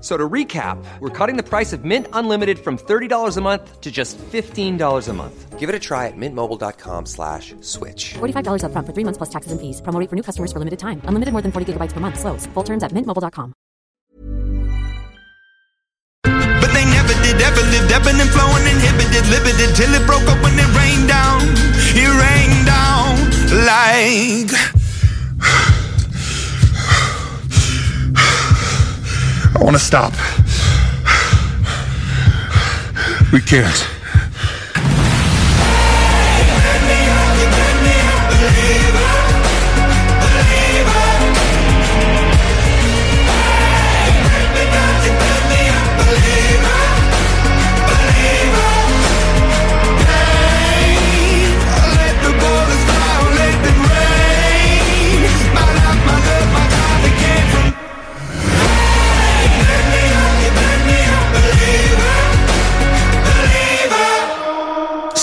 So to recap, we're cutting the price of Mint Unlimited from $30 a month to just $15 a month. Give it a try at mintmobile.com slash switch. $45 upfront for three months plus taxes and fees. Promo for new customers for limited time. Unlimited more than 40 gigabytes per month. Slows. Full terms at mintmobile.com. But they never did ever lived ebbing and flowing, inhibited, limited till it broke up when it rained down. It rained down like. I want to stop. We can't.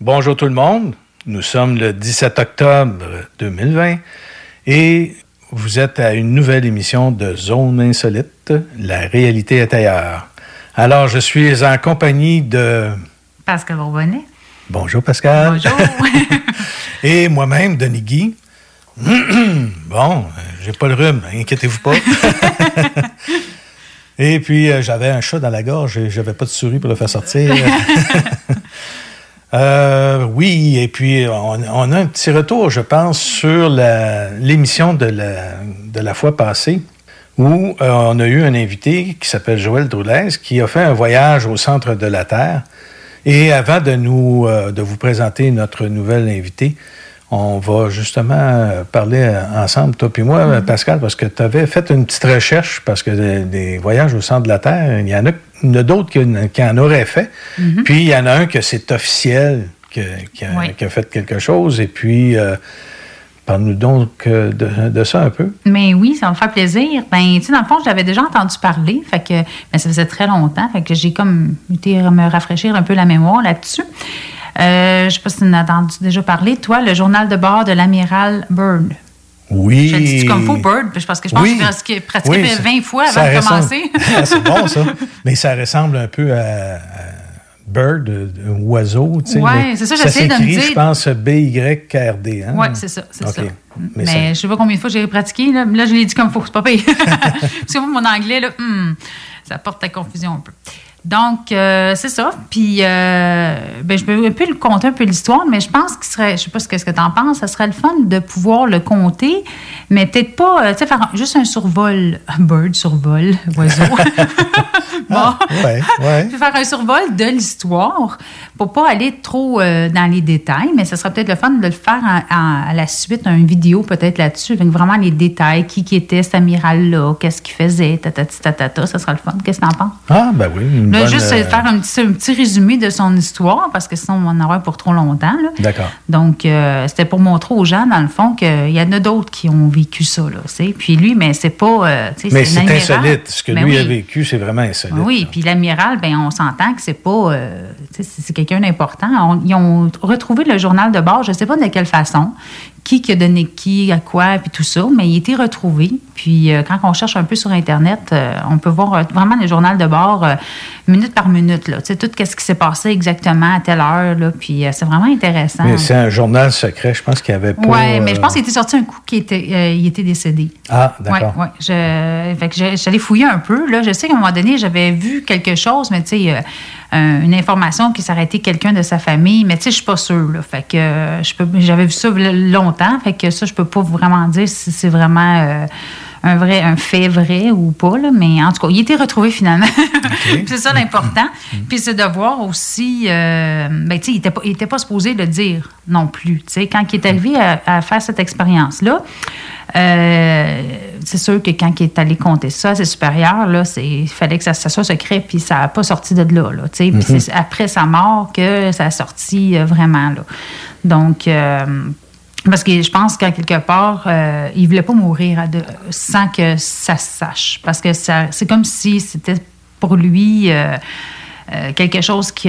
Bonjour tout le monde. Nous sommes le 17 octobre 2020 et vous êtes à une nouvelle émission de Zone Insolite. La réalité est ailleurs. Alors, je suis en compagnie de. Pascal Bourbonnet. Bonjour Pascal. Bonjour. et moi-même, Denis Guy. bon, euh, j'ai pas le rhume, inquiétez-vous pas. et puis, euh, j'avais un chat dans la gorge et j'avais pas de souris pour le faire sortir. Euh, oui, et puis on, on, a un petit retour, je pense, sur l'émission de la, de la fois passée où euh, on a eu un invité qui s'appelle Joël Droulès qui a fait un voyage au centre de la Terre. Et avant de, nous, de vous présenter notre nouvelle invité, on va justement parler ensemble, toi et moi, mm -hmm. Pascal, parce que tu avais fait une petite recherche, parce que des, des voyages au centre de la Terre, il y en a, a d'autres qui, qui, en auraient fait. Mm -hmm. Puis il y en a un que c'est officiel, que, qui, a, oui. qui, a, fait quelque chose. Et puis, euh, parle-nous donc euh, de, de, ça un peu. Mais oui, ça me fait plaisir. Ben, tu sais, dans le fond, je l'avais déjà entendu parler, fait que ben, ça faisait très longtemps, fait que j'ai comme été me rafraîchir un peu la mémoire là-dessus. Euh, je ne sais pas si tu en as entendu déjà parler. Toi, le journal de bord de l'amiral Byrd. Oui. Je dis comme faux Bird, parce que je pense oui. que je pratiqué oui, 20 fois avant de commencer. Ah, c'est bon, ça. Mais ça ressemble un peu à, à Bird, un oiseau. Oui, c'est ça, j'essaie de me dire. je pense, B-Y-R-D. Hein? Oui, c'est ça, c'est okay. ça. Mais, Mais je ne sais pas combien de fois j'ai pratiqué. Là, là je l'ai dit comme faux, c'est pas pire. parce que moi, mon anglais, là, hmm, ça porte à confusion un peu. Donc, euh, c'est ça. Puis, euh, ben, je peux un peu le conter un peu l'histoire, mais je pense qu'il serait, je sais pas ce que, ce que tu en penses, ça serait le fun de pouvoir le compter, mais peut-être pas, euh, tu sais, faire juste un survol, un bird survol, oiseau. bon. Ouais, ouais. Puis faire un survol de l'histoire pour pas aller trop euh, dans les détails, mais ce serait peut-être le fun de le faire en- en- à la suite, une vidéo peut-être là-dessus, avec vraiment les détails, qui, qui était cet amiral-là, qu'est-ce qu'il faisait, tatati tatata, ça serait le fun. Qu'est-ce que t'en penses? Ah, ben oui. Là, bonne, juste euh, faire un petit, un petit résumé de son histoire, parce que sinon, on va en avoir pour trop longtemps. là. D'accord. Donc, euh, c'était pour montrer aux gens, dans le fond, qu'il y en a d'autres qui ont vécu ça. Là. Puis lui, mais c'est pas. euh, Mais c'est insolite. Ce que Ben lui a oui. vécu, c'est vraiment insolite. Oui, puis l'amiral, ben on s'entend que c'est pas, c'est quelqu'un d'important. Ils ont retrouvé le journal de bord, je sais pas de quelle façon, qui qui a donné qui, à quoi, puis tout ça, mais il a été retrouvé. Puis euh, quand on cherche un peu sur Internet, euh, on peut voir euh, vraiment le journal de bord euh, minute par minute, là, tu sais, tout ce qui s'est passé exactement à telle heure, là, puis c'est vraiment intéressant. Mais c'est un journal secret. Je pense qu'il n'y avait pas. Oui, mais je pense qu'il était sorti un coup qu'il était, il était décédé. Ah, d'accord. Oui, ouais. Je- j'allais fouiller un peu. Là. Je sais qu'à un moment donné, j'avais vu quelque chose, mais tu sais, euh, un- une information qui s'arrêtait quelqu'un de sa famille, mais tu sais, je suis pas sûre. Là. Fait que euh, je peux, j'avais vu ça longtemps, fait que ça, je peux pas vraiment dire si c'est vraiment euh, un vrai, un fait vrai ou pas. Là. Mais en tout cas, il a été retrouvé finalement. C'est ça l'important. Puis c'est de voir aussi, euh, ben, tu sais, il était pas, il était pas supposé le dire non plus. Tu sais, quand il est arrivé à, à faire cette expérience-là, euh, c'est sûr que quand il est allé compter ça ses supérieurs, là, il fallait que ça, ça soit secret, puis ça n'a pas sorti de là. là sais. Puis c'est après sa mort que ça a sorti euh, vraiment. Là. Donc, euh, parce que je pense qu'à quelque part, il ne voulait pas mourir de- sans que ça se sache. Parce que ça, c'est comme si c'était pour lui quelque chose qui.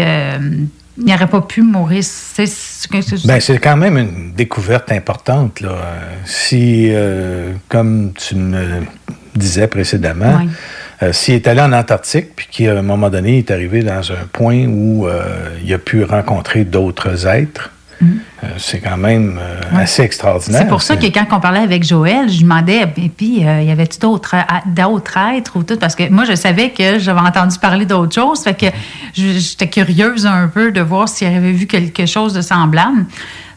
Il n'aurait pas pu mourir. C'est, c'est- c'est- Ben, c'est quand même une découverte importante. Là. Si, euh, comme tu me disais précédemment, Oui. euh, s'il est allé en Antarctique, puis qu'à un moment donné, il est arrivé dans un point où euh, il a pu rencontrer d'autres êtres, euh, c'est quand même euh, assez extraordinaire. C'est pour ça que quand on parlait avec Joël, je lui demandais, et puis, euh, y avait-tu d'autres à- d'autres êtres ou tout? Parce que moi, je savais que j'avais entendu parler d'autres choses. Fait que j'étais curieuse un peu de voir s'il avait vu quelque chose de semblable.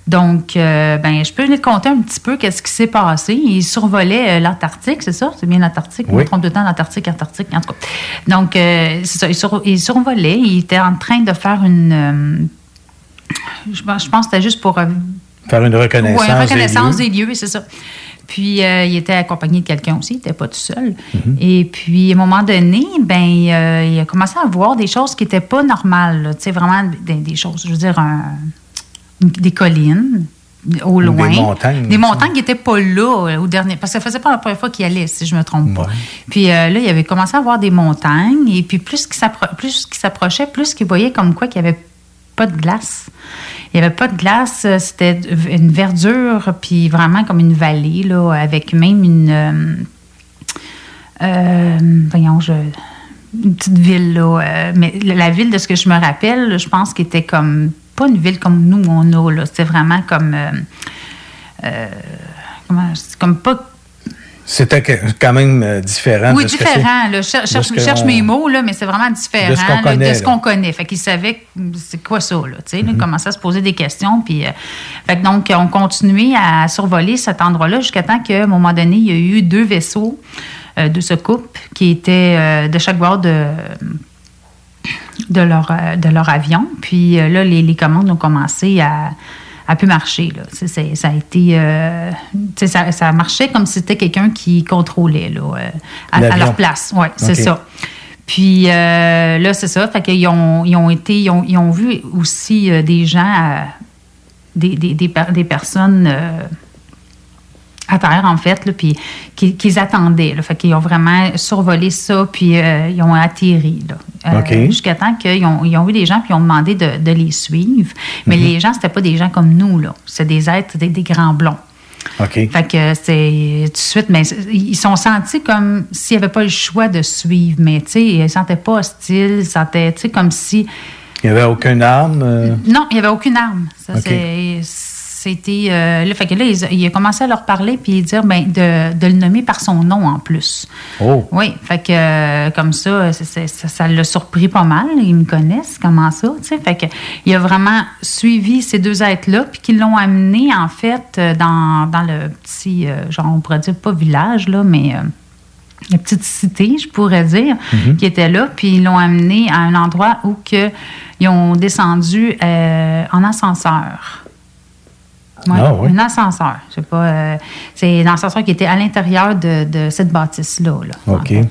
Donc, ben, je peux lui conter un petit peu qu'est-ce qui s'est passé. Il survolait l'Antarctique, c'est ça? C'est bien l'Antarctique? On Oui. me trompe tout le temps l'Antarctique, Antarctique, en tout cas. Donc, c'est ça. Il, sur- il survolait. Il était en train de faire une... je, pense- que c'était juste pour... euh, Faire une reconnaissance. oui, reconnaissance des lieux. des lieux, c'est ça. Puis, euh, il était accompagné de quelqu'un aussi, il n'était pas tout seul. Mhm. Et puis, à un moment donné, ben, euh, il a commencé à voir des choses qui n'étaient pas normales. Tu sais, vraiment des, des choses, je veux dire, un- des collines au Des loin. montagnes, Des montagnes qui n'étaient pas là euh, au dernier. Parce que ça faisait pas la première fois qu'il allait, si je me trompe pas. Ouais. Puis euh, là, il avait commencé à voir des montagnes. Et puis, plus qu'il s'appro- plus qu'il s'approchait, plus qu'il voyait comme quoi qu'il n'y avait pas de glace. Il n'y avait pas de glace, euh, c'était une verdure, puis vraiment comme une vallée, là, avec même une. euh, euh, voyons, je. Une petite ville, là. mais la ville, de ce que je me rappelle, je pense qu'elle était comme. Pas une ville comme nous, on a, là. C'était vraiment comme. comme pas C'était quand même euh, différent. oui, de ce que différent. Là. Je cher- cherche, ce que cherche on- mes mots, là, mais c'est vraiment différent De ce qu'on là, connaît, ce là. qu'on connaît. Fait que c'est quoi ça, là. Tu sais, là, il commençait à se poser des questions. Puis, euh, fait que donc, on continuait à survoler cet endroit-là jusqu'à temps qu'à un moment donné, il y a eu deux vaisseaux euh, de ce couple qui étaient euh, de chaque bord de de leur, de leur avion. Puis euh, là, les, les commandes ont commencé à, à plus marcher. Là. Ça a été. euh, ça, ça marchait comme si c'était quelqu'un qui contrôlait là, euh, à, à leur place. Oui, c'est OK. ça. Puis euh, là, c'est ça. Fait qu'ils ont, ils ont été. Ils ont, ils ont vu aussi euh, des gens, euh, des, des, des, des personnes. À terre, en fait, là, puis qui- qu'ils attendaient. Là. Fait qu'ils ont vraiment survolé ça, puis euh, ils ont atterri. Là. Euh. Jusqu'à temps qu'ils ont, ils ont vu des gens, puis ils ont demandé de, de les suivre. Mais les gens, c'était pas des gens comme nous, là. C'est des êtres, des, des grands blonds. OK. Fait que c'est tout de suite, mais ils sont sentis comme s'ils n'avaient pas le choix de suivre, mais tu sais, ils ne sentaient pas hostiles, ils sentaient, tu sais, comme si. Il n'y avait aucune arme. euh, Non, il n'y avait aucune arme. Ça, c'est- c'était. euh, là, fait que là, il, il a commencé à leur parler puis dire ben, de, de le nommer par son nom en plus. Oh. Oui, fait que euh, comme ça, ça ça l'a surpris pas mal. Ils me connaissent, comment ça, tu sais. Fait que il a vraiment suivi ces deux êtres-là, puis qu'ils l'ont amené, en fait, euh, dans, dans le petit, euh, genre, on pourrait dire pas village, là, mais. la petite cité, je pourrais dire, qui était là, puis ils l'ont amené à un endroit où que, ils ont descendu euh, en ascenseur. Ouais, Ah oui? Un ascenseur. Je sais pas. euh, c'est un ascenseur qui était à l'intérieur de, de cette bâtisse-là. là, en OK. fait.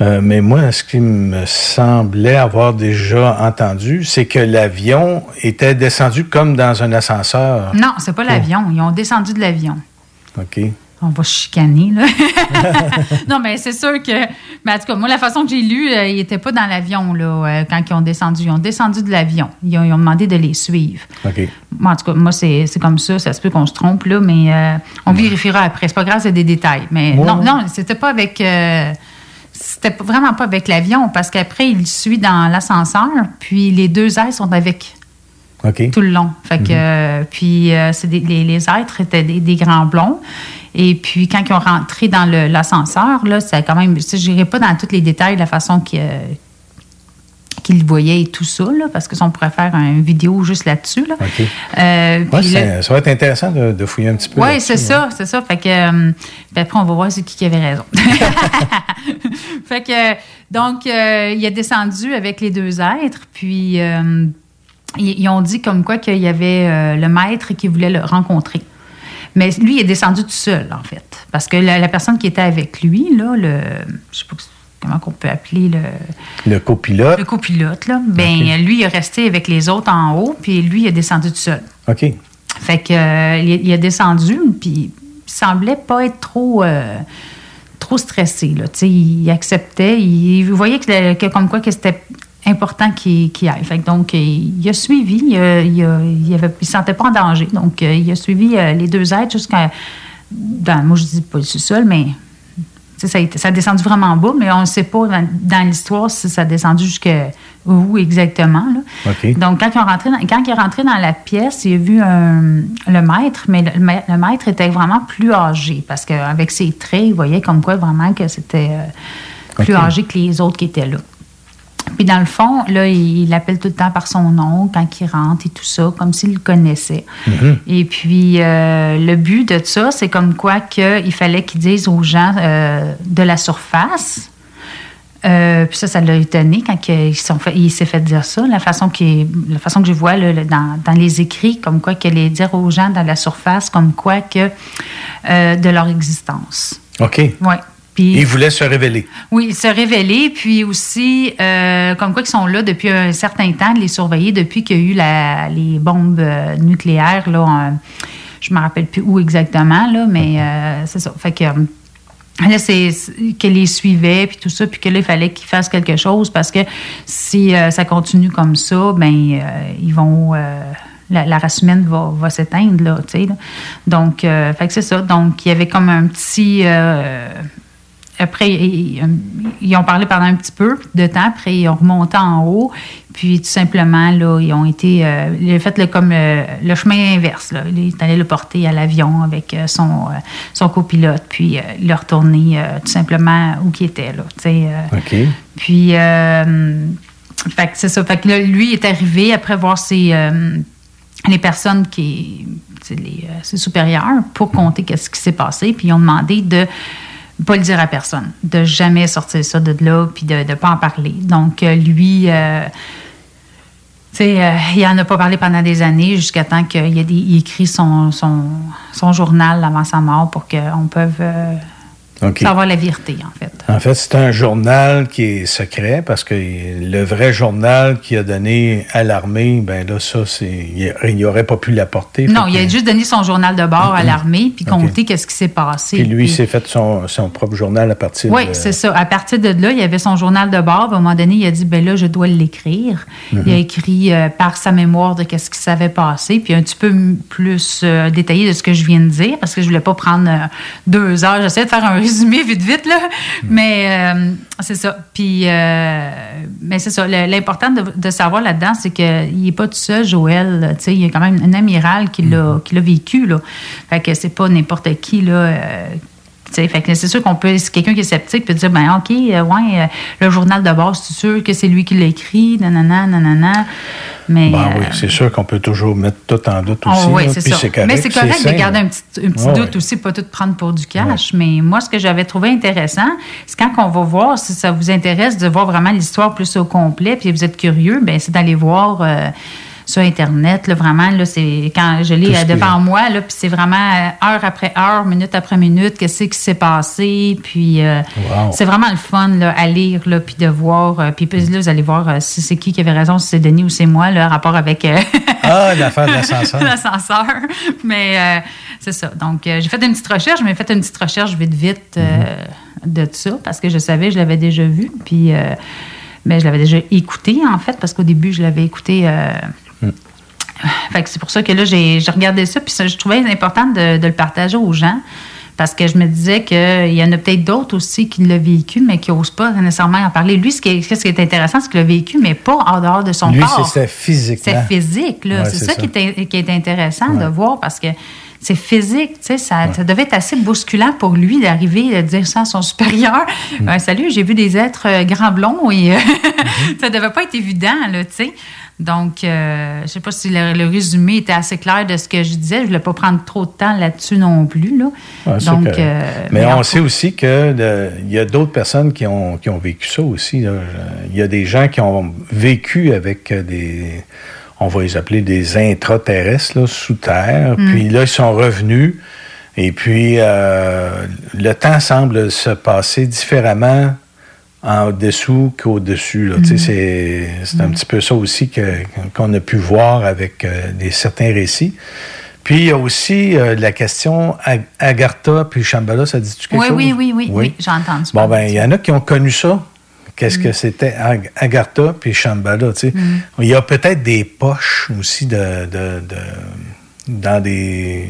Euh, mais moi, ce qui me semblait avoir déjà entendu, c'est que l'avion était descendu comme dans un ascenseur. Non, c'est pas l'avion. Ils ont descendu de l'avion. OK. On va chicaner, là. non, mais c'est sûr que. Mais en tout cas, moi, la façon que j'ai lu, euh, ils n'étaient pas dans l'avion, là, euh, quand ils ont descendu. Ils ont descendu de l'avion. Ils ont, ils ont demandé de les suivre. OK. Moi, en tout cas, moi, c'est c'est comme ça. Ça se peut qu'on se trompe, là, mais euh, on vérifiera après. C'est pas grave, c'est des détails. Mais Ouais, non, non, c'était pas avec. c'était vraiment pas avec l'avion, parce qu'après, il suit dans l'ascenseur, puis les deux ailes sont avec OK. tout le long. Fait que, euh, puis c'est des- les, les êtres étaient des, des grands blonds. Et puis, quand ils ont rentré dans l'ascenseur, là, c'est quand même. Je n'irai pas dans tous les détails de la façon qu'ils voyaient et tout ça, là, parce que ça, on pourrait faire une vidéo juste là-dessus. Là. OK. Euh, Ouais, là- ça va être intéressant de, de fouiller un petit peu. oui, c'est hein. ça, c'est ça. Fait que, euh, puis après, on va voir c'est qui qui avait raison. fait que, donc, euh, il est descendu avec les deux êtres, puis ils, ils ont dit comme quoi qu'il y avait le maître qui voulait le rencontrer. Mais lui, il est descendu tout seul, en fait. Parce que la, la personne qui était avec lui, là, le. Je sais pas comment qu'on peut appeler le. Le copilote. Le copilote, là, ben, lui, il est resté avec les autres en haut, puis lui, il est descendu tout seul. OK. Fait que euh, il, il a descendu, puis il semblait pas être trop, euh, trop stressé. Là. Il acceptait, il, voyait que, que comme quoi que c'était important qu'il qu'il aille. Fait que donc, il, il a suivi, il, a- il, se sentait pas en danger. Donc, euh, il a suivi euh, les deux êtres jusqu'à. dans- moi, je dis pas le sous-sol, mais ça a, été- ça a descendu vraiment bas, mais on ne sait pas dans, dans l'histoire si ça a descendu jusqu'à où exactement. là. Donc, quand, rentré dans- quand il est rentré dans la pièce, il a vu un- le maître, mais le, ma- le maître était vraiment plus âgé parce qu'avec ses traits, il voyait comme quoi vraiment que c'était euh, plus âgé que les autres qui étaient là. Puis dans le fond, là, il l'appelle tout le temps par son nom quand il rentre et tout ça, comme s'il le connaissait. Et puis euh, le but de ça, c'est comme quoi qu'il fallait qu'il dise aux gens euh, de la surface. Euh, puis ça, ça l'a étonné quand il, il s'est fait dire ça. La façon, la façon que je vois là, dans, dans les écrits, comme quoi qu'il allait dire aux gens dans la surface, comme quoi que de leur existence. OK. Ouais. Puis, Il voulait se révéler. oui, se révéler, puis aussi, euh, comme quoi qu'ils sont là depuis un certain temps, de les surveiller depuis qu'il y a eu la- les bombes euh, nucléaires, là, en- je ne me rappelle plus où exactement, là, mais euh, c'est ça. Fait que là, c'est qu'elle les suivait, puis tout ça, puis que là, il fallait qu'ils fassent quelque chose parce que si euh, ça continue comme ça, ben ils vont... la, la race humaine va, va s'éteindre, là, tu sais. là. Donc, fait que c'est ça. Donc, il y avait comme un petit... euh, après, ils, ils ont parlé pendant un petit peu de temps. Après, ils ont remonté en haut. Puis, tout simplement, là, ils ont été. Euh, ils ont fait le, comme le, le chemin inverse. Là. Il est allé le porter à l'avion avec euh, son, euh, son copilote. Puis, euh, le retourner euh, tout simplement où il était. Là, tu sais, euh. OK. Puis, euh, fait que c'est ça. Fait que là, lui est arrivé après voir ses, euh, les personnes qui, les, euh, ses supérieurs pour compter qu'est-ce qui s'est passé. Puis ils ont demandé de pas le dire à personne, de jamais sortir ça de là, puis de ne pas en parler. Donc euh, lui, euh, tu sais, euh, il en a pas parlé pendant des années jusqu'à temps qu'il écrit son, son, son journal avant sa mort pour qu'on puisse euh, OK. savoir la vérité, en fait. En fait, c'est un journal qui est secret parce que le vrai journal qu'il a donné à l'armée, ben là, ça, c'est, il n'y aurait pas pu l'apporter. Non, il a juste donné son journal de bord à l'armée, puis OK. compté qu'est-ce qui s'est passé. Puis lui, il s'est fait son, son propre journal à partir Oui, de... c'est ça. À partir de là, il y avait son journal de bord. puis À un moment donné, il a dit, ben là, je dois l'écrire. Mhm. Il a écrit euh, par sa mémoire de qu'est-ce qui s'avait passé, puis un petit peu plus euh, détaillé de ce que je viens de dire, parce que je voulais pas prendre euh, deux heures. J'essayais de faire un résumé vite, vite, là. Mais euh, c'est ça. Puis, euh, mais c'est ça. L'important de, de savoir là-dedans, c'est qu'il n'est pas tout seul, Joël. Tu sais, il y a quand même un amiral qui l'a qui l'a vécu, là. Fait que c'est pas n'importe qui, là. C'est sûr qu'on peut, si quelqu'un qui est sceptique peut dire, ben OK, euh, ouais, euh, le journal de base, c'est sûr que c'est lui qui l'a écrit, nanana, nanana. Mais, Ben oui, euh, c'est sûr qu'on peut toujours mettre tout en doute Oh, aussi. oui, là, c'est ça. correct, mais c'est correct de garder un petit, un petit doute aussi, pas tout prendre pour du cash. Mais moi, ce que j'avais trouvé intéressant, c'est quand on va voir, si ça vous intéresse de voir vraiment l'histoire plus au complet, puis vous êtes curieux, ben c'est d'aller voir euh, sur Internet. Là, vraiment, là, c'est quand je l'ai ce euh, devant moi, là, puis c'est vraiment euh, heure après heure, minute après minute, qu'est-ce qui s'est passé. Puis euh, Wow. c'est vraiment le fun là, à lire, là, puis de voir. euh, puis puis là, vous allez voir euh, si c'est qui qui avait raison, si c'est Denis ou c'est moi, le rapport avec. Ah, l'affaire de l'ascenseur. l'ascenseur. Mais c'est ça. Donc, j'ai fait une petite recherche, mais fait une petite recherche vite, vite euh, de ça parce que je savais, je l'avais déjà vu. Puis, euh, ben, je l'avais déjà écouté, en fait, parce qu'au début, je l'avais écouté. Fait que c'est pour ça que là, j'ai regardé ça, puis ça, je trouvais important de, de le partager aux gens. Parce que je me disais qu'il y en a peut-être d'autres aussi qui l'ont vécu, mais qui n'osent pas nécessairement en parler. Lui, ce qui est, ce qui est intéressant, c'est qu'il l'a vécu, mais pas en dehors de son Lui, corps. c'est- c'était physiquement. C'est physique, là. Ouais, c'est c'est ça, ça. Qui, est, qui est intéressant de voir parce que c'est physique, tu sais, ça, ça devait être assez bousculant pour lui d'arriver à dire ça à son supérieur. Mm. Ben, salut, j'ai vu des êtres euh, grands blonds et euh, Mm-hmm. ça devait pas être évident, là, tu sais. Donc, euh, je sais pas si le, le résumé était assez clair de ce que je disais. Je voulais pas prendre trop de temps là-dessus non plus, là. C'est Donc, euh, mais on sait aussi que le- il y a d'autres personnes qui ont, qui ont vécu ça aussi. Il y a des gens qui ont vécu avec des, on va les appeler des intraterrestres là, sous terre. Mm. Puis là, ils sont revenus. Et puis, euh, le temps semble se passer différemment en dessous qu'au-dessus. là. Tu sais, Mm. C'est c'est un petit peu ça aussi qu'on a pu voir avec euh, des, certains récits. Puis il y a aussi euh, la question Ag- Agartha puis Shambhala, ça dit-tu quelque Oui, chose? oui, oui, oui, oui, j'ai entendu Bon, ben, il y en a qui ont connu ça. Qu'est-ce que c'était Ag- Agartha puis Shambhala, tu sais. Il y a peut-être des poches aussi de, de- de- dans des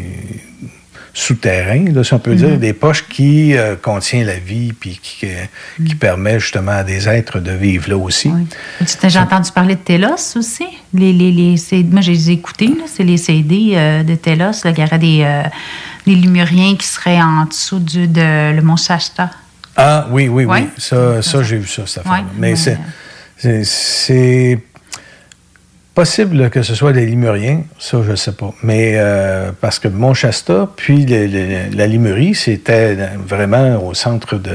souterrains, là, si on peut dire, des poches qui euh, contiennent la vie puis qui, euh, qui permet justement à des êtres de vivre là aussi. Oui. J'ai entendu parler de Telos aussi? Les, les, les moi, je les ai écoutés. là. C'est les CD euh, de Telos. Là, il y aurait des, euh, des Lumuriens qui seraient en dessous du, de le Mont Shasta. Ah oui, oui, oui. Ça, ça j'ai vu ça, cette affaire-là. Ouais, Mais c'est- c'est possible que ce soit des Limuriens, ça, je ne sais pas. Mais euh, parce que Mont-Shasta, puis la Limurie, c'était vraiment au centre de-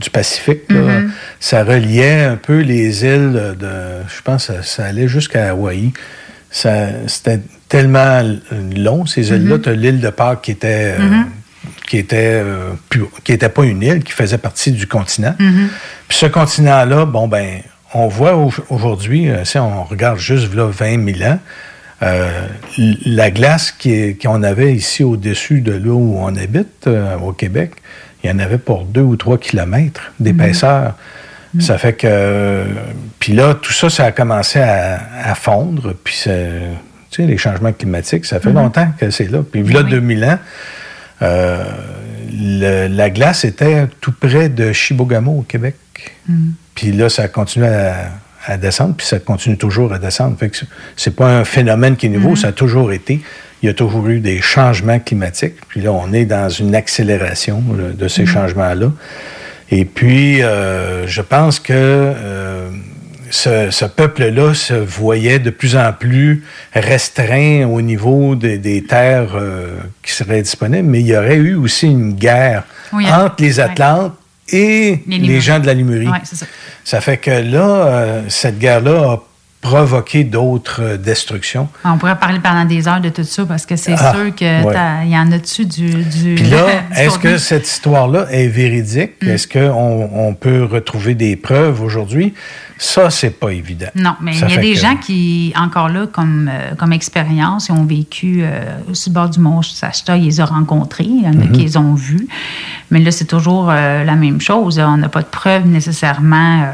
du Pacifique. là. Mm-hmm. Ça reliait un peu les îles de... Je pense que ça, ça allait jusqu'à Hawaï. C'était tellement long, ces Mm-hmm. îles-là. Tu as l'île de Pâques qui était... euh, qui était euh, plus- qui était pas une île, qui faisait partie du continent. Puis ce continent-là, bon ben, on voit au- aujourd'hui, euh, si on regarde juste là 20 000 ans, euh, la glace qu'on avait ici au-dessus de là où on habite, euh, au Québec, il y en avait pour deux ou trois kilomètres d'épaisseur. Ça fait que... euh, puis là, tout ça, ça a commencé à, à fondre. Puis, tu sais, les changements climatiques, ça fait longtemps que c'est là. Puis là, Oui. 2000 ans, le- la glace était tout près de Chibougamau au Québec. Puis là, ça continue à, à descendre, puis ça continue toujours à descendre. Fait que c'est- pas un phénomène qui est nouveau, ça a toujours été. Il y a toujours eu des changements climatiques. Puis là, on est dans une accélération là, de ces changements-là. Et puis, euh, je pense que euh, ce, ce peuple-là se voyait de plus en plus restreint au niveau des, des terres euh, qui seraient disponibles, mais il y aurait eu aussi une guerre Oui, entre les. Atlantes et Les gens de la ça. Ça fait que là, euh, cette guerre-là a provoqué d'autres euh, destructions. On pourrait parler pendant des heures de tout ça parce que c'est Ah, sûr qu'il ouais. y en a dessus du, du. Puis là, est-ce que cette histoire-là est véridique? Est-ce qu'on on peut retrouver des preuves aujourd'hui? Ça, c'est pas évident. Non, mais Ça il y a des que- gens qui, encore là, comme, euh, comme expérience, ils ont vécu euh, sur le bord du mont Shasta, ils les ont rencontrés, il y en a Mhm. qui les ont vus. Mais là, c'est toujours euh, la même chose. On n'a pas de preuves nécessairement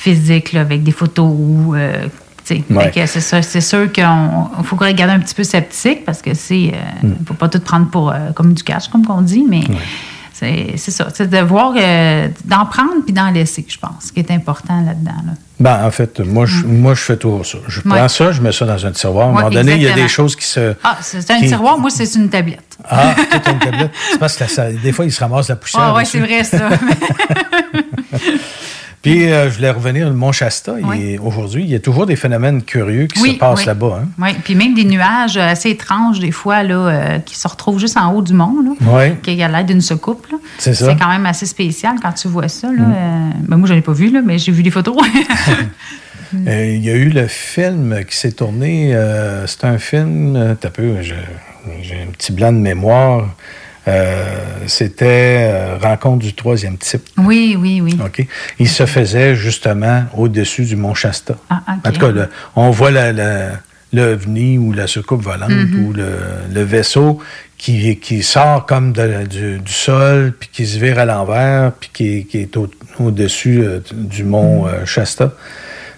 physiques là, avec des photos. ou, euh. Ouais. C'est c'est sûr qu'il faut regarder un petit peu sceptique parce que c'est, euh, faut pas tout prendre pour euh, comme du cash, comme on dit, mais C'est c'est ça. C'est de voir, euh, d'en prendre puis d'en laisser, je pense, qui est important là-dedans. là. Ben, en fait, moi, je, moi, je fais toujours ça. Je prends. Ouais. ça, je mets ça dans un tiroir. À un Ouais, moment donné, il y a des choses qui se. Ah, c'est un qui- tiroir, moi, c'est une tablette. Ah, tout une tablette. C'est parce que la- ça- des fois, il se ramasse la poussière. Ah, ouais, dessus. c'est vrai, ça. Puis, euh, je voulais revenir au Mont Shasta. Oui. Aujourd'hui, il y a toujours des phénomènes curieux qui Oui, se passent oui. là-bas. Hein? Oui, puis même des nuages assez étranges, des fois, là, euh, qui se retrouvent juste en haut du mont, là, Oui. qui a l'air d'une soucoupe. C'est ça. quand même assez spécial quand tu vois ça. Là. Mm. Euh, ben, moi, je l'ai pas vu, là, mais j'ai vu des photos. Euh, il y a eu le film qui s'est tourné. euh, c'est un film. euh, T'as peu, j'ai un petit blanc de mémoire. Euh, C'était euh, Rencontre du troisième type. oui, oui, oui. OK? Il se faisait justement au-dessus du Mont Shasta. Ah. En tout cas, le- on voit la, la- l'OVNI ou la soucoupe volante Mhm. ou le, le vaisseau qui, qui sort comme de- du, du sol, puis qui se vire à l'envers, puis qui, qui est au- au-dessus euh, du mont Mhm. euh, Shasta.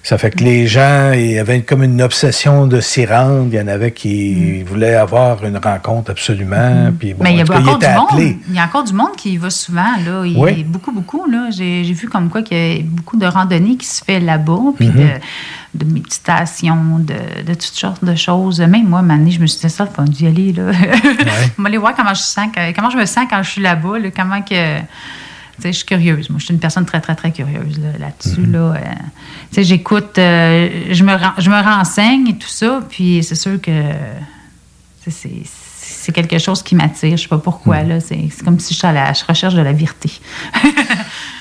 Ça fait que les gens, il y avait comme une obsession de s'y rendre. Il y en avait qui voulaient avoir une rencontre absolument. Puis bon, mais il y a encore du monde. Il y a encore du monde qui y va souvent. Là. Il Oui. y a beaucoup, beaucoup. J'ai, vu comme quoi qu'il y a beaucoup de randonnées qui se fait là-bas, puis de, de méditation, de, de toutes sortes de choses. Même moi, Mané, je me suis dit ça, fun d'y aller. Là. Va aller voir comment je, sens, comment je me sens quand je suis là-bas, là, comment que... Je suis curieuse. Moi, je suis une personne très, très, très curieuse là, là-dessus. Mhm. là. Euh, tu sais, j'écoute, euh, je, me ren- je me renseigne et tout ça, puis c'est sûr que c'est- quelque chose qui m'attire. Je sais pas pourquoi. là. C'est c'est comme si je suis à la recherche de la vérité.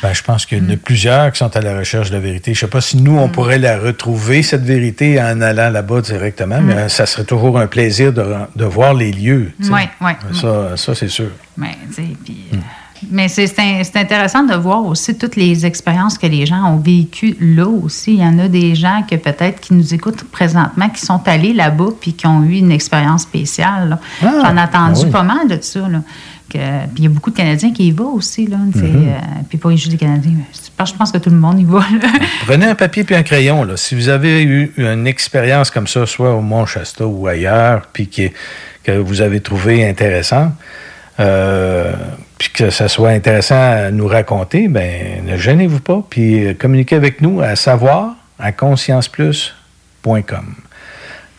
Ben, je pense qu'il y en a Mm. plusieurs qui sont à la recherche de la vérité. Je ne sais pas si nous, on pourrait la retrouver, cette vérité, en allant là-bas directement, mais ça serait toujours un plaisir de, de voir les lieux. Ouais, ouais. Ça, ça c'est sûr. Mais, tu sais, puis, euh, mais c'est c'est in- c'est intéressant de voir aussi toutes les expériences que les gens ont vécues là aussi. Il y en a des gens que peut-être qui nous écoutent présentement, qui sont allés là-bas puis qui ont eu une expérience spéciale. Ah, J'en ai entendu ah oui. pas mal de ça. Là. Que- puis il y a beaucoup de Canadiens qui y vont aussi. Là, Mm-hmm. euh, puis pas juste des Canadiens. mais Je pense- que tout le monde y va. là. Prenez un papier puis un crayon. Là. Si vous avez eu une expérience comme ça, soit au Mont Shasta ou ailleurs, puis qui- que vous avez trouvé intéressant, euh, puis que ça soit intéressant à nous raconter, ben ne gênez-vous pas, puis euh, communiquez avec nous à savoir à conscienceplus.com.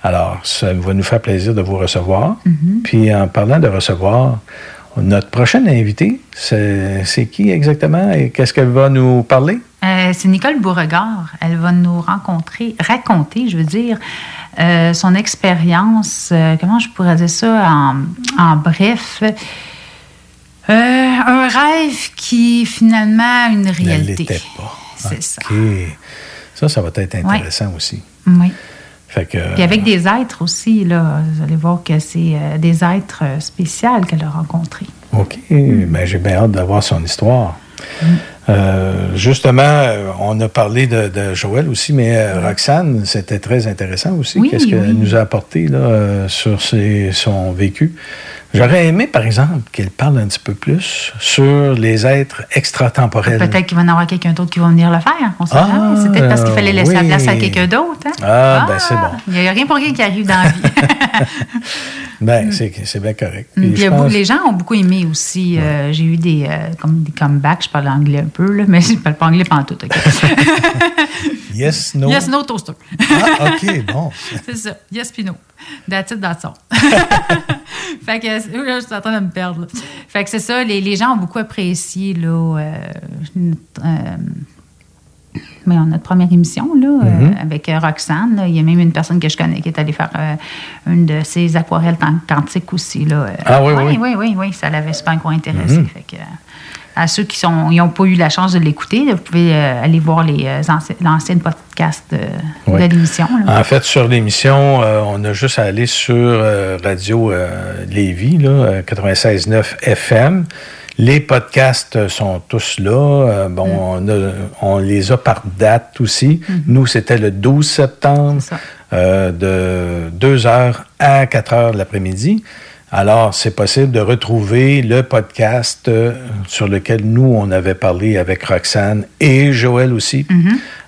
Alors, ça va nous faire plaisir de vous recevoir. Puis en parlant de recevoir, notre prochaine invitée, c'est c'est qui exactement et qu'est-ce qu'elle va nous parler? Euh, c'est Nicole Beauregard. Elle va nous rencontrer, raconter, je veux dire, euh, son expérience, euh, comment je pourrais dire ça en, en bref. Euh, un rêve qui finalement une Ne réalité. pas. C'est ça. Ça, ça va être intéressant aussi. Oui. Fait que, Puis avec des êtres aussi, là, vous allez voir que c'est euh, des êtres euh, spéciaux qu'elle a rencontrés. OK. Mm. Ben, j'ai bien hâte d'avoir son histoire. Euh, justement, on a parlé de, de Joël aussi, mais euh, Roxane, c'était très intéressant aussi. Oui, Qu'est-ce qu'elle oui. nous a apporté là, sur ses- son vécu? J'aurais aimé, par exemple, qu'elle parle un petit peu plus sur les êtres extratemporels. Peut-être qu'il va y en avoir quelqu'un d'autre qui va venir le faire. On sait Ah, jamais. C'est peut-être parce qu'il fallait laisser la oui. place à quelqu'un d'autre. hein? Ah, ben, c'est bon. Il n'y a rien pour rien qui arrive dans la vie. Ben, c'est, c'est bien correct. Puis Puis pense- les gens ont beaucoup aimé aussi. euh, J'ai eu des, euh, comme des comebacks. Je parle anglais un peu, là, mais je ne parle pas anglais pendant tout. Yes, no. Yes, no toaster. Ah, OK, bon. c'est ça. Yes, puis no. That's it, that's all. fait que euh, là, je suis en train de me perdre. là. Fait que c'est ça. Les, les gens ont beaucoup apprécié là, euh, notre, euh, mais on a notre première émission là, euh, Mm-hmm. avec euh, Roxane. là. Il y a même une personne que je connais qui est allée faire euh, une de ses aquarelles quantiques aussi. Là. Euh, Ah oui, oui, oui. oui, oui, oui, ça l'avait super intéressé. Mhm. Fait que, euh, à ceux qui n'ont pas eu la chance de l'écouter, vous pouvez euh, aller voir euh, anci- l'ancienne podcast euh, Oui. de l'émission. En fait, sur l'émission, euh, on a juste à aller sur euh, Radio Lévis, là, euh, 96.9 FM. Les podcasts sont tous là. Bon, on, a- on les a par date aussi. Nous, c'était le 12 septembre, de 2 heures à 4 heures de l'après-midi. Alors, c'est possible de retrouver le podcast euh, sur lequel nous, on avait parlé avec Roxane et Joël aussi.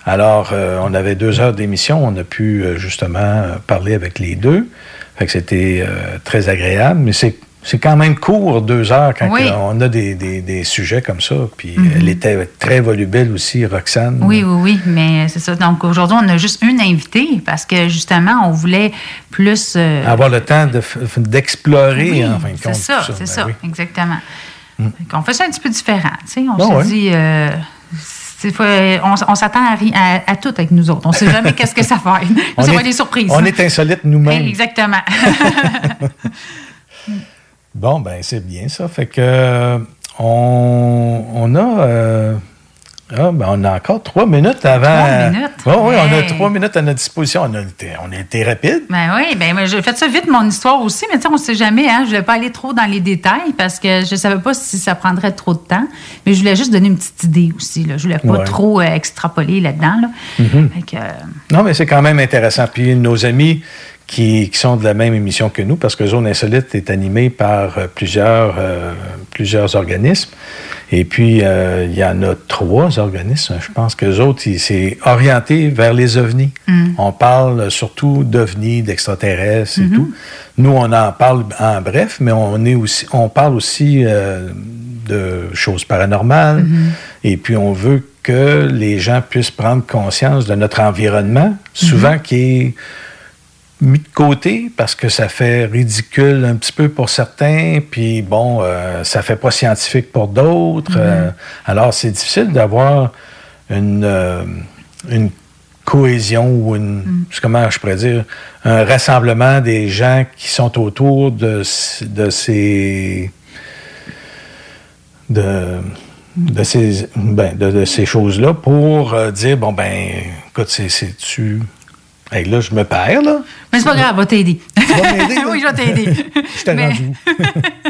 Alors, euh, on avait deux heures d'émission. On a pu euh, justement parler avec les deux. Fait que c'était très agréable. Mais c'est c'est quand même court, deux heures, quand Oui. on a des, des- des sujets comme ça. Puis Mhm. elle était très volubile aussi, Roxane. Oui, oui, oui, mais c'est ça. Donc aujourd'hui, on a juste une invitée parce que justement, on voulait plus. euh, Avoir le temps de d'explorer, oui, en fin de compte. C'est ça, c'est Ben ça, oui. exactement. On fait ça un petit peu différent. tu sais. On Ah se ouais. dit. euh, on on s'attend à, à, à tout avec nous autres. On ne sait jamais qu'est-ce que ça va être. On ça est- va être des surprises. On est insolites nous-mêmes. Exactement. Bon, ben c'est bien ça. Fait que euh, on, on a euh, ah, ben, on a encore trois minutes avant. Trois minutes? Oui, on a trois minutes à notre disposition. On a été, on a été rapide. Ben oui, ben j'ai fait ça vite mon histoire aussi, mais on ne sait jamais, hein. Je voulais pas aller trop dans les détails parce que je savais pas si ça prendrait trop de temps. Mais je voulais juste donner une petite idée aussi. Là. Je voulais pas Ouais. trop euh, extrapoler là-dedans. Là. Mhm. Euh, Non, mais c'est quand même intéressant. Puis nos amis qui, qui sont de la même émission que nous, parce que Zone Insolite est animée par euh, plusieurs, euh, plusieurs organismes. Et puis, euh, il y en a trois organismes. Je pense que les autres, c'est orienté vers les ovnis. On parle surtout d'ovnis, d'extraterrestres et tout. Nous, on en parle en bref, mais on, est aussi, on parle aussi euh, de choses paranormales. Et puis, on veut que les gens puissent prendre conscience de notre environnement, souvent qui est mis de côté parce que ça fait ridicule un petit peu pour certains, puis bon, euh, ça fait pas scientifique pour d'autres. Euh, alors, c'est difficile d'avoir une, euh, une cohésion ou une, comment je pourrais dire, un rassemblement des gens qui sont autour de, de ces de, de ces, ben, de, de ces choses-là pour euh, dire, bon, ben, écoute, c'est- c'est-tu... Hey, là, je me perds, là. Mais c'est pas grave, va t'aider. vas m'aider, là? oui, je vais t'aider. Je t'ai rendu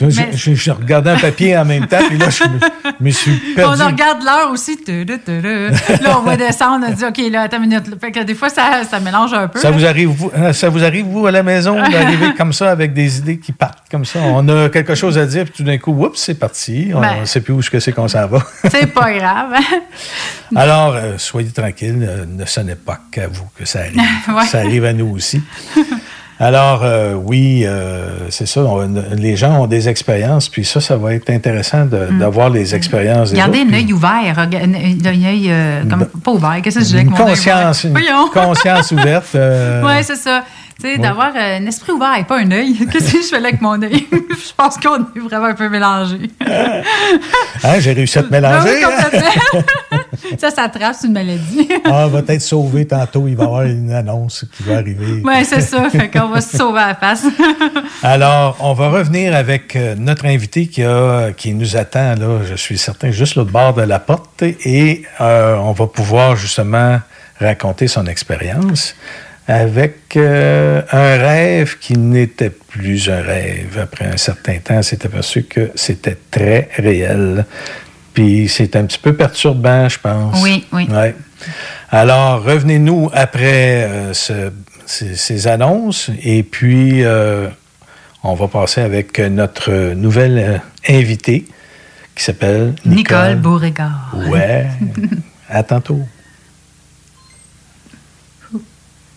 je, je- je regardais un papier en même temps, puis là, je me, me suis perdu. On regarde l'heure aussi. Là, on va descendre. On dit, OK, là, attends une minute. Fait que des fois, ça, ça mélange un peu. Ça là. vous arrive, vous, euh, ça vous arrive, vous, à la maison, d'arriver comme ça avec des idées qui partent comme ça? On a quelque chose à dire, puis tout d'un coup, oups, c'est parti. On Ben. ne sait plus où que c'est qu'on s'en va. C'est pas grave. Alors, euh, soyez tranquilles, euh, ne sonnez pas qu'à vous que ça arrive. Ouais. Ça arrive à nous aussi. Alors, euh, oui, euh, c'est ça. on- les gens ont des expériences, puis ça, ça va être intéressant de- d'avoir les expériences des Mm. Gardez autres, un œil ouvert. Un un œil, euh, comme, pas ouvert. Qu'est-ce que je dis avec Une mon conscience, ouvert? une Voyons. conscience ouverte. Oui, c'est ça. Tu sais, d'avoir euh, un esprit ouvert et pas un œil. Qu'est-ce que je fais là avec mon œil? je pense qu'on est vraiment un peu mélangés. hein, j'ai réussi à te mélanger. Ben oui, hein? complètement. ça s'attrape, c'est une maladie. Ah, va être sauvé tantôt. Il va y avoir une annonce qui va arriver. Oui, c'est ça. Fait qu'on va se sauver à la face. Alors, on va revenir avec euh, notre invité qui, a, qui nous attend, là, je suis certain, juste l'autre bord de la porte. Et euh, on va pouvoir justement raconter son expérience avec euh, un rêve qui n'était plus un rêve. Après un certain temps, s'est aperçu que c'était très réel. Puis c'est un petit peu perturbant, je pense. Oui, oui. Ouais. Alors, revenez-nous après euh, ce- ces, ces annonces et puis euh, on va passer avec notre nouvelle invitée qui s'appelle Nicole. Nicole Beauregard. Ouais. à tantôt.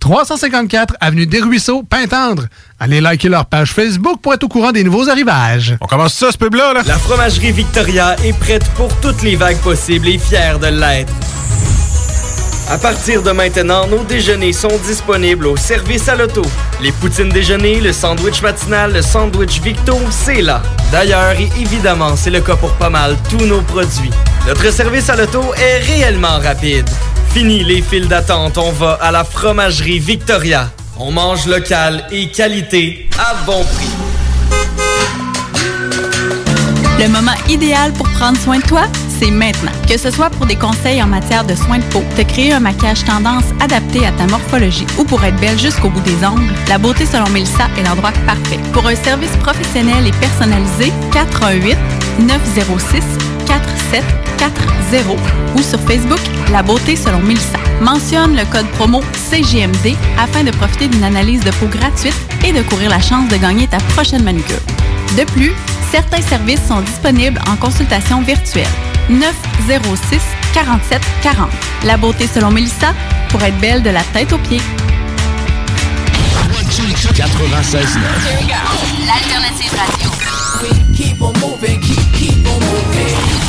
354 Avenue des Ruisseaux, Pintendre. Allez liker leur page Facebook pour être au courant des nouveaux arrivages. On commence ça, ce pub-là, là? La fromagerie Victoria est prête pour toutes les vagues possibles et fière de l'être. À partir de maintenant, nos déjeuners sont disponibles au service à l'auto. Les poutines déjeuner, le sandwich matinal, le sandwich Victo, c'est là. D'ailleurs, et évidemment, c'est le cas pour pas mal tous nos produits. Notre service à l'auto est réellement rapide. Fini les files d'attente, on va à la fromagerie Victoria. On mange local et qualité à bon prix. Le moment idéal pour prendre soin de toi, c'est maintenant. Que ce soit pour des conseils en matière de soins de peau, te créer un maquillage tendance adapté à ta morphologie ou pour être belle jusqu'au bout des ongles, la beauté selon Melissa est l'endroit parfait. Pour un service professionnel et personnalisé, 418 906 4740 ou sur Facebook La beauté selon Melissa. Mentionne le code promo CGMD afin de profiter d'une analyse de peau gratuite et de courir la chance de gagner ta prochaine manucure. De plus, certains services sont disponibles en consultation virtuelle. 906 47 40. La beauté selon Melissa pour être belle de la tête aux pieds. 96 L'alternative radio.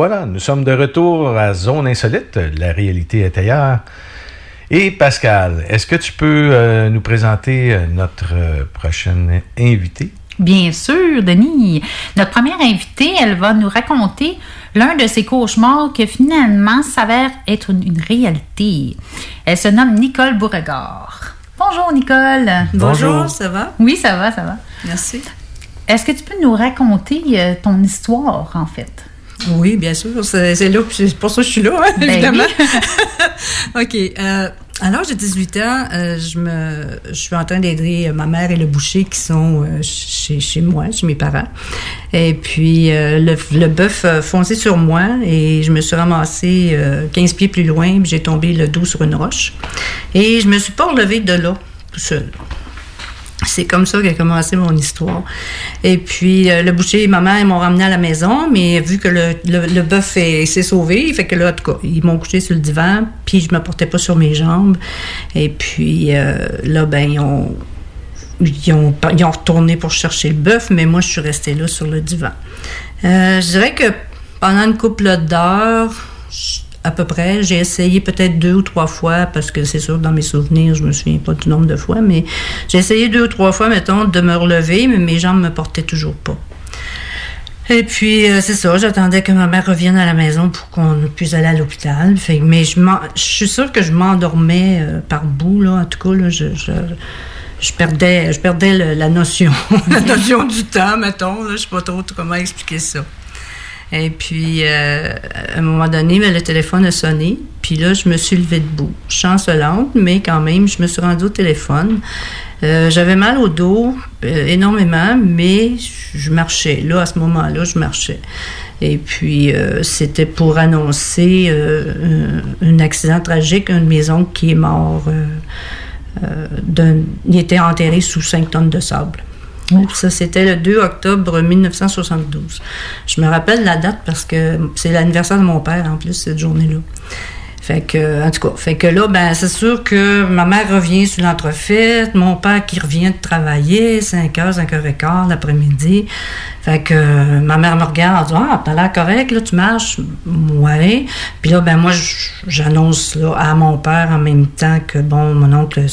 Voilà, nous sommes de retour à Zone Insolite. La réalité est ailleurs. Et Pascal, est-ce que tu peux euh, nous présenter euh, notre euh, prochaine invitée? Bien sûr, Denis. Notre première invitée, elle va nous raconter l'un de ses cauchemars que finalement s'avère être une, une réalité. Elle se nomme Nicole Beauregard. Bonjour, Nicole. Bonjour, ça va? Oui, ça va, ça va. Merci. Est-ce que tu peux nous raconter euh, ton histoire, en fait? Oui, bien sûr. C'est là, c'est pour ça que je suis là, hein, Ben évidemment. oui. OK. Euh, à l'âge de 18 ans, euh, je, me, je suis en train d'aider ma mère et le boucher qui sont euh, chez, chez moi, chez mes parents. Et puis, le, le bœuf a foncé sur moi et je me suis ramassée euh, 15 pieds plus loin, puis j'ai tombé le dos sur une roche. Et je me suis pas relevée de là, tout seul. C'est comme ça qu'a commencé mon histoire. Et puis, euh, le boucher et ma mère ils m'ont ramené à la maison, mais vu que le, le, bœuf est- s'est sauvé, fait que là, ils m'ont couché sur le divan, puis je me portais pas sur mes jambes. Et puis, euh, là, ben, ils ont, ils, ont, ils ont retourné pour chercher le bœuf, mais moi, je suis restée là sur le divan. Euh, je dirais que pendant une couple d'heures, à peu près, j'ai essayé peut-être deux ou trois fois, parce que c'est sûr, dans mes souvenirs, je me souviens pas du nombre de fois, mais j'ai essayé deux ou trois fois, mettons, de me relever, mais mes jambes me portaient toujours pas. Et puis, euh, c'est ça, j'attendais que ma mère revienne à la maison pour qu'on puisse aller à l'hôpital. Mais je, suis sûre que je m'endormais euh, par bout, là. En tout cas, là, je, perdais, je perdais la notion, la notion du temps, mettons. Là, je sais pas trop comment expliquer ça. Et puis, euh, à un moment donné, ben, le téléphone a sonné. Puis là, je me suis levée debout. Chancelante, mais quand même, je me suis rendue au téléphone. Euh, J'avais mal au dos, euh, énormément, mais je marchais. Là, à ce moment-là, je marchais. Et puis, euh, c'était pour annoncer euh, un, accident tragique, un de mes oncles qui est mort. euh, il était enterré sous 5 tonnes de sable. Ça, c'était le 2 octobre 1972. Je me rappelle la date parce que c'est l'anniversaire de mon père, en plus, cette journée-là. Fait que, en tout cas, fait que là, ben, c'est sûr que ma mère revient sur l'entrefaite, mon père qui revient de travailler, 5 h, 5 h 15 l'après-midi. Fait que euh, ma mère me regarde, ah, t'as l'air correct, là, tu marches? Ouais. Puis là, ben, moi, j'annonce, là, à mon père en même temps que, bon, mon oncle,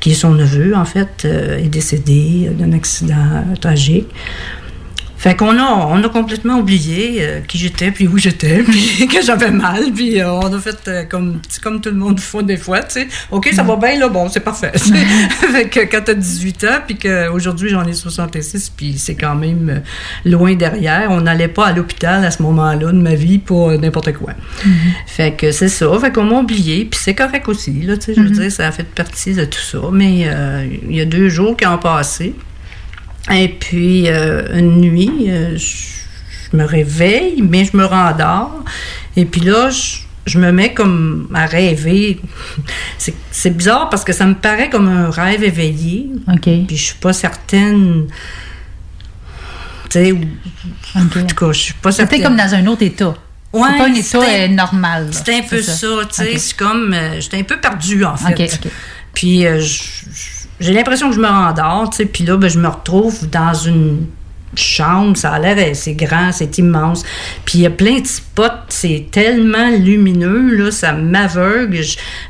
qui est son neveu, en fait, euh, est décédé d'un accident tragique. Fait qu'on a, on a complètement oublié euh, qui j'étais, puis où j'étais, puis que j'avais mal, puis euh, on a fait euh, comme, comme tout le monde fait des fois, tu sais. OK, ça va bien, là, bon, c'est parfait. fait que quand t'as 18 ans, puis qu'aujourd'hui j'en ai 66, puis c'est quand même loin derrière, on n'allait pas à l'hôpital à ce moment-là de ma vie pour n'importe quoi. Fait que c'est ça, fait qu'on m'a oublié, puis c'est correct aussi, là, tu sais, je veux Mhm. dire, ça a fait partie de tout ça. Mais il y a deux jours qui ont passé, et puis, euh, une nuit, euh, je, me réveille, mais je me rendors. Et puis là, je, je me mets comme à rêver. C'est bizarre parce que ça me paraît comme un rêve éveillé. Puis je suis pas certaine. Tu sais, ou- en tout cas, je suis pas certaine. C'était comme dans un autre état. Ouais, c'est pas un état euh, normal. C'était un peu ça, tu sais. Ok. C'est comme. euh, J'étais un peu perdue, en fait. Ok, ok. Puis euh, je- j'ai l'impression que je me rendors, tu sais. Puis là, ben, je me retrouve dans une chambre. Ça a l'air, c'est grand, c'est immense. Puis il y a plein de spots. C'est tellement lumineux, là. Ça m'aveugle.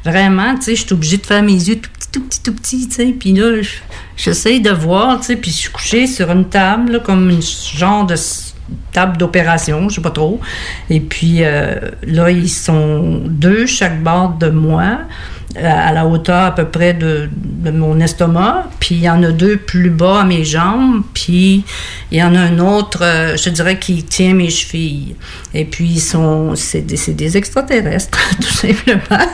Vraiment, tu sais, je suis obligée de faire mes yeux tout petits, tout petits, tout petits, tu sais. Puis là, je- j'essaye de voir, tu sais. Puis je suis couchée sur une table, là, comme une genre de table d'opération, je sais pas trop. Et puis euh, là, ils sont deux chaque bord de moi, à la hauteur à peu près de, de mon estomac. Puis il y en a deux plus bas à mes jambes. Puis il y en a un autre, euh, je dirais, qui tient mes chevilles. Et puis ils sont, c'est des, extraterrestres, tout simplement.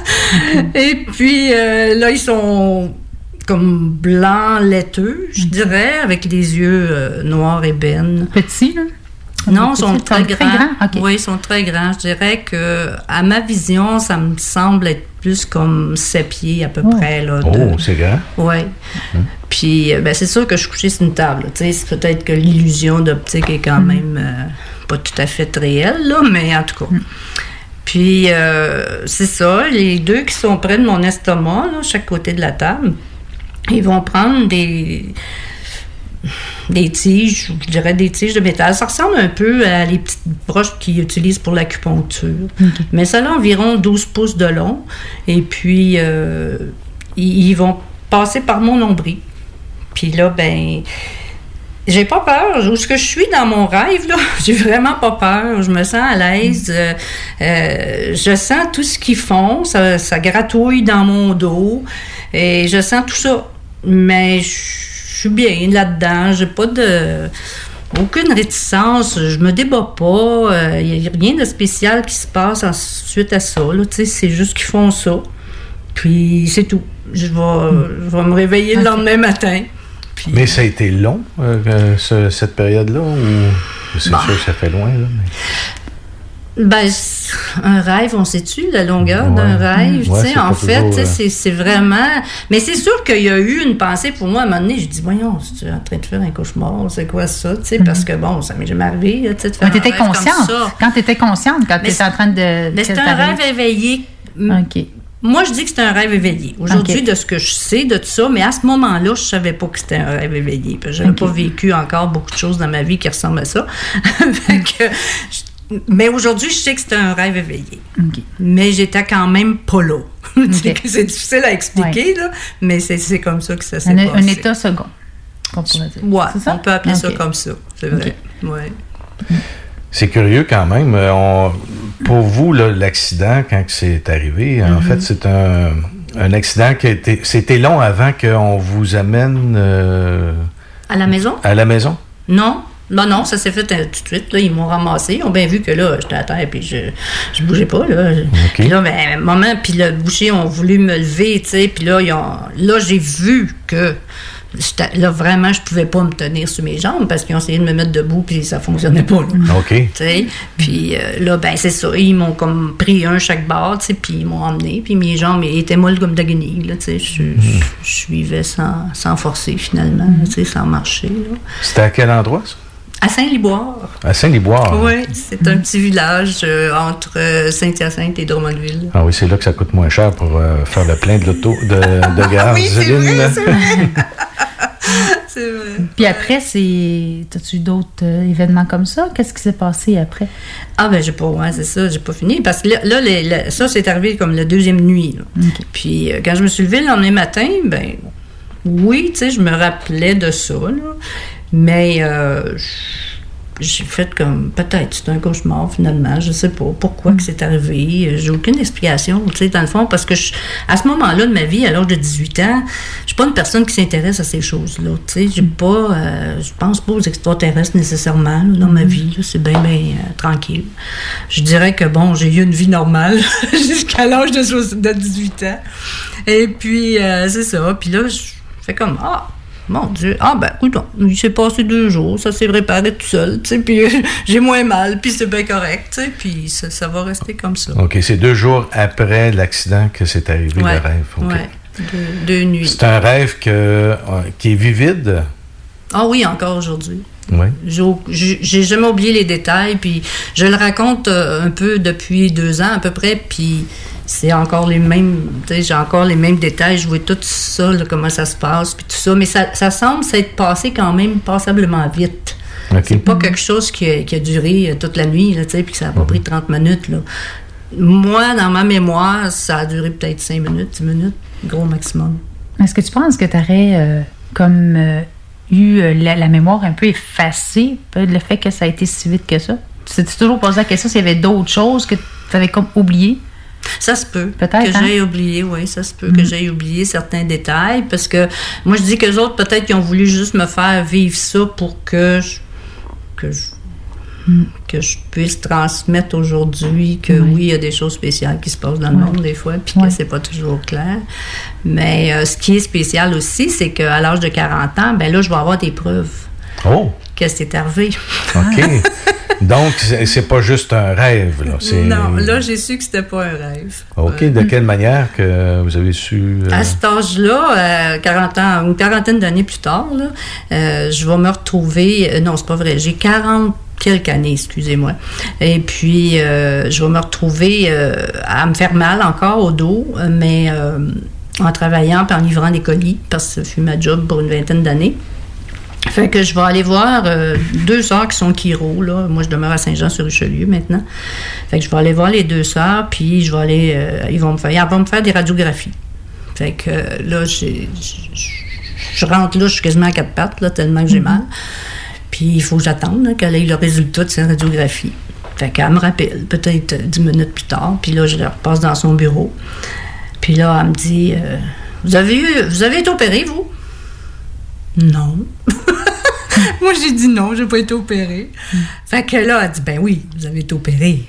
Et puis euh, là, ils sont comme blanc laiteux, je dirais, avec les yeux euh, noirs ébène. Petits, là? Non, ils sont très grands. Oui, ils sont très grands. Je dirais que à ma vision, ça me semble être plus comme sept pieds à peu près. Là, de- Oh, c'est grand. oui. Puis, euh, ben, c'est sûr que je suis couchée sur une table. Tu sais, c'est peut-être que l'illusion d'optique est quand même euh, pas tout à fait réelle, là, mais en tout cas. Puis, euh, c'est ça, les deux qui sont près de mon estomac, là, chaque côté de la table, ils vont prendre des des tiges, je dirais des tiges de métal. Ça ressemble un peu à les petites broches qu'ils utilisent pour l'acupuncture. Mais ça a environ 12 pouces de long. Et puis, euh, ils, ils vont passer par mon nombril. Puis là, ben, j'ai pas peur. Où est-ce que je suis dans mon rêve, là? J'ai vraiment pas peur. Je me sens à l'aise. Euh, euh, je sens tout ce qu'ils font. Ça, ça gratouille dans mon dos. Et je sens tout ça. Mais je je suis bien là-dedans. J'ai pas de. Aucune réticence, je me débat pas, il n'y a rien de spécial qui se passe ensuite à ça. là. Tu sais, C'est juste qu'ils font ça. Puis c'est tout. Je vais, je vais me réveiller le lendemain matin. Mais ça a été long, euh, euh, ce- cette période-là, ou c'est sûr que ça fait loin, là, mais- Ben, un rêve, on sait-tu la longueur d'un rêve? Ouais, tu c'est en fait, tu euh, c'est c'est vraiment. Mais c'est sûr qu'il y a eu une pensée pour moi à un moment donné. Je dis, voyons, tu es en train de faire un cauchemar, c'est quoi ça? Tu sais, parce que bon, ça m'est jamais arrivé, tu sais, de faire Mais comme consciente. Quand t'étais consciente, quand Mais t'étais en train de. Mais c'est un rêve éveillé. OK. Moi, je dis que c'est un rêve éveillé. Aujourd'hui, de ce que je sais de tout ça, mais à ce moment-là, je savais pas que c'était un rêve éveillé. J'avais Ok. pas vécu encore beaucoup de choses dans ma vie qui ressemblent à ça. Fait que je- mais aujourd'hui, je sais que c'était un rêve éveillé. Mais j'étais quand même pas là. C'est difficile à expliquer, là, mais c'est c'est comme ça que ça s'est Un, passé. un état second. qu'on pourrait dire. Ouais, C'est ça? on peut appeler ça comme ça. C'est vrai. Ouais. C'est curieux quand même. Euh, on- pour vous, l'accident, quand c'est arrivé, en Mhm. fait, c'est un, un accident qui a été. C'était long avant qu'on vous amène euh, À la maison? à la maison? Non. Non, non, ça s'est fait euh, tout de suite. Là, ils m'ont ramassé. Ils ont bien vu que là, j'étais à terre puis je, je bougeais pas. Là, Puis là ben, moment, puis le boucher ont voulu me lever, tu sais. Puis là, ils ont- là j'ai vu que là, vraiment, je pouvais pas me tenir sur mes jambes parce qu'ils ont essayé de me mettre debout puis ça fonctionnait pas. là. OK. Puis euh, là, ben c'est ça. Ils m'ont comme pris un chaque barre, tu sais, puis ils m'ont emmené. Puis mes jambes étaient molles comme de là, tu sais. Je, je- je suivais sans, sans forcer, finalement, tu sais, sans marcher. C'était à quel endroit, ça? À Saint-Liboire. À Saint-Liboire. Oui, c'est un petit village euh, entre euh, Saint-Hyacinthe et Drummondville. Ah oui, c'est là que ça coûte moins cher pour euh, faire le plein de l'auto de, de gaz. Oui, c'est vrai, c'est vrai. Puis après, c'est. T'as-tu d'autres euh, événements comme ça? Qu'est-ce qui s'est passé après? Ah ben j'ai pas, ouais, c'est ça, j'ai pas fini. Parce que là, là, les- ça, c'est arrivé comme la deuxième nuit. là. Puis euh, quand je me suis levée le lendemain matin, ben oui, tu sais, je me rappelais de ça, là. Mais euh, j'ai fait comme peut-être c'est un cauchemar finalement, je sais pas pourquoi que c'est arrivé, j'ai aucune explication, tu sais dans le fond parce que je- à ce moment-là de ma vie, à l'âge de 18 ans, je suis pas une personne qui s'intéresse à ces choses-là, tu sais, j'ai pas euh, je pense pas aux extraterrestres nécessairement là, dans ma vie, là, c'est bien bien euh, tranquille. Je dirais que bon, j'ai eu une vie normale jusqu'à l'âge de, de 18 ans. Et puis euh, c'est ça, puis là je fais comme ah mon Dieu, ah ben, écoute, il s'est passé deux jours, ça s'est réparé tout seul, tu sais, puis euh, j'ai moins mal, puis c'est bien correct, tu sais, puis ça, ça va rester comme ça. OK, c'est deux jours après l'accident que c'est arrivé Ouais, le rêve. OK. ouais, deux, deux nuits. C'est un rêve que, euh, qui est vivide? Ah oui, encore aujourd'hui. Oui. J'ai jamais oublié les détails, puis je le raconte euh, un peu depuis deux ans à peu près, puis c'est encore les mêmes, tu sais, j'ai encore les mêmes détails, je vois tout ça, là, comment ça se passe, puis tout ça, mais ça, ça semble s'être passé quand même passablement vite. C'est pas quelque chose qui a, qui a duré euh, toute la nuit, là, tu sais, puis que ça n'a pas pris 30 minutes, là. Moi, dans ma mémoire, ça a duré peut-être 5 minutes, 10 minutes, gros maximum. Est-ce que tu penses que tu aurais comme euh, eu euh, la, la mémoire un peu effacée, le fait que ça a été si vite que ça? Tu t'es toujours posé la question s'il y avait d'autres choses que tu avais comme oubliées? Ça se peut. Peut-être. Que hein? j'ai oublié, oui, ça se peut que j'ai oublié certains détails parce que moi je dis que les autres peut-être qu'ils ont voulu juste me faire vivre ça pour que je, que je, que je puisse transmettre aujourd'hui que oui. il y a des choses spéciales qui se passent dans le monde des fois puis que c'est pas toujours clair. Mais euh, ce qui est spécial aussi, c'est qu'à l'âge de 40 ans, ben là je vais avoir des preuves Oh, que c'est arrivé. OK. Donc, c'est pas juste un rêve. Là. Non, là j'ai su que c'était pas un rêve. OK. De quelle manière que vous avez su. euh, À cet âge-là, euh, 40 ans, une quarantaine d'années plus tard, là, euh, je vais me retrouver. euh, non, c'est pas vrai. J'ai 40 quelques années, excusez-moi. Et puis, je vais me retrouver à me faire mal encore au dos, mais en travaillant et en livrant des colis, parce que ce fut ma job pour une vingtaine d'années. Fait que je vais aller voir euh, deux sœurs qui sont Kiro, là. Moi, je demeure à Saint-Jean-sur-Richelieu maintenant. Fait que je vais aller voir les deux sœurs, puis je vais aller... euh, ils vont me faire... Elles vont me faire des radiographies. Fait que euh, là, j'ai- je rentre là, je suis quasiment à quatre pattes, là, tellement que j'ai mal. Puis il faut que j'attende qu'elle ait le résultat de sa radiographie. Fait qu'elle me rappelle, peut-être dix minutes plus tard. Puis là, je la repasse dans son bureau. Puis là, elle me dit vous, avez eu, vous avez été opéré, vous Non. Moi, j'ai dit non, j'ai pas été opérée. Fait que là, elle dit ben oui, vous avez été opéré.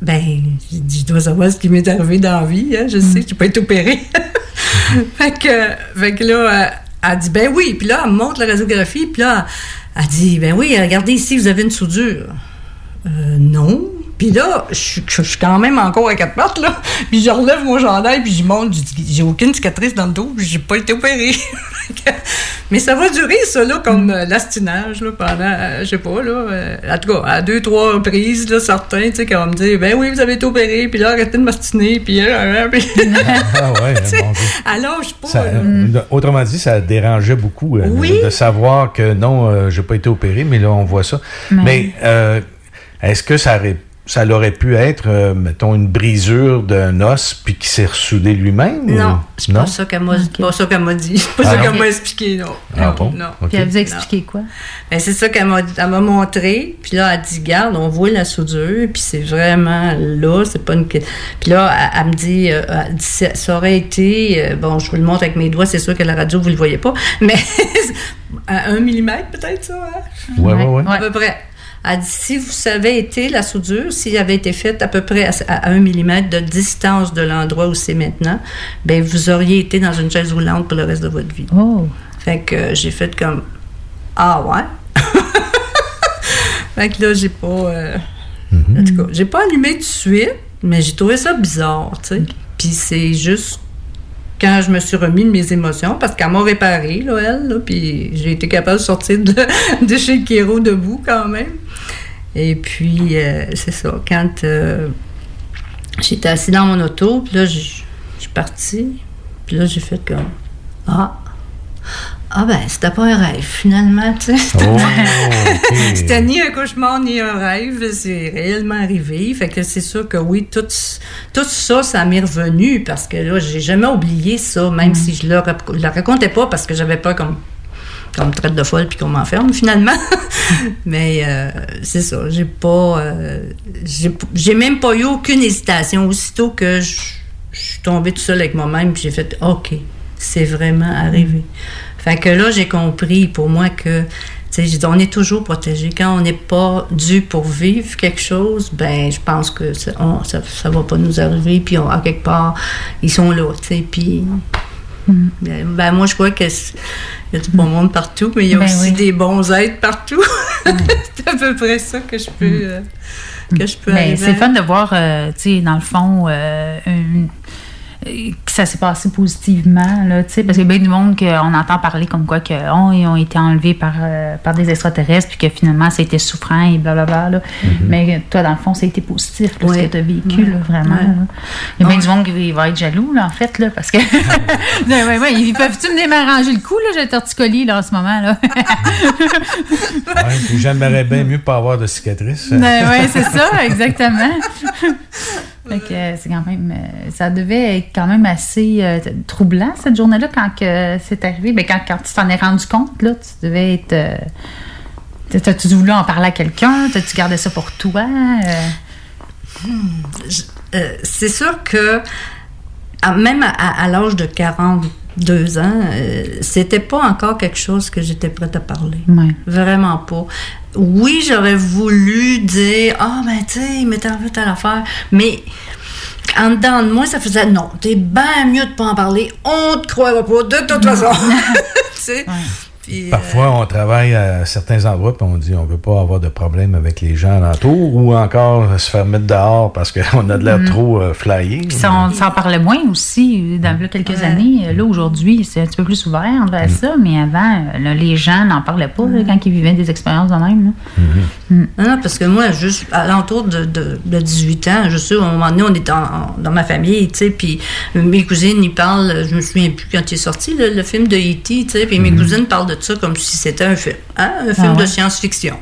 Ben, j'ai dit, je dois savoir ce qui m'est arrivé dans la vie. hein. Je sais que j'ai pas été opérée. fait, que, là, elle, elle dit, ben oui. Puis là, elle me montre la radiographie. Puis là, elle dit, ben oui, regardez ici, vous avez une soudure. Euh, non. Puis là, je suis- je suis quand même encore à quatre pattes, là. Puis je relève mon chandail, puis je monte. je dis, J'ai aucune cicatrice dans le dos, puis j'ai pas été opérée. Mais ça va durer, ça, là, comme euh, l'astinage, là, pendant, euh, je sais pas, là, euh, en tout cas, à deux, trois reprises, là, certains, tu sais, qui vont me dire, ben oui, vous avez été opéré, puis là, arrêtez de m'astiner, puis... euh, euh, puis- Ah ouais. Alors, je sais pas... Ça- euh, Autrement dit, ça dérangeait beaucoup euh, Oui. de savoir que non, euh, j'ai pas été opéré, mais là, on voit ça. Ouais. Mais euh, est-ce que ça aurait, ça aurait pu être, euh, mettons, une brisure d'un os puis qui s'est ressoudé lui-même? Non, ou- c'est pas ça qu'elle m'a pas ça qu'elle m'a dit. C'est pas Ah ça qu'elle m'a expliqué, non. Ah non, bon? non. Ok. Puis elle vous a expliqué quoi? Ben, c'est ça qu'elle m'a elle m'a montré. Puis là, elle dit, garde, on voit la soudure, puis c'est vraiment là, c'est pas une... Puis là, elle, elle me dit, euh, elle dit, ça, ça aurait été... euh, bon, je vous le montre avec mes doigts, c'est sûr que la radio, vous le voyez pas, mais à un millimètre peut-être, ça, hein? Ouais, ouais, ouais. À peu près. Elle dit, si vous savez été la soudure, s'il avait été faite à peu près à, à un millimètre de distance de l'endroit où c'est maintenant, ben vous auriez été dans une chaise roulante pour le reste de votre vie. Oh. Fait que euh, j'ai fait comme Ah ouais? fait que là, j'ai pas. euh, En tout cas, j'ai pas allumé tout de suite, mais j'ai trouvé ça bizarre, tu sais. Puis c'est juste quand je me suis remis de mes émotions, parce qu'elle m'a réparé, là, elle, là, puis j'ai été capable de sortir de, de chez Kiro debout quand même. Et puis, euh, c'est ça, quand euh, j'étais assis dans mon auto, puis là, je suis partie, puis là, j'ai fait comme Ah, ah ben, c'était pas un rêve, finalement, tu sais. C'était Oh. C'était ni un cauchemar, ni un rêve, c'est réellement arrivé. Fait que c'est sûr que oui, tout, tout ça, ça m'est revenu, parce que là, j'ai jamais oublié ça, même si je le, le racontais pas, parce que j'avais pas comme qu'on me traite de folle puis qu'on m'enferme finalement. Mais euh, c'est ça, j'ai pas, euh, j'ai- même pas eu aucune hésitation. Aussitôt que je suis tombée tout seul avec moi-même, j'ai fait OK, c'est vraiment arrivé. Fait que là, j'ai compris pour moi que, dit, on est toujours protégé. Quand on n'est pas dû pour vivre quelque chose, ben, je pense que ça, on- ça, va pas nous arriver, puis à quelque part, ils sont là, tu sais, puis. Ben, ben, moi, je crois que c'est- il y a du bon monde partout, mais il y a Ben aussi oui. des bons êtres partout. c'est à peu près ça que je peux, euh, que je peux arriver c'est fun de voir, euh, tu sais, dans le fond, une- euh, que ça s'est passé positivement, là, tu sais, parce qu'il y a bien du monde qu'on entend parler comme quoi que, oh, ils ont été enlevés par, euh, par des extraterrestres, puis que finalement, ça a été souffrant et blablabla, là. Mais toi, dans le fond, ça a été positif, là, ce que tu as vécu, Ouais. là, vraiment. Ouais. là. Il y a bien du monde qui va être jaloux, là, en fait, là, parce que... ouais, ouais, ouais, ils peuvent-tu me m'arranger le coup, là? J'ai le torticolis, là, en ce moment, là? J'aimerais bien mieux pas avoir de cicatrices. Ouais, c'est ça, exactement. Euh, c'est quand même, euh, ça devait être quand même assez euh, troublant cette journée-là quand que c'est arrivé. Ben, quand, quand tu t'en es rendu compte, là, tu devais être. euh, T'as-tu voulu en parler à quelqu'un? T'as-tu gardé ça pour toi? Euh, euh, c'est sûr que même à, l'âge de 42 ans, c'était pas encore quelque chose que j'étais prête à parler. Ouais. Vraiment pas. Oui, j'aurais voulu dire Ah, ben, tu sais, il m'est arrivé telle affaire. Mais en dedans de moi, ça faisait Non, t'es bien mieux de pas en parler. On te croira pas, de toute façon. tu sais? Puis, euh, Parfois, on travaille à certains endroits puis on dit on veut pas avoir de problème avec les gens alentours ou encore se faire mettre dehors parce qu'on a de l'air Mhm. trop euh, flyé. Puis ça, on s'en parlait moins aussi dans là, quelques années. Là, aujourd'hui, c'est un petit peu plus ouvert envers ça, mais avant, là, les gens n'en parlaient pas là, quand ils vivaient des expériences de même. là. Non, non, parce que moi, juste à l'entour de, de, de 18 ans, je sais, à un moment donné, on est en- en- dans ma famille, tu sais, puis mes cousines, ils parlent, je me souviens plus quand il est sorti, le, le film de E.T., tu sais, puis mes cousines parlent de ça comme si c'était un film, hein, un film Ah ouais. de science-fiction.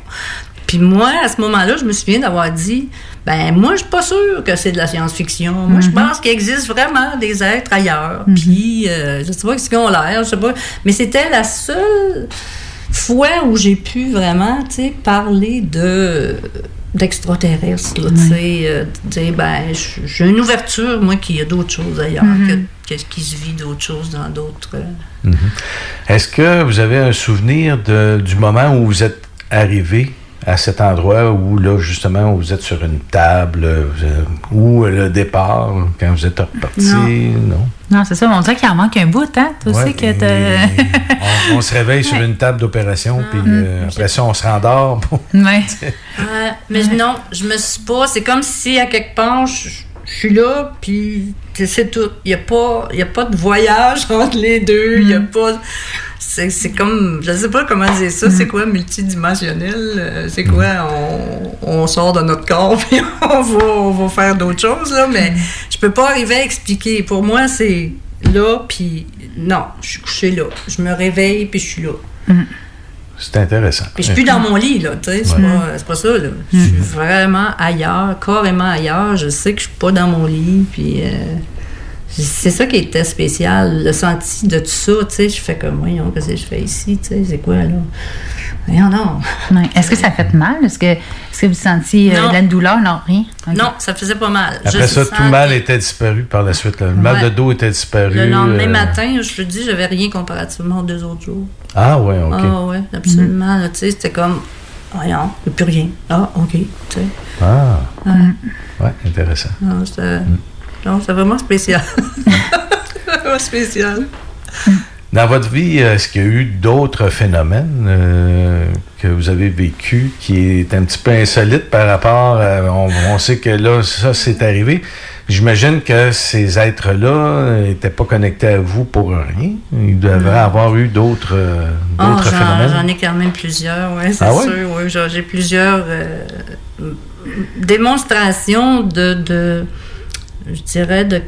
Puis moi, à ce moment-là, je me souviens d'avoir dit, ben moi, je suis pas sûre que c'est de la science-fiction. Moi, je Mhm. pense qu'il existe vraiment des êtres ailleurs. Puis, euh, je sais pas ce qu'ils ont l'air, je sais pas. Mais c'était la seule fois où j'ai pu vraiment, tu sais, parler de d'extraterrestres, là, tu sais, euh, dire, ben, j'ai une ouverture, moi, qu'il y a d'autres choses ailleurs, Mhm. que, que- qu'il se vit d'autres choses dans d'autres... euh, Mhm. Est-ce que vous avez un souvenir de- du moment où vous êtes arrivé à cet endroit où, là, justement, vous êtes sur une table, euh, ou le départ, quand vous êtes reparti? Non. Non? Non, c'est ça, on dirait qu'il en manque un bout, hein? Toi Ouais, aussi que. On, on se réveille sur une table d'opération, puis euh, après ça, on se rendort. Bon. Ouais. Ouais, mais non, je me suis pas. C'est comme si à quelque part, je, je suis là, puis c'est- tout. Il n'y a, pas- y a pas de voyage entre les deux. Il y a pas. C'est c'est comme. Je sais pas comment dire ça. C'est quoi multidimensionnel? Euh, C'est quoi? On, on sort de notre corps, puis on va, on va faire d'autres choses, là. Mais je peux pas arriver à expliquer. Pour moi, c'est là, puis non, je suis couché là. Je me réveille, puis je suis là. C'est intéressant. Puis je suis plus dans mon lit, là, tu sais, c'est Ouais. pas, c'est pas ça, là. Je suis vraiment ailleurs, carrément ailleurs. Je sais que je suis pas dans mon lit, puis euh, c'est ça qui était spécial, le senti de tout ça, tu sais. Je fais comme, voyons, qu'est-ce que je fais ici, tu sais, c'est quoi, là? Voyons, non. Ouais. Est-ce que ça fait mal? Est-ce que, est-ce que vous sentiez euh, de la douleur? Non, rien. Non, ça faisait pas mal. Après Je ça, tout mal que était disparu par la suite. là. Le mal Ouais. de dos était disparu. Le lendemain euh, matin, je te dis, j'avais rien comparativement aux deux autres jours. Ah, ouais, OK. Ah, ouais, absolument, tu sais, c'était comme, voyons, il n'y a plus rien. Ah, OK, tu sais. Ah, Ouais. ouais, intéressant. Non, c'était non, c'est vraiment spécial. vraiment spécial. Dans votre vie, est-ce qu'il y a eu d'autres phénomènes euh, que vous avez vécu qui est un petit peu insolite par rapport à, on, on sait que là, ça, c'est arrivé. J'imagine que ces êtres-là n'étaient pas connectés à vous pour rien. Ils devraient avoir eu d'autres euh, Ah, phénomènes. J'en ai quand même plusieurs, ouais, c'est Ah sûr. J'ai plusieurs euh, démonstrations de, de, je dirais, de,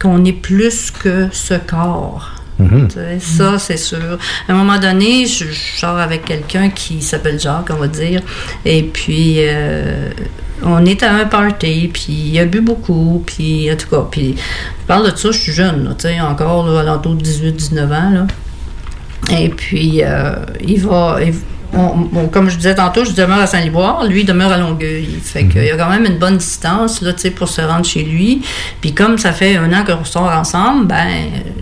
qu'on est plus que ce corps. Mhm. Sais, Ça, c'est sûr. À un moment donné, je, je sors avec quelqu'un qui s'appelle Jacques, on va dire, et puis euh, on est à un party, puis il a bu beaucoup, puis en tout cas, puis je parle de ça, je suis jeune, tu sais, encore là, à l'entour de 18-19 ans, là. Et puis, euh, il va. il- on- comme je disais tantôt, je demeure à Saint-Liboire, lui il demeure à Longueuil. Fait qu'il y a quand même une bonne distance là, pour se rendre chez lui. Puis comme ça fait un an qu'on sort ensemble, ben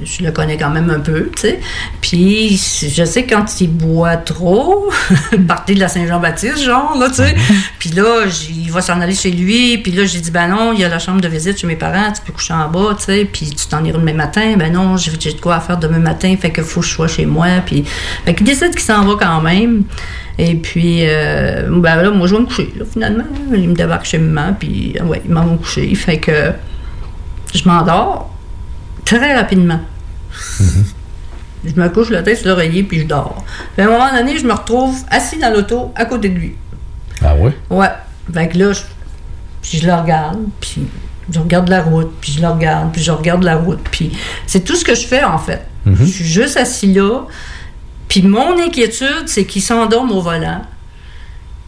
je le connais quand même un peu, tu sais. Puis je sais quand il boit trop, partir de la Saint-Jean-Baptiste, genre, là, tu sais. Puis là, il va s'en aller chez lui. Puis là, j'ai dit, ben non, il y a la chambre de visite chez mes parents, tu peux coucher en bas, tu sais. Puis tu t'en iras demain matin. Ben non, j'ai j'ai de quoi à faire demain matin, fait que faut que je sois chez moi. Puis, fait qu'il décide qu'il s'en va quand même. Et puis, euh, ben là, moi, je vais me coucher, là, finalement. Il me débarque chez maman, puis, euh, ouais, il m'en me coucher. Fait que je m'endors très rapidement. Je me couche la tête sur l'oreiller, puis je dors. Puis à un moment donné, je me retrouve assis dans l'auto à côté de lui. Ah ouais? Ouais. Fait que là, je, puis je le regarde, puis je regarde la route, puis je le regarde, puis je regarde la route. Puis c'est tout ce que je fais, en fait. Mhm. Je suis juste assis là. Puis mon inquiétude, c'est qu'il s'endorme au volant.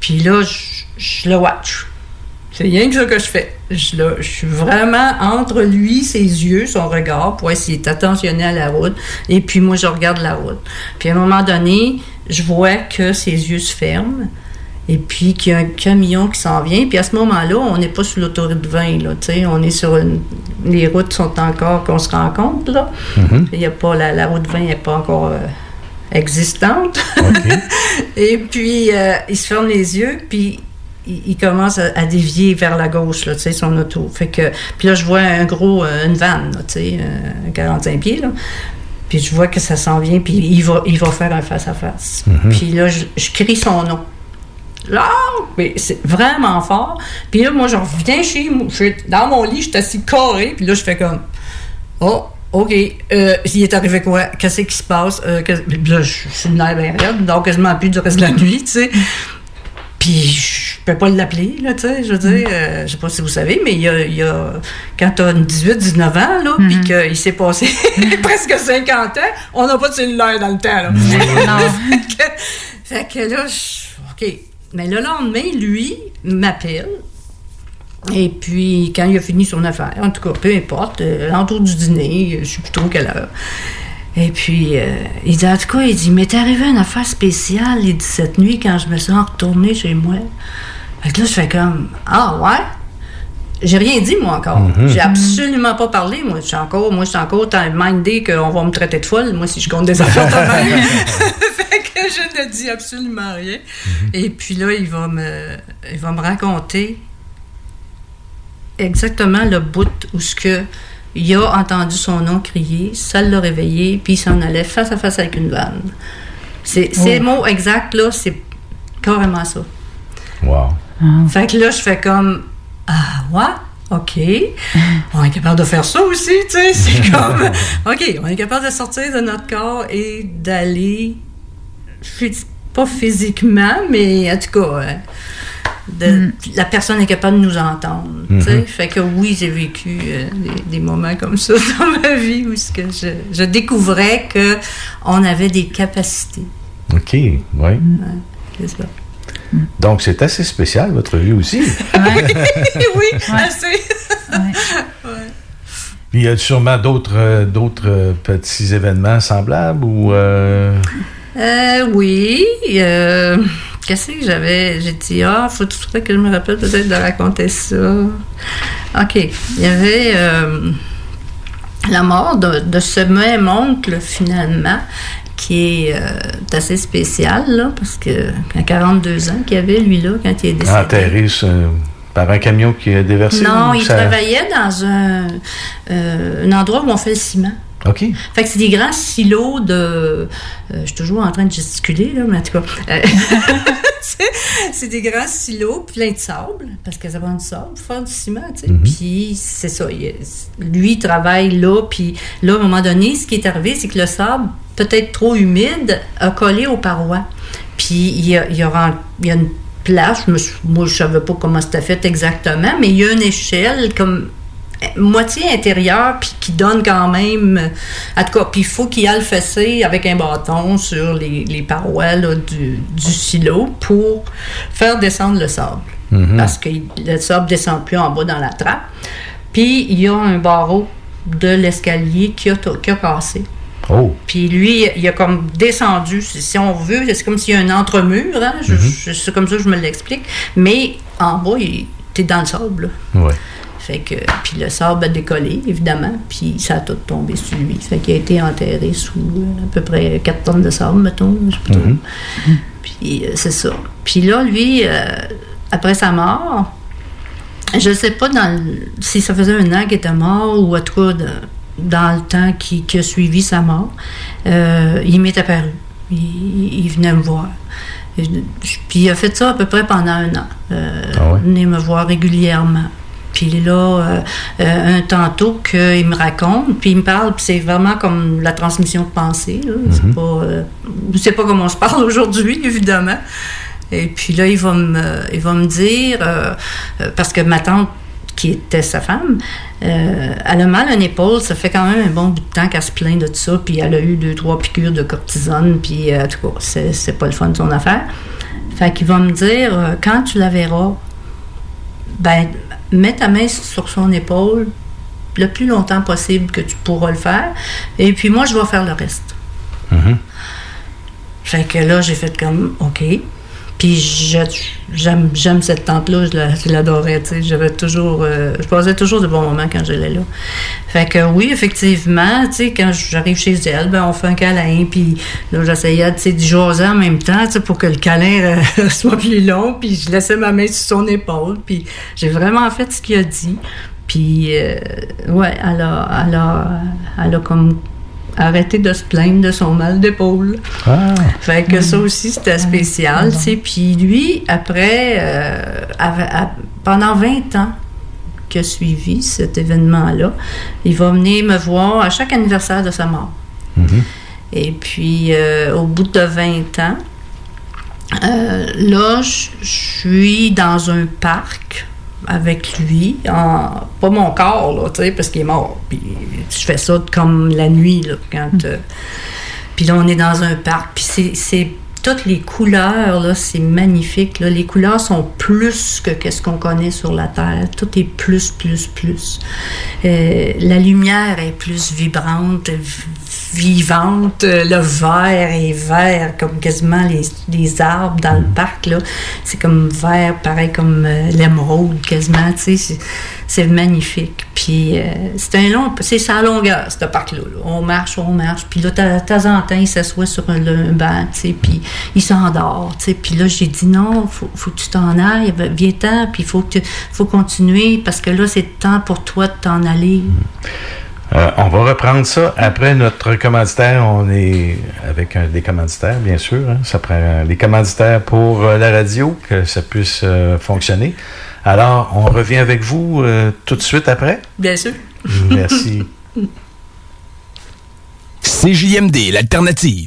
Puis là, je, je le watch. C'est rien que ça que je fais. Je, suis vraiment entre lui, ses yeux, son regard, pour s'il est attentionné à la route. Et puis moi, je regarde la route. Puis à un moment donné, je vois que ses yeux se ferment. Et puis qu'il y a un camion qui s'en vient. Puis à ce moment-là, on n'est pas sur l'autoroute 20, là, tu sais. On est sur une... Les routes sont encore qu'on se rencontre, là. Il y a pas... La, la route 20 n'est pas encore euh, existante. Et puis, euh, il se ferme les yeux, puis il, il commence à, à dévier vers la gauche, là, tu sais, son auto. Fait que... Puis là, je vois un gros... euh, une vanne, tu sais, euh, 45 pieds, là. Puis je vois que ça s'en vient, puis il va, il va faire un face-à-face. Mhm. Puis là, je, je crie son nom. Là, mais c'est vraiment fort. Puis là, moi, je reviens chez moi. Je suis dans mon lit, je suis assis carré. Puis là, je fais comme Oh, OK. Euh, il est arrivé quoi? Qu'est-ce qui se passe? Euh, là, je suis une nerf bien raide, donc quasiment plus du reste de la nuit, tu sais. Puis je peux pas l'appeler, là, tu sais. Je veux dire, euh, je sais pas si vous savez, mais il y a, il y a quand t'as 18, 19 ans, là, puis qu'il s'est passé presque 50 ans, on n'a pas de cellulaire dans le temps, là. fait, que, fait que là, je- OK. Mais le lendemain, lui m'appelle. Et puis, quand il a fini son affaire, en tout cas, peu importe, euh, l'entour du dîner, je sais plus trop quelle heure. Et puis, euh, il dit, en tout cas, il dit, m'est arrivé une affaire spéciale, il dit, cette nuit, quand je me suis retournée chez moi. Fait que là, je fais comme, ah ouais? J'ai rien dit, moi, encore. Mhm. J'ai absolument pas parlé. Moi, je suis encore, moi, je suis encore tant mindé qu'on va me traiter de folle, moi, si je compte des affaires de même. fait que je ne dis absolument rien. Et puis là, il va me, il va me raconter exactement le bout où ce que il a entendu son nom crier, ça l'a réveillé, puis il s'en allait face à face avec une vanne. C'est, Ces Oh. mots exacts, là, c'est carrément ça. Wow. Fait que là, je fais comme Ah, ouais, OK. On est capable de faire ça aussi, tu sais. C'est comme OK, on est capable de sortir de notre corps et d'aller. Pas physiquement, mais en tout cas, hein, de- la personne est capable de nous entendre. tu sais. Mhm. Fait que oui, j'ai vécu euh, des, des moments comme ça dans ma vie où ce que je, je découvrais que on avait des capacités. OK, oui. Ouais, c'est ça. Donc, c'est assez spécial, votre vie aussi. oui, assez. Il y a sûrement d'autres euh, d'autres euh, petits événements semblables ou... euh, Euh, oui. euh, Qu'est-ce que j'avais? J'ai dit, ah, faut tout que je me rappelle peut-être de raconter ça. OK. Il y avait euh, la mort de, de ce même oncle, finalement, qui est euh, assez spécial, là, parce que à 42 ans qu'il avait, lui-là, quand il est décédé. sur- par un camion qui a déversé? Non, il ça- travaillait dans un, euh, un endroit où on fait le ciment. OK. Fait que c'est des grands silos de. euh, je suis toujours en train de gesticuler, là, mais en tout cas. euh, c'est- des grands silos pleins de sable, parce que ça prend du sable pour faire du ciment, tu sais. Puis c'est ça. il- lui, il travaille là, puis là, à un moment donné, ce qui est arrivé, c'est que le sable, peut-être trop humide, a collé aux parois. Puis il y a, il y a il y a une place, moi, je savais pas comment c'était fait exactement, mais il y a une échelle comme moitié intérieure puis qui donne quand même euh, en tout cas puis il faut qu'il aille le fessé avec un bâton sur les, les parois là, du, du silo pour faire descendre le sable Mhm. parce que le sable descend plus en bas dans la trappe puis il y a un barreau de l'escalier qui a, qui a cassé Oh. Puis lui, il a comme descendu, si on veut, c'est comme s'il y a un entremur, hein, je- Mhm. c'est comme ça que je me l'explique. Mais en bas, il était dans le sable. là. Ouais. Fait que, puis le sable a décollé, évidemment, puis ça a tout tombé sur lui. Fait qu'il a été enterré sous euh, à peu près 4 tonnes de sable, mettons. je trop. Puis euh, c'est ça. Puis là, lui, euh, après sa mort, je sais pas dans le- si ça faisait un an qu'il était mort ou en tout cas de- dans le temps qui, qui a suivi sa mort, euh, il m'est apparu. Il, il- il venait me voir. Puis il a fait ça à peu près pendant un an. Euh, Venait me voir régulièrement. Puis là, euh, euh, un tantôt qu'il me raconte, puis il me parle, puis c'est vraiment comme la transmission de pensée. là. C'est Mhm. pas, euh, sais pas comment on se parle aujourd'hui, évidemment. Et puis là, il va me, il va me dire, parce que ma tante, qui était sa femme, euh, elle a mal à une épaule. Ça fait quand même un bon bout de temps qu'elle se plaint de ça. Puis elle a eu deux, trois piqûres de cortisone. Puis euh, en tout cas, c'est, c'est pas le fun de son affaire. Fait qu'il va me dire, euh, quand tu la verras, ben, mets ta main sur son épaule le plus longtemps possible que tu pourras le faire. Et puis moi, je vais faire le reste. Fait que là, j'ai fait comme, OK. Puis j'aime, j'aime cette tante-là, je, la- je l'adorais, tu sais. J'avais toujours, euh, je passais toujours de bons moments quand j'allais là. Fait que oui, effectivement, tu sais, quand j'arrive chez elle, ben on fait un câlin, puis là, j'essayais, tu sais, d'y jaser en même temps, tu sais, pour que le câlin euh, soit plus long, puis je laissais ma main sur son épaule, puis j'ai vraiment fait ce qu'il a dit. Puis, euh, ouais, elle a, elle a, elle a comme arrêté de se plaindre de son mal d'épaule. Ah. Fait que ça aussi, c'était spécial, tu sais. Puis lui, après, euh, pendant 20 ans qui a suivi cet événement-là, il va venir me voir à chaque anniversaire de sa mort. Et puis, euh, au bout de 20 ans, euh, là, je je suis dans un parc avec lui, en, pas mon corps, là, tu sais, parce qu'il est mort. Puis je fais ça comme la nuit, là, quand... euh, puis là, on est dans un parc, puis c'est- c'est... Toutes les couleurs, là, c'est magnifique. Les couleurs sont plus que qu'est-ce qu'on connaît sur la Terre. Tout est plus, plus, plus. Euh, la lumière est plus vibrante, vivante. Le vert est vert, comme quasiment les, les arbres dans le parc. C'est comme vert, pareil comme euh, l'émeraude, quasiment. C'est- magnifique. Puis euh, c'est un long... C'est sa longueur, ce parc-là. là. On marche, on marche. Puis là, de temps en temps, il s'assoit sur un, banc, tu sais, puis il s'endort, tu sais. Puis là, j'ai dit non, faut, faut que tu t'en ailles, viens-t'en, puis il faut, que faut continuer, parce que là, c'est le temps pour toi de t'en aller. Euh, on va reprendre ça après notre commanditaire. On est avec un, des commanditaires, bien sûr. hein. Ça prend des commanditaires pour euh, la radio, que ça puisse euh, fonctionner. Alors, on revient avec vous euh, tout de suite après. Bien sûr. Merci. CJMD, l'alternative.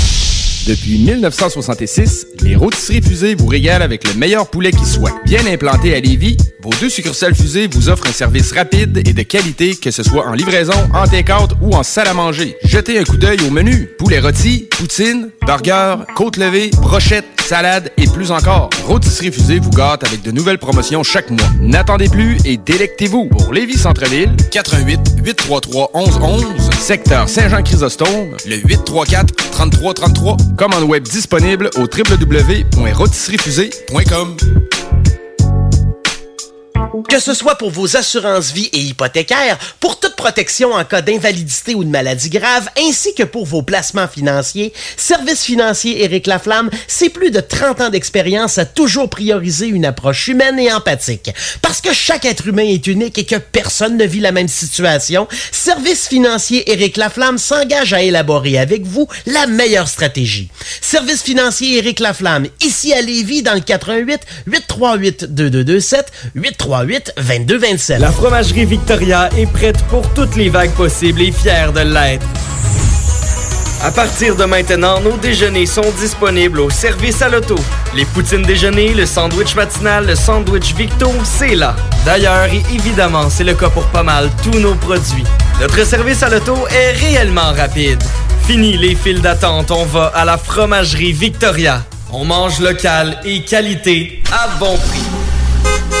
Depuis 1966, les rôtisseries fusées vous régalent avec le meilleur poulet qui soit. Bien implanté à Lévis, vos deux succursales fusées vous offrent un service rapide et de qualité, que ce soit en livraison, en take-out ou en salle à manger. Jetez un coup d'œil au menu. Poulet rôti, poutine, burger, côte levée, brochette, salade et plus encore. Rôtisserie fusée vous gâte avec de nouvelles promotions chaque mois. N'attendez plus et délectez-vous. Pour Lévis Centre-Ville, 88 833 1111, secteur Saint-Jean-Chrysostome, le 834 3333. Commande web disponible au www.rôtisseriefusée.com. Que ce soit pour vos assurances vie et hypothécaires, pour toute protection en cas d'invalidité ou de maladie grave, ainsi que pour vos placements financiers, Service financier Éric Laflamme, c'est plus de 30 ans d'expérience à toujours prioriser une approche humaine et empathique. Parce que chaque être humain est unique et que personne ne vit la même situation, Service financier Éric Laflamme s'engage à élaborer avec vous la meilleure stratégie. Service financier Éric Laflamme, ici à Lévis, dans le 88 838 2227 838 2227. La fromagerie Victoria est prête pour toutes les vagues possibles et fière de l'être. À partir de maintenant, nos déjeuners sont disponibles au service à l'auto. Les poutines déjeuner, le sandwich matinal, le sandwich Victo, c'est là. D'ailleurs, et évidemment, c'est le cas pour pas mal tous nos produits. Notre service à l'auto est réellement rapide. Fini les files d'attente, on va à la fromagerie Victoria. On mange local et qualité à bon prix.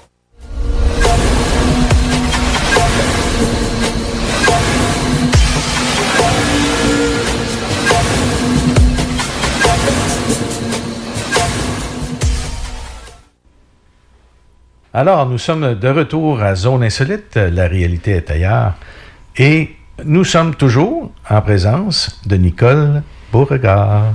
Alors, nous sommes de retour à Zone Insolite. La réalité est ailleurs. Et nous sommes toujours en présence de Nicole Beauregard.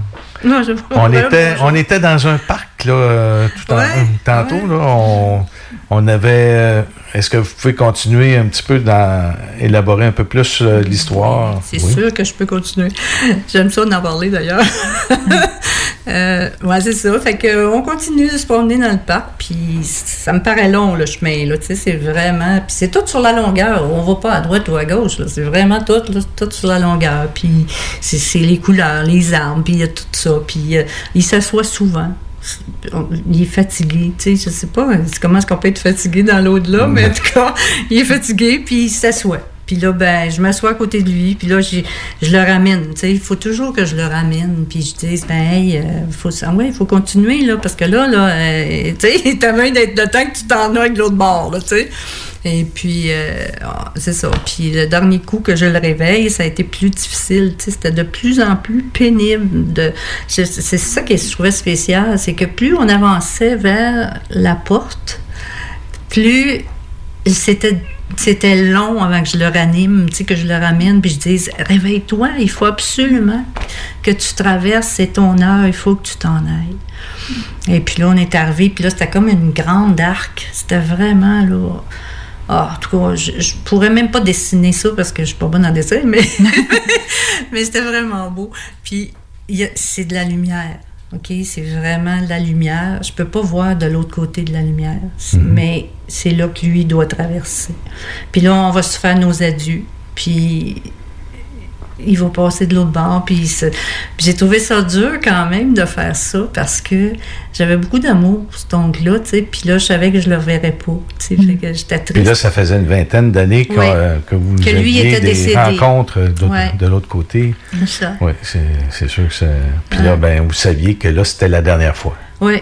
Non, je On était, on était dans un parc là, euh, tout en- Ouais, tantôt. Là, on, on avait. euh, Est-ce que vous pouvez continuer un petit peu dans élaborer un peu plus euh, l'histoire? C'est Oui. sûr que je peux continuer. J'aime ça d'en parler d'ailleurs. euh, ouais, c'est ça. Fait que on continue de se promener dans le parc, puis ça me paraît long le chemin là. Tu sais, c'est vraiment. Puis c'est tout sur la longueur. On va pas à droite ou à gauche. là. C'est vraiment tout, là, tout sur la longueur. Puis c'est c'est les couleurs, les arbres, puis il y a tout ça. Puis euh, il s'assoit souvent. Il est fatigué, tu sais, je sais pas c'est comment est-ce qu'on peut être fatigué dans l'au-delà, mais en tout cas, il est fatigué, puis il s'assoit. Puis là, ben, je m'assois à côté de lui, puis là, je le ramène, tu sais, il faut toujours que je le ramène, puis je dis, ben, hey, euh, ouais, il faut continuer, là, parce que là, là, euh, tu sais, t'as même d'être de temps que tu t'en as avec l'autre bord, tu sais. Et puis, euh, c'est ça. Puis le dernier coup que je le réveille, ça a été plus difficile. C'était de plus en plus pénible. De, c'est ça que je trouvais spécial, c'est que plus on avançait vers la porte, plus c'était c'était long avant que je le ranime, tu sais, que je le ramène, puis je dise réveille-toi, il faut absolument que tu traverses, c'est ton heure, il faut que tu t'en ailles. Et puis là, on est arrivé, puis là, c'était comme une grande arc. C'était vraiment, là. Ah, en tout cas, je, je pourrais même pas dessiner ça parce que je suis pas bonne en dessin, mais, mais c'était vraiment beau. Puis, il y a- c'est de la lumière. OK? C'est vraiment de la lumière. Je peux pas voir de l'autre côté de la lumière. C'est- Mais c'est là que lui doit traverser. Puis là, on va se faire nos adieux. Puis il va passer de l'autre bord. Puis, puis j'ai trouvé ça dur quand même de faire ça parce que j'avais beaucoup d'amour pour cet oncle-là, tu sais. Puis là, je savais que je le reverrais pas, tu sais. Fait que j'étais Puis triste. là, ça faisait une vingtaine d'années Ouais. euh, que vous Que lui aviez était des décédé. rencontres de, Ouais. de l'autre côté. C'est ça. Oui, c'est c'est sûr que ça. Puis là, ben, vous saviez que là, c'était la dernière fois. Oui.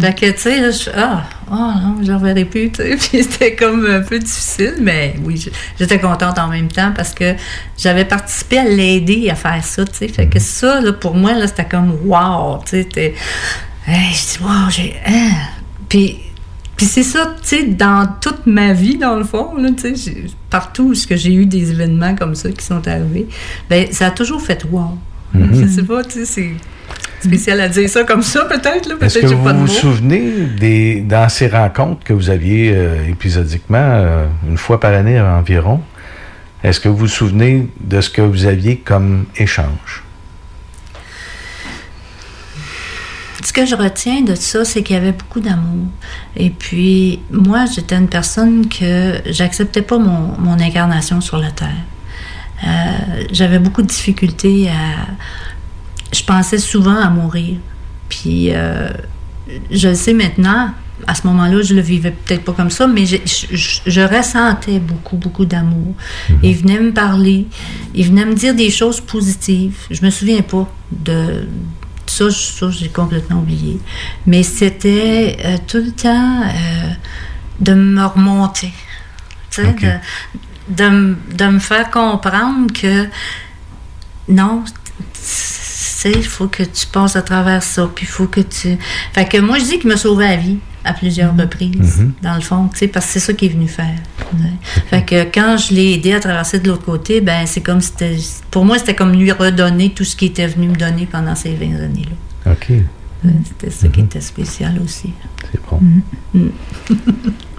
Fait que, tu sais, là, je ah, ah non, je reverrai plus, tu sais. Puis c'était comme un peu difficile, mais oui, j'étais contente en même temps parce que j'avais participé à l'aider à faire ça, tu sais. Fait que ça, là, pour moi, là, c'était comme wow, tu sais. Hey, je dis, wow, j'ai. hein. Puis. Puis c'est ça, tu sais, dans toute ma vie, dans le fond, là, tu sais, partout où j'ai eu des événements comme ça qui sont arrivés, ben ça a toujours fait wow. Mhm. Je sais pas, tu sais, c'est spécial à dire ça comme ça, peut-être, là, Est-ce peut-être que j'ai vous pas de vous mots. souvenez des, dans ces rencontres que vous aviez euh, épisodiquement, euh, une fois par année environ, est-ce que vous vous souvenez de ce que vous aviez comme échange? Ce que je retiens de ça, c'est qu'il y avait beaucoup d'amour. Et puis, moi, j'étais une personne que j'acceptais pas mon, mon incarnation sur la Terre. Euh, J'avais beaucoup de difficultés à... Je pensais souvent à mourir. Puis, euh, je le sais maintenant, à ce moment-là, je le vivais peut-être pas comme ça, mais je, je- je ressentais beaucoup, beaucoup d'amour. Il venait me parler, il venait me dire des choses positives. Je me souviens pas de ça, ça j'ai complètement oublié. Mais c'était euh, tout le temps euh, de me remonter. De, de, de me faire comprendre que non, sais, il faut que tu passes à travers ça, puis il faut que tu... Fait que moi, je dis qu'il m'a sauvé la vie à plusieurs reprises, Mhm. dans le fond, tu sais, parce que c'est ça qu'il est venu faire. Fait que quand je l'ai aidé à traverser de l'autre côté, ben c'est comme c'était... Pour moi, c'était comme lui redonner tout ce qu'il était venu me donner pendant ces 20 années-là. OK. C'était ça qui était spécial aussi. C'est bon. Mm.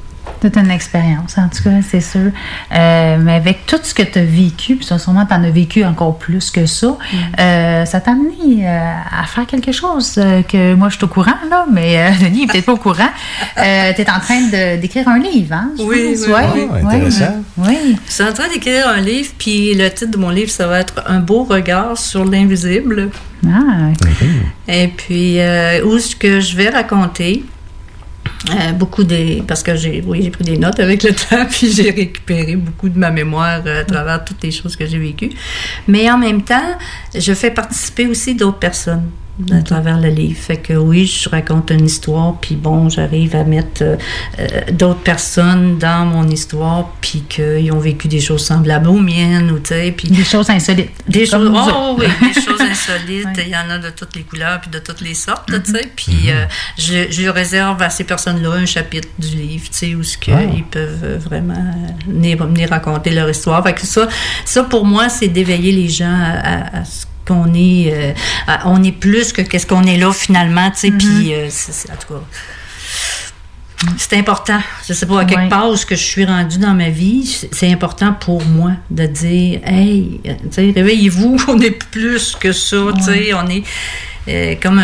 Toute une expérience, en tout cas, c'est sûr. Euh, mais avec tout ce que tu as vécu, puis ça, sûrement tu en as vécu encore plus que ça, Mm. euh, ça t'a amené euh, à faire quelque chose euh, que moi je suis au courant, là, mais euh, Denis est peut-être pas au courant. tu es en train d'écrire un livre, hein? je Oui, pense? oui, Ouais, oui. ouais. intéressant. Oui. Je suis en train d'écrire un livre, puis le titre de mon livre, ça va être Un beau regard sur l'invisible. Ah, Et puis, euh, où ce que je vais raconter? Euh, beaucoup des. Parce que j'ai oui, j'ai pris des notes avec le temps, puis j'ai récupéré beaucoup de ma mémoire euh, à travers toutes les choses que j'ai vécues. Mais en même temps, je fais participer aussi d'autres personnes à travers le livre. Fait que oui, je raconte une histoire, puis bon, j'arrive à mettre euh, euh, d'autres personnes dans mon histoire, puis qu'ils ont vécu des choses semblables aux miennes, ou tu sais, puis... Des choses insolites. Des choses... Oh, oui, des choses insolites. Il y en a de toutes les couleurs, puis de toutes les sortes, tu sais. Puis euh, je, je réserve à ces personnes-là un chapitre du livre, tu sais, où ce que Ah. ils peuvent vraiment venir, venir raconter leur histoire. Fait que ça, ça pour moi, c'est d'éveiller les gens à, à- à ce qu'on est, euh, on est plus que qu'est-ce qu'on est là finalement, tu sais. Puis euh, c'est- c'est- en tout cas. C'est important. Je sais pas, à quelque Ouais. part où ce que je suis rendue dans ma vie, c'est- c'est important pour moi de dire, hey, euh, tu sais, réveillez-vous, on est plus que ça, tu sais, on est euh, comme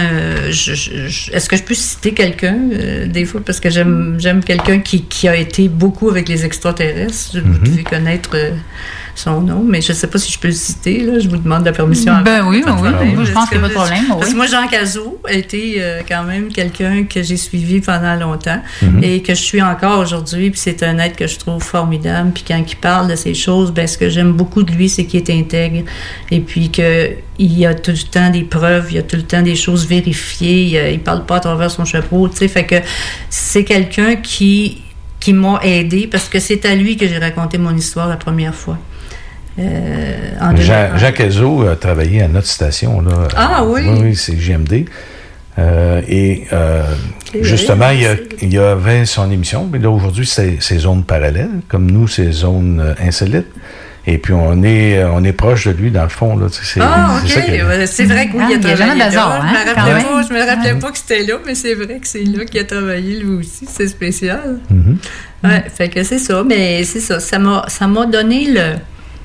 je- je- je- Est-ce que je peux citer quelqu'un euh, des fois parce que j'aime j'aime quelqu'un qui, qui a été beaucoup avec les extraterrestres. Vous Mhm. devez connaître euh, son nom, mais je sais pas si je peux le citer. Là, je vous demande la permission. Ben oui, de oui, oui, je pense qu'il y a pas de problème, Parce que moi, Jean Cazot a été euh, quand même quelqu'un que j'ai suivi pendant longtemps Mhm. et que je suis encore aujourd'hui. Puis c'est un être que je trouve formidable. Puis quand il parle de ces choses, ben, ce que j'aime beaucoup de lui, c'est qu'il est intègre et puis que il y a tout le temps des preuves, il y a tout le temps des choses vérifiées. Il, il parle pas à travers son chapeau, tu sais. Fait que c'est quelqu'un qui qui m'a aidé parce que c'est à lui que j'ai raconté mon histoire la première fois. Euh, en Jean, 2001. Jacques Ezo a travaillé à notre station. Là. Ah oui? Oui, oui, c'est JMD. Euh, et euh, C'est justement, il y, a- il y avait son émission, mais là aujourd'hui, c'est zones parallèles, comme nous, c'est zones euh, insolites. Et puis on est on est proche de lui dans le fond. Là, c'est Ah, ok. C'est vrai que oui, Ah, il a il y a travaillé jamais d'hasard, là. hein, Je me rappelais pas, je me rappelais pas que c'était là, mais c'est vrai que c'est là qu'il a travaillé lui aussi. C'est spécial. Ouais, fait que c'est ça. Mais c'est ça. Ça m'a, ça m'a donné le,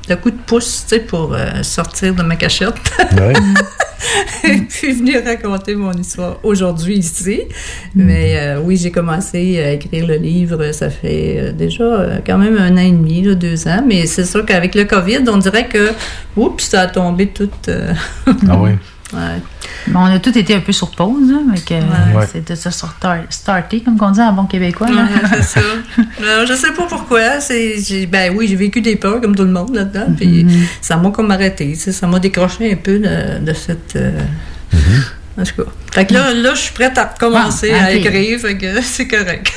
le coup de pouce, tu sais, pour euh, sortir de ma cachette. Ouais. Et puis venir raconter mon histoire aujourd'hui ici. Mais euh, oui, j'ai commencé à écrire le livre, ça fait euh, déjà quand même un an et demi, là, deux ans. Mais c'est sûr qu'avec le COVID, on dirait que, oups, ça a tombé tout. euh, Ah oui. ouais. Bon, on a tous été un peu sur pause, hein, mais que Ouais. c'est de se starter, comme on dit en bon québécois. là. Ouais, c'est ça. Non, je sais pas pourquoi. C'est, ben oui, j'ai vécu des peurs comme tout le monde là-dedans. Puis ça m'a comme arrêté. Ça m'a décroché un peu de, de cette. euh, En tout cas. Fait que là, là je suis prête à recommencer Ah, à écrire. Fait que c'est correct.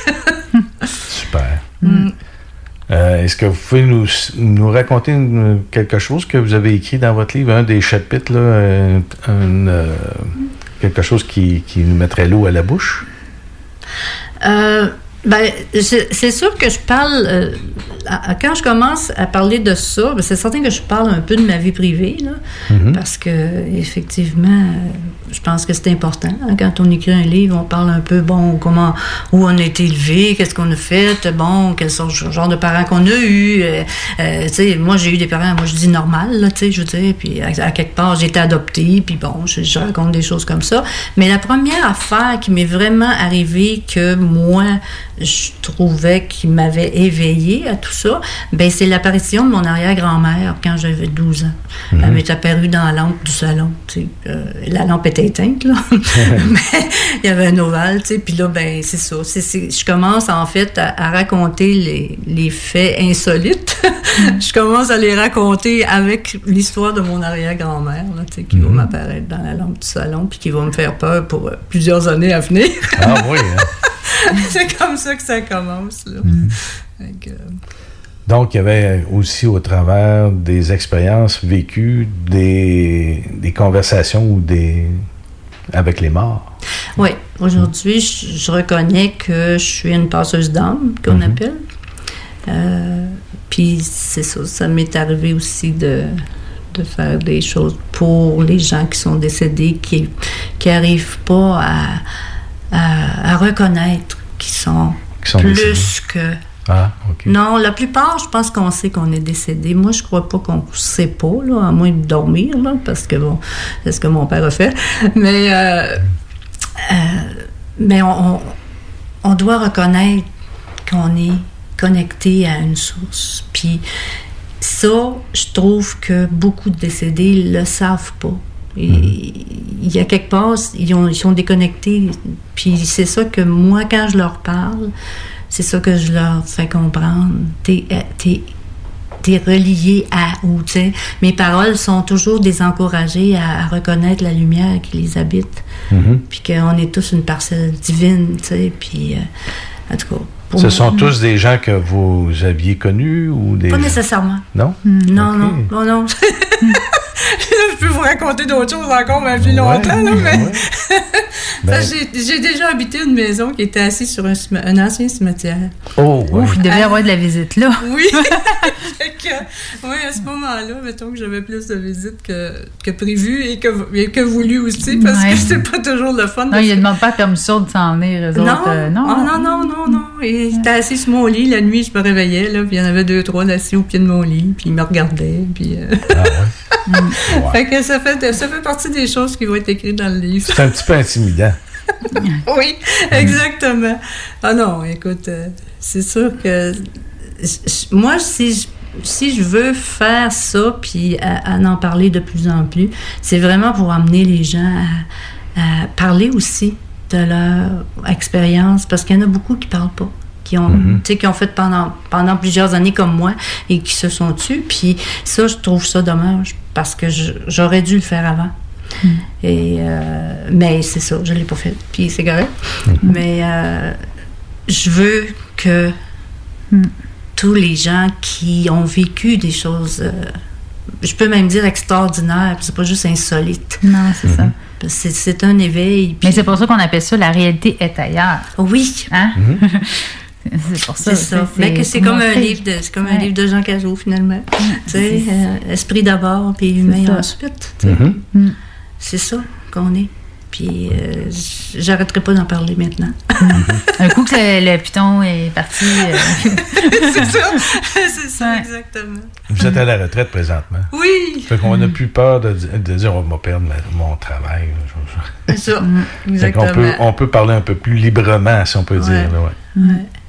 Super. Mm. Euh, Est-ce que vous pouvez nous, nous raconter une- quelque chose que vous avez écrit dans votre livre, un des chapitres, là, un- un, euh, quelque chose qui, qui nous mettrait l'eau à la bouche? Euh, ben, c'est sûr que je parle. euh, quand je commence à parler de ça, ben, c'est certain que je parle un peu de ma vie privée, là, Mhm. parce que effectivement, je pense que c'est important. hein, quand on écrit un livre, on parle un peu, bon, comment, où on a été élevé, qu'est-ce qu'on a fait, bon, quel sont- genre de parents qu'on a eu. euh, euh, tu sais, moi, j'ai eu des parents, moi, je dis normal, tu sais, je veux dire, puis à, à quelque part, j'ai été adoptée, puis bon, je, je raconte des choses comme ça. Mais la première affaire qui m'est vraiment arrivée que moi, je trouvais qui m'avait éveillée à tout ça, ben c'est l'apparition de mon arrière-grand-mère quand j'avais 12 ans. Elle m'est apparue dans la lampe du salon. tu sais. Euh, la lampe était éteinte, là. Mais il y avait un ovale, tu sais. Puis là, ben c'est ça. Je commence, en fait, à, à raconter les, les faits insolites. je commence à les raconter avec l'histoire de mon arrière-grand-mère, là, tu sais, qui va m'apparaître dans la lampe du salon, puis qui va me faire peur pour euh, plusieurs années à venir. Ah oui. hein? c'est comme ça que ça commence. Là. Euh, Donc, il y avait aussi au travers des expériences vécues, des, des conversations ou des avec les morts. Oui, aujourd'hui, je, je reconnais que je suis une passeuse d'âme, qu'on appelle. Euh, Puis c'est ça, ça m'est arrivé aussi de, de faire des choses pour les gens qui sont décédés, qui qui arrivent pas à, à, à reconnaître qu'ils sont, Qui sont plus décédés. que Ah, OK. non, la plupart, je pense qu'on sait qu'on est décédé. Moi, je crois pas qu'on sait pas, là, à moins de dormir, là, parce que bon, c'est ce que mon père a fait. Mais, euh, euh, mais on, on- doit reconnaître qu'on est connecté à une source. Puis ça, je trouve que beaucoup de décédés le savent pas. Et Il y a quelque part, ils, ont- ils sont déconnectés. Puis c'est ça que moi, quand je leur parle, c'est ça que je leur fais comprendre. T'es, euh, t'es, t'es relié à ou, tu sais. Mes paroles sont toujours des encouragées à, à reconnaître la lumière qui les habite. Mhm. Puis qu'on est tous une parcelle divine, tu sais. Puis, euh, en tout cas. Pour Ce moi- sont tous des gens que vous aviez connus ou des. Pas nécessairement. Non? Non, non, non, non. je peux vous raconter d'autres choses encore, mais plus longtemps, là, mais... Ben- Parce que j'ai déjà habité une maison qui était assise sur un, ancien cimetière. Oh, ouais. Ouf, il devait y avoir de la visite là. Oui. Ouais, à ce moment-là, mettons que j'avais plus de visites que, que prévu et que, et que voulu aussi, parce Ouais. que c'est pas toujours le fun. Non, il ne demande pas la permission de s'en venir, eux non, autres. euh, non, Ah, non, non, non, non. Et il était assis sur mon lit. La nuit, je me réveillais, là, puis il y en avait deux, trois assis au pied de mon lit, puis il me regardait, puis... euh, fait que ça fait, ça fait partie des choses qui vont être écrites dans le livre. C'est un petit peu intimidant. oui, exactement. Ah non, écoute, euh, c'est sûr que moi, si je, si je veux faire ça, puis à, à en parler de plus en plus, c'est vraiment pour amener les gens à, à parler aussi de leur expérience, parce qu'il y en a beaucoup qui parlent pas qui ont, tu sais, qui ont fait pendant, pendant plusieurs années comme moi et qui se sont tus. Puis ça, je trouve ça dommage parce que j'aurais dû le faire avant. Et, euh, mais c'est ça, je ne l'ai pas fait. Puis c'est correct. Mais euh, je veux que tous les gens qui ont vécu des choses, euh, je peux même dire extraordinaires, puis c'est pas juste insolite. Non, c'est ça. C'est un éveil. Mais c'est pour ça qu'on appelle ça la réalité est ailleurs. Oui. Hein? c'est pour ça. C'est ça. Mais que c'est comme un livre de, c'est comme un livre de Jean Cazot finalement. tu sais, c'est- euh, esprit d'abord, puis humain ensuite. Mhm. Mm. C'est ça qu'on est. Puis euh, j'arrêterai pas d'en parler maintenant. Un coup que le, le piton est parti. euh, c'est ça, c'est ça exactement. Vous êtes à la retraite présentement. Oui. Fait qu'on n'a plus peur de, di- de dire on va perdre ma- mon travail. C'est ça, Fait qu'on exactement. peut, on peut parler un peu plus librement, si on peut dire. là, ouais.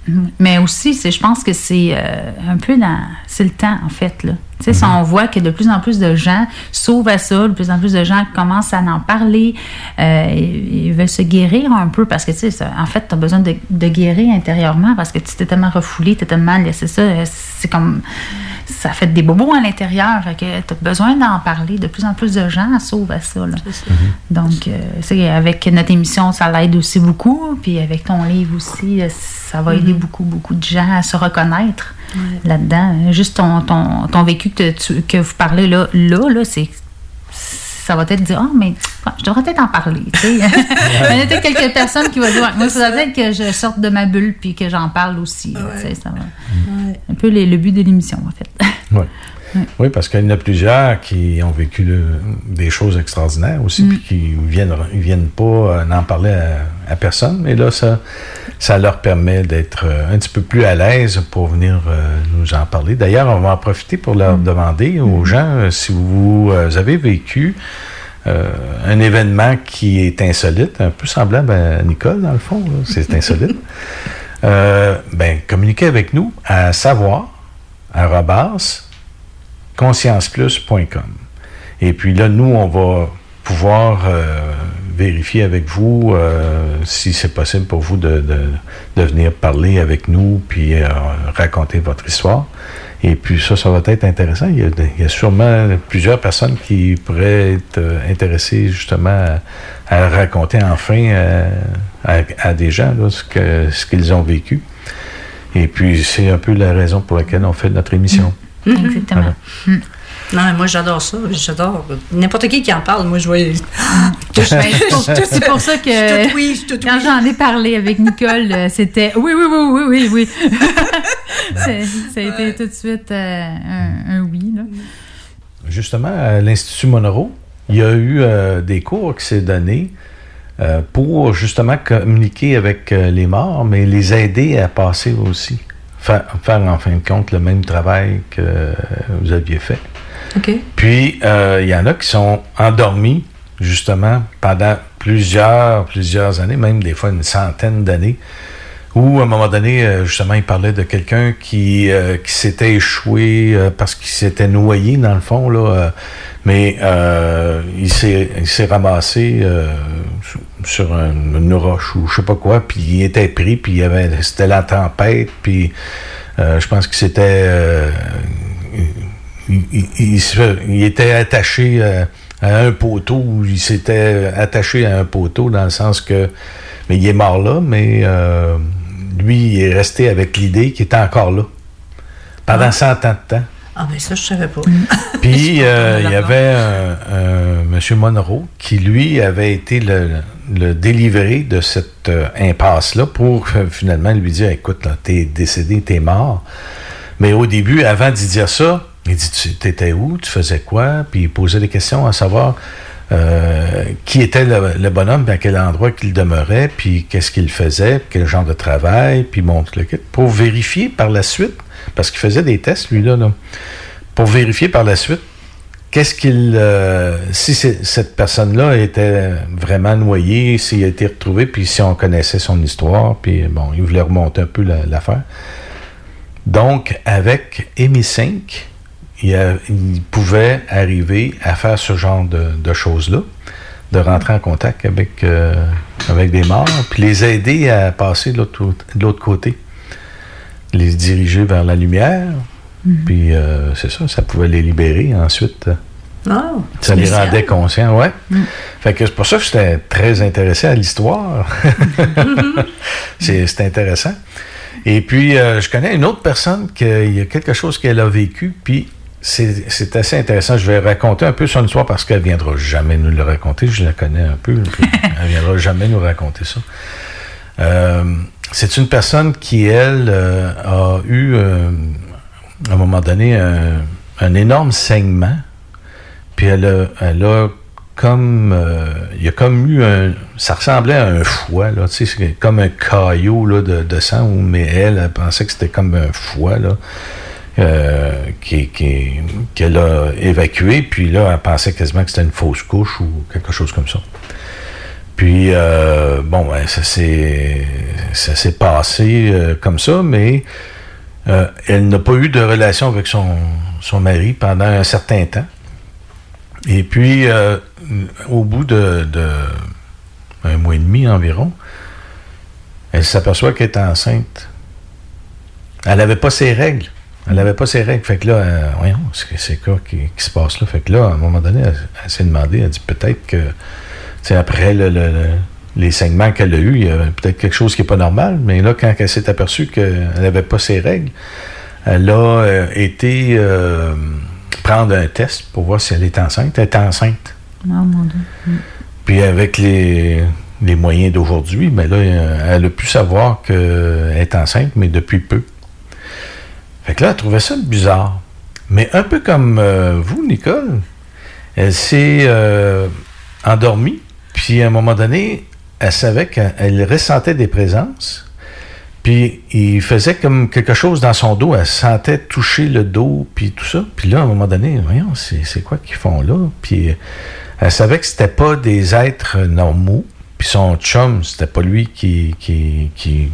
Mm. Mais aussi, c'est, je pense que c'est euh, un peu dans. C'est le temps, en fait. Là. Tu sais, si on voit que de plus en plus de gens s'ouvrent à ça, de plus en plus de gens commencent à en parler, euh, ils ils veulent se guérir un peu parce que, tu sais, en fait, tu as besoin de, de guérir intérieurement parce que tu t'es tellement refoulé, tu tellement laissé ça. euh, C'est comme. Ça fait des bobos à l'intérieur. Fait que tu as besoin d'en parler. De plus en plus de gens s'ouvrent à ça. Là. Donc, euh, avec notre émission, ça l'aide aussi beaucoup. Puis avec ton livre aussi, euh, ça va aider Mhm. beaucoup, beaucoup de gens à se reconnaître Ouais. là-dedans. Juste ton, ton, ton vécu que, tu- que vous parlez là, là, là c'est. Ça va peut-être dire, ah, mais je devrais peut-être en parler. tu sais. Il y a peut-être quelques personnes qui vont dire, moi, ça doit être que je sorte de ma bulle puis que j'en parle aussi. sais, ça va. Ouais. Un peu les- le but de l'émission, en fait. Ouais. Oui, parce qu'il y en a plusieurs qui ont vécu le- des choses extraordinaires aussi, Mm. puis qui viennent, ils viennent pas n'en parler à, à personne. Mais là, ça, ça leur permet d'être euh, un petit peu plus à l'aise pour venir euh, nous en parler. D'ailleurs, on va en profiter pour leur demander aux gens euh, si vous avez vécu euh, un événement qui est insolite, un peu semblable à Nicole, dans le fond, c'est insolite. Euh, ben, communiquez avec nous à savoir, conscienceplus.com. Et puis là, nous, on va pouvoir euh, vérifier avec vous euh, si c'est possible pour vous de, de- de venir parler avec nous puis euh, raconter votre histoire. Et puis ça, ça va être intéressant. Il y a, de- il y a sûrement plusieurs personnes qui pourraient être euh, intéressées justement à, à raconter enfin à, à des gens là, ce que- ce qu'ils ont vécu. Et puis c'est un peu la raison pour laquelle on fait notre émission. Exactement. Voilà. Mm. Non, mais moi, j'adore ça. J'adore. N'importe qui qui en parle, moi, je vois. Ben, c'est pour- c'est pour ça que Je te oui, je te quand j'en ai parlé avec Nicole, euh, c'était oui, oui, oui, oui, oui, oui. Ça a été tout de suite euh, un, un oui. Là. justement, à l'Institut Monroe, il y a eu euh, des cours qui s'est donné euh, pour justement communiquer avec euh, les morts, mais les aider à passer aussi. Faire, faire, en fin de compte le même travail que vous aviez fait. Puis, euh, il y en a qui sont endormis, justement, pendant plusieurs, plusieurs années, même des fois une centaine d'années, où, à un moment donné, euh, justement, il parlait de quelqu'un qui, euh, qui s'était échoué euh, parce qu'il s'était noyé, dans le fond, là, mais il s'est il s'est ramassé sur- sur un- une roche ou je sais pas quoi, puis il était pris, puis il y avait c'était la tempête, puis euh, je pense que c'était... euh, il, il- il se- il était attaché euh, à un poteau, ou il s'était attaché à un poteau dans le sens que, mais il est mort là, mais euh, lui, il est resté avec l'idée qu'il était encore là pendant 100 ans de temps. Ah, ben ça, je savais pas. Puis euh, il y avait un, un monsieur Monroe qui, lui, avait été le, le délivré de cette euh, impasse-là pour euh, finalement lui dire Écoute, t'es décédé, t'es mort. Mais au début, avant d'y dire ça, il dit Tu étais où? Tu faisais quoi? Puis il posait des questions à savoir euh, qui était le, le bonhomme, puis à quel endroit qu'il demeurait, puis qu'est-ce qu'il faisait, quel genre de travail, puis montre le kit, pour vérifier par la suite, parce qu'il faisait des tests, lui-là, là, pour vérifier par la suite qu'est-ce qu'il. euh, si cette personne-là était vraiment noyée, s'il a été retrouvé, puis si on connaissait son histoire, puis bon, il voulait remonter un peu la- l'affaire. Donc, avec EMI 5, il, pouvait arriver à faire ce genre de, choses-là, de rentrer en contact avec, euh, avec des morts, puis les aider à passer de l'autre côté, les diriger vers la lumière, puis euh, c'est ça, ça pouvait les libérer ensuite. Oh, Ça les spécial. rendait conscients, ouais. Fait que c'est pour ça que j'étais très intéressé à l'histoire. c'est c'est intéressant. Et puis, euh, je connais une autre personne qu'il y a quelque chose qu'elle a vécu, puis c'est c'est assez intéressant. Je vais raconter un peu son histoire parce qu'elle viendra jamais nous le raconter. Je la connais un peu. elle viendra jamais nous raconter ça. Euh, c'est une personne qui, elle, euh, a eu, à un moment donné, un, énorme saignement. Puis elle a, elle a comme. euh, il y a comme eu un. Ça ressemblait à un foie, là. Tu sais, comme un caillot là, de, sang, mais elle, elle pensait que c'était comme un foie, là. euh, qui- qui- qu'elle a évacué, puis là, elle pensait quasiment que c'était une fausse couche ou quelque chose comme ça. Puis, euh, bon, ben, ça s'est ça s'est passé euh, comme ça, mais euh, elle n'a pas eu de relation avec son, son mari pendant un certain temps. Et puis, euh, au bout de, un mois et demi environ, elle s'aperçoit qu'elle est enceinte. Elle n'avait pas ses règles. Elle n'avait pas ses règles. Fait que là, euh, voyons, c'est c'est quoi qui, se passe là? Fait que là, à un moment donné, elle, s'est demandé, elle dit peut-être que, sais, après le- les saignements qu'elle a eus, il y a peut-être quelque chose qui n'est pas normal. Mais là, quand elle s'est aperçue qu'elle n'avait pas ses règles, elle a euh, été euh, prendre un test pour voir si elle est enceinte. Elle est enceinte. Oh mon Dieu. Mm. Puis avec les, les moyens d'aujourd'hui, ben là, euh, elle a pu savoir qu'elle est enceinte, mais depuis peu. Fait que là, elle trouvait ça bizarre. Mais un peu comme euh, vous, Nicole, elle s'est euh, endormie, puis à un moment donné, elle savait qu'elle ressentait des présences, puis il faisait comme quelque chose dans son dos, elle sentait toucher le dos, puis tout ça. Puis là, à un moment donné, voyons, c'est quoi qu'ils font là? Puis elle savait que c'était pas des êtres normaux, puis son chum, c'était pas lui qui, qui, qui,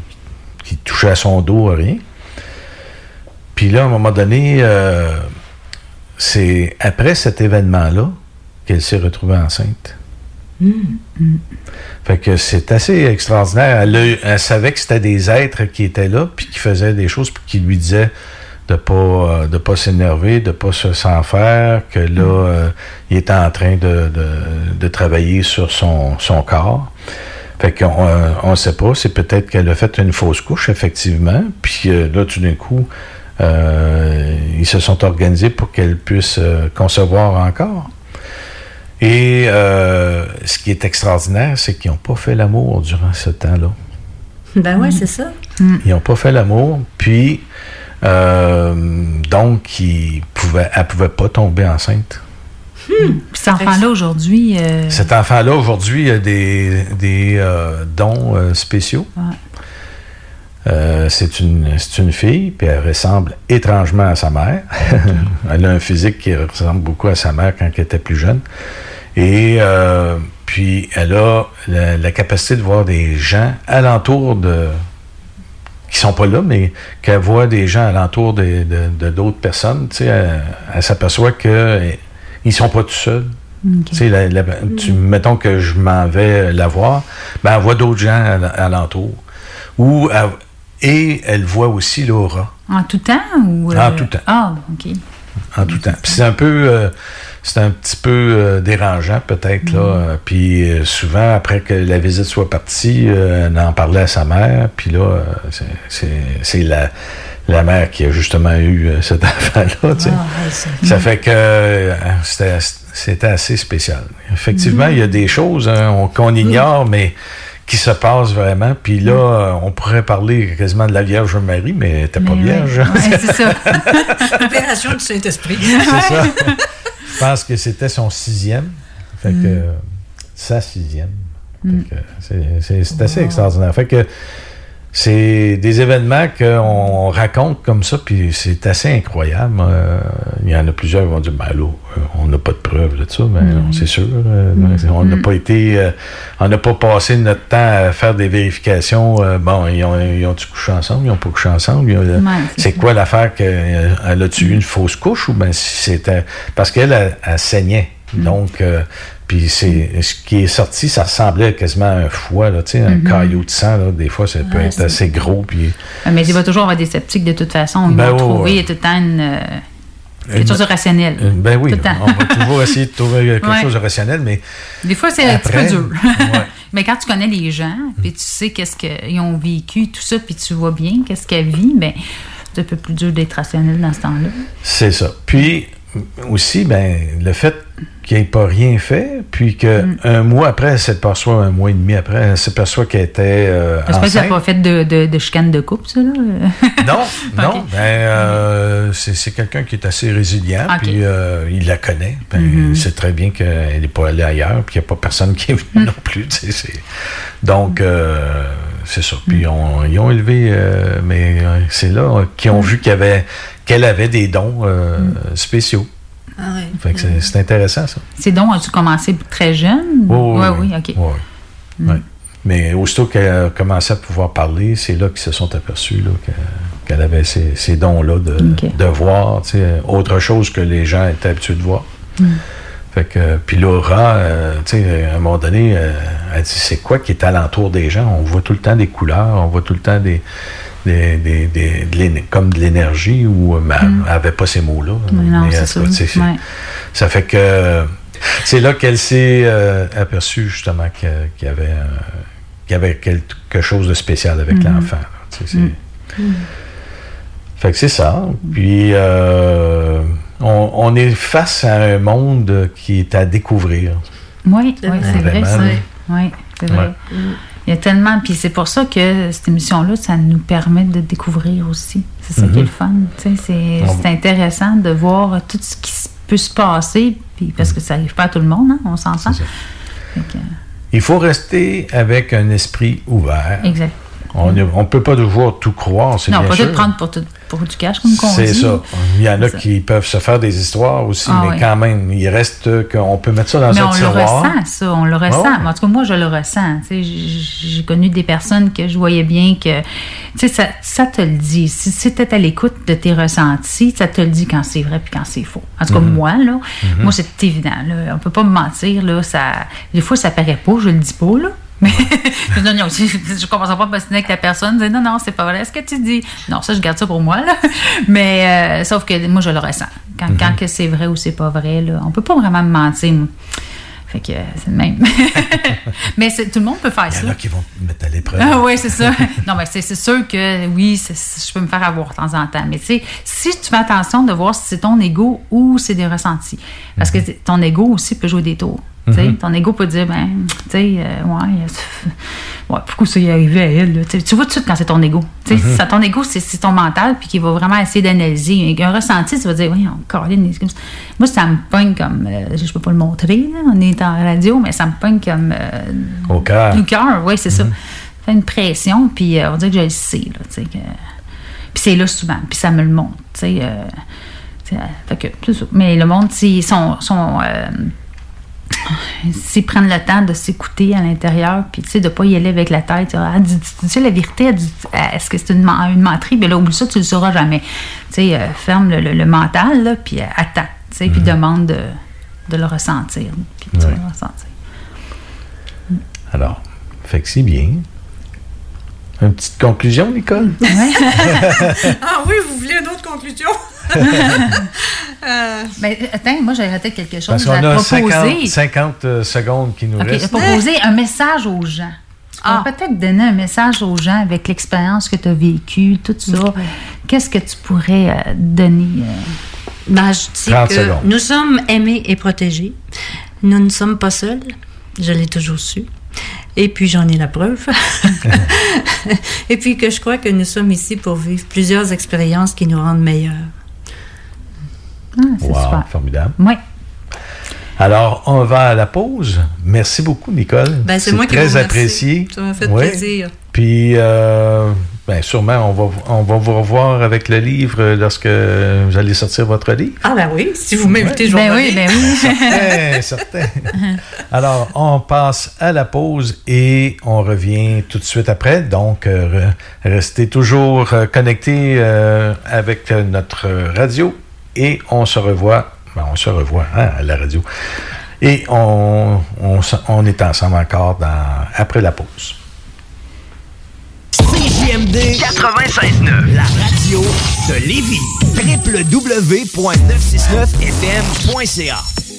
qui touchait à son dos, rien. Puis là, à un moment donné, euh, c'est après cet événement-là qu'elle s'est retrouvée enceinte. Fait que c'est assez extraordinaire. Elle, a eu- elle savait que c'était des êtres qui étaient là, puis qui faisaient des choses, puis qui lui disaient de pas euh, de pas s'énerver, de pas se s'en faire, que là, euh, il était en train de, de- de travailler sur son, son corps. Fait qu'on euh, on sait pas, c'est peut-être qu'elle a fait une fausse couche, effectivement, puis euh, là, tout d'un coup, euh, ils se sont organisés pour qu'elle puisse concevoir encore. Et euh, ce qui est extraordinaire, c'est qu'ils n'ont pas fait l'amour durant ce temps-là. Ben ouais, c'est ça. Ils n'ont pas fait l'amour. Puis, Euh, donc, il pouvait, elle pouvait pas tomber enceinte. Hmm. Puis cet enfant-là, aujourd'hui. euh, Cet enfant-là, aujourd'hui, a des, des euh, dons euh, spéciaux. ouais. Euh, c'est une, c'est une fille, puis elle ressemble étrangement à sa mère. elle a un physique qui ressemble beaucoup à sa mère quand elle était plus jeune. Et euh, puis, elle a la, la capacité de voir des gens alentour de. qui sont pas là, mais qu'elle voit des gens alentour de, de- d'autres personnes. Tu sais, elle, elle s'aperçoit qu'ils ne sont pas tout seuls. Tu sais, la- la- tu- mettons que je m'en vais la voir, ben, elle voit d'autres gens al- alentour. Ou elle- et elle voit aussi l'aura En tout temps ou. euh, En tout temps. Ah, OK. en tout temps. C'est un peu, euh, c'est un petit peu euh, dérangeant peut-être là. Euh, Puis euh, souvent après que la visite soit partie, euh, elle en parlait à sa mère. Puis là, c'est- la la mère qui a justement eu euh, cet enfant-là. Ah, ouais, ça- fait que euh, c'était c'était assez spécial. Effectivement, Mhm. il y a des choses hein, on- qu'on ignore, mais qui se passent vraiment. Puis là, euh, on pourrait parler quasiment de la Vierge Marie, mais elle n'était pas Mais vierge. ouais. Ouais, c'est ça. Opération du Saint-Esprit. C'est ça. Je pense que c'était son sixième. Fait que Mm. sa sixième. Mm. c'est- c'est c'est assez extraordinaire. Fait que c'est des événements qu'on raconte comme ça, puis c'est assez incroyable. Euh, Il y en a plusieurs qui vont dire, ben là, euh, on n'a pas de preuves de ça, mais non, c'est sûr. euh, On n'a pas été, euh, on n'a pas passé notre temps à faire des vérifications. bon, ils ont, ils ont-tu couché ensemble, ils n'ont pas couché ensemble. Ouais, c'est quoi l'affaire que euh, elle a-tu eu une fausse couche ou ben si c'était parce qu'elle elle, elle saignait. Donc euh, puis c'est ce qui est sorti, ça ressemblait quasiment à un foie là, tu sais, un Mhm. caillot de sang là, des fois ça peut Ouais, être assez gros puis Mais il va toujours avoir des sceptiques de toute façon. Ils Ben vont ouais, trouver ouais. tout le temps une, euh, quelque chose de rationnel. Ben oui, on va toujours essayer de trouver quelque Ouais. chose de rationnel, mais Des fois, c'est un petit peu dur. Mais quand tu connais les gens, puis tu sais qu'est-ce qu'ils ont vécu, tout ça, puis tu vois bien qu'est-ce qu'elle vit, ben c'est un peu plus dur d'être rationnel dans ce temps-là. c'est ça. Puis aussi, ben le fait qu'il n'ait pas rien fait, puis que Mm. mois après, elle s'aperçoit, un mois et demi après, elle s'aperçoit qu'elle était euh, J'espère que ça n'a pas fait de, de, de chicane de couple, ça, là. Non, non. Ben, euh, c'est quelqu'un qui est assez résilient, puis euh, il la connaît. Ben, Mhm. Il sait très bien qu'elle n'est pas allée ailleurs, puis qu'il n'y a pas personne qui est venu Mm. non plus. tu sais, c'est- Donc, euh, c'est ça. Mm. Puis on- ils ont élevé, euh, mais c'est là qu'ils Mm. ont vu qu'il y avait- qu'elle avait des dons euh, spéciaux. Ah. Fait que c'est- intéressant, ça. Ces dons, as-tu commencé très jeune? Oui, oui, oui, OK. oui. Mm. Mais aussitôt qu'elle a commencé à pouvoir parler, c'est là qu'ils se sont aperçus qu'elle avait ces, ces dons-là de, de voir tu sais, autre chose que les gens étaient habitués de voir. Mm. Fait que, puis Laura, euh, tu sais, à un moment donné, euh, elle dit c'est quoi qui est alentour des gens? On voit tout le temps des couleurs, on voit tout le temps des. Des, des- des- comme de l'énergie, ou euh, Mm. n'avait pas ces mots-là. Tout ça. Ouais. fait que c'est là qu'elle s'est euh, aperçue justement que- qu'il y avait, euh, y avait quelque chose de spécial avec Mhm. l'enfant. là. Tu sais, c'est- Mm. Fait que c'est ça. Puis euh, on, on est face à un monde qui est à découvrir. Oui, C'est oui, vrai. c'est vrai, ça. Oui, c'est vrai. Ouais. Il y a tellement, puis c'est pour ça que cette émission-là, ça nous permet de découvrir aussi. C'est ça qui est Mhm. le fun. tu sais, C'est c'est intéressant de voir tout ce qui peut se passer, puis parce que ça n'arrive pas à tout le monde, hein, on s'entend. Mhm. Il faut rester avec un esprit ouvert. exact. On ne peut pas toujours tout croire, c'est Non, pas tout prendre pour, tout- pour du cash, comme on dit. C'est ça. Il y en a ça. qui peuvent se faire des histoires aussi, Ah mais oui. quand même, il reste qu'on peut mettre ça dans Mais un on le tiroir. ressent, ça, on le ressent. Ah. Mais En tout cas, moi, je le ressens. J'ai connu des personnes que je voyais bien que, tu sais, ça, ça te le dit. Si, es à l'écoute de tes ressentis, ça te le dit quand c'est vrai puis quand c'est faux. En tout cas, Mhm. moi, là, Mhm. moi, c'est évident. Là. On peut pas me mentir. Là, ça, des fois, ça paraît pas, je le dis pas, là. Mais je, non, non, je, je commence pas à me signer avec la personne, dire non, non, c'est pas vrai ce que tu dis. Non, ça, je garde ça pour moi, là. Mais euh, sauf que moi, je le ressens. Quand, Mhm. quand que c'est vrai ou c'est pas vrai, là, on peut pas vraiment me mentir. moi. Fait que euh, c'est le même. mais tout le monde peut faire Il y ça. en a qui vont te mettre à l'épreuve. Ah oui, c'est ça. Non, mais c'est c'est sûr que oui, je peux me faire avoir de temps en temps. Mais tu sais, si tu fais attention de voir si c'est ton ego ou c'est des ressentis. Parce Mhm. que ton ego aussi peut jouer des tours. Tu Mhm. Ton ego peut dire, ben, tu sais, euh, ouais, euh, ouais, pourquoi ça y est arrivé à elle? là? Tu tu vois tout de suite quand c'est ton ego. Tu Mhm. ton ego, c'est c'est ton mental, puis qui va vraiment essayer d'analyser. Un ressenti, ça va dire, oui, encore Moi, ça me pogne comme, euh, je peux pas le montrer, là, on est en radio, mais ça me pogne comme. euh, Au cœur. au cœur, oui, c'est ça. Ça fait une pression, puis on dirait que je le sais, là, tu sais. que- Puis c'est là souvent, puis ça me le montre, tu sais. tu fait que, ça. Mais le monde, s'ils sont. sont s'ils prennent le temps de s'écouter à l'intérieur, puis tu sais, de pas y aller avec la tête, ah, dis, dis- dis la vérité, Ah, est-ce que c'est une, une menterie? Mais là, oublie ça, tu le sauras jamais. Tu sais, euh, ferme le, le- le mental, là, puis euh, attends, tu sais, puis demande de, de le ressentir. Puis tu vas Ouais. le ressentir. Alors, fait que c'est bien. Une petite conclusion, Nicole? ah oui, vous voulez une autre conclusion? Euh, Mais attends, moi, j'aurais peut-être quelque chose Parce qu'on à a proposer. 50, 50 euh, secondes qui nous OK, restent. proposer un message aux gens. Tu Ah. peut-être donner un message aux gens avec l'expérience que tu as vécue, tout ça. Qu'est-ce que tu pourrais euh, donner? euh? Ben, je dis 30 que secondes. nous sommes aimés et protégés. Nous ne sommes pas seuls. Je l'ai toujours su. Et puis, j'en ai la preuve. et puis, que je crois que nous sommes ici pour vivre plusieurs expériences qui nous rendent meilleurs. Ah, c'est Wow, super. formidable. Oui. Alors, on va à la pause. Merci beaucoup, Nicole. Ben, c'est moi qui très vous remercie. apprécié. Ça m'a fait Oui. plaisir. Puis, euh, ben, sûrement, on va, on va vous revoir avec le livre lorsque vous allez sortir votre livre. Ah ben oui, si vous m'invitez, je vais Ben oui, ben oui. Certain, certain. Alors, on passe à la pause et on revient tout de suite après. Donc, euh, re- restez toujours euh, connectés avec notre radio et on se revoit. ben, on se revoit hein, à la radio. Et on, on, s- on est ensemble encore dans, après la pause. CJMD 96.9, la radio de Lévis. www.969fm.ca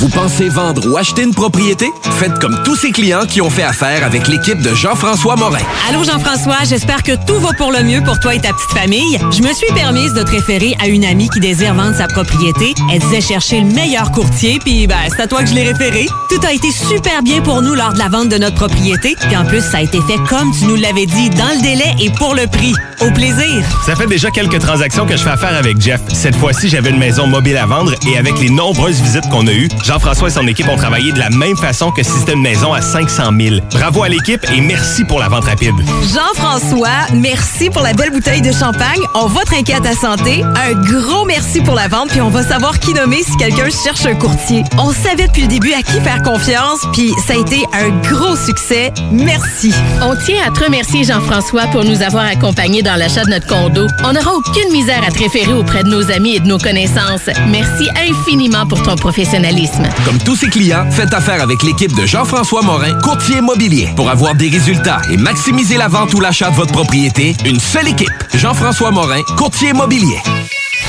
Vous pensez vendre ou acheter une propriété? Faites comme tous ces clients qui ont fait affaire avec l'équipe de Jean-François Morin. Allô Jean-François, j'espère que tout va pour le mieux pour toi et ta petite famille. Je me suis permise de te référer à une amie qui désire vendre sa propriété. Elle disait chercher le meilleur courtier, puis ben, c'est à toi que je l'ai référé. Tout a été super bien pour nous lors de la vente de notre propriété, puis en plus, ça a été fait comme tu nous l'avais dit, dans le délai et pour le prix. Au plaisir! Ça fait déjà quelques transactions que je fais affaire avec Jeff. Cette fois-ci, j'avais une maison mobile à vendre et avec les nombreuses visites qu'on a eues, Jean-François et son équipe ont travaillé de la même façon que si c'était une maison à 500 000. Bravo à l'équipe et merci pour la vente rapide. Jean-François, merci pour la belle bouteille de champagne. On va trinquer à ta santé. Un gros merci pour la vente, puis on va savoir qui nommer si quelqu'un cherche un courtier. On savait depuis le début à qui faire confiance, puis ça a été un gros succès. Merci. On tient à te remercier, Jean-François, pour nous avoir accompagnés dans l'achat de notre condo. On n'aura aucune misère à te référer auprès de nos amis et de nos connaissances. Merci infiniment pour ton professionnalisme. Comme tous ses clients, faites affaire avec l'équipe de Jean-François Morin, courtier immobilier. Pour avoir des résultats et maximiser la vente ou l'achat de votre propriété, une seule équipe. Jean-François Morin, courtier immobilier.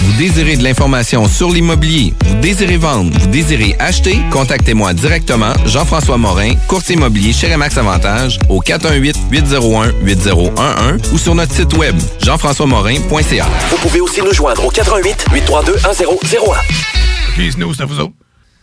Vous désirez de l'information sur l'immobilier, vous désirez vendre, vous désirez acheter, contactez-moi directement, Jean-François Morin, courtier immobilier chez Remax Avantage, au 418-801-8011 ou sur notre site web, jean-françois-morin.ca. Vous pouvez aussi nous joindre au 88 832 1001. OK, Snooze, c'est à vous autres.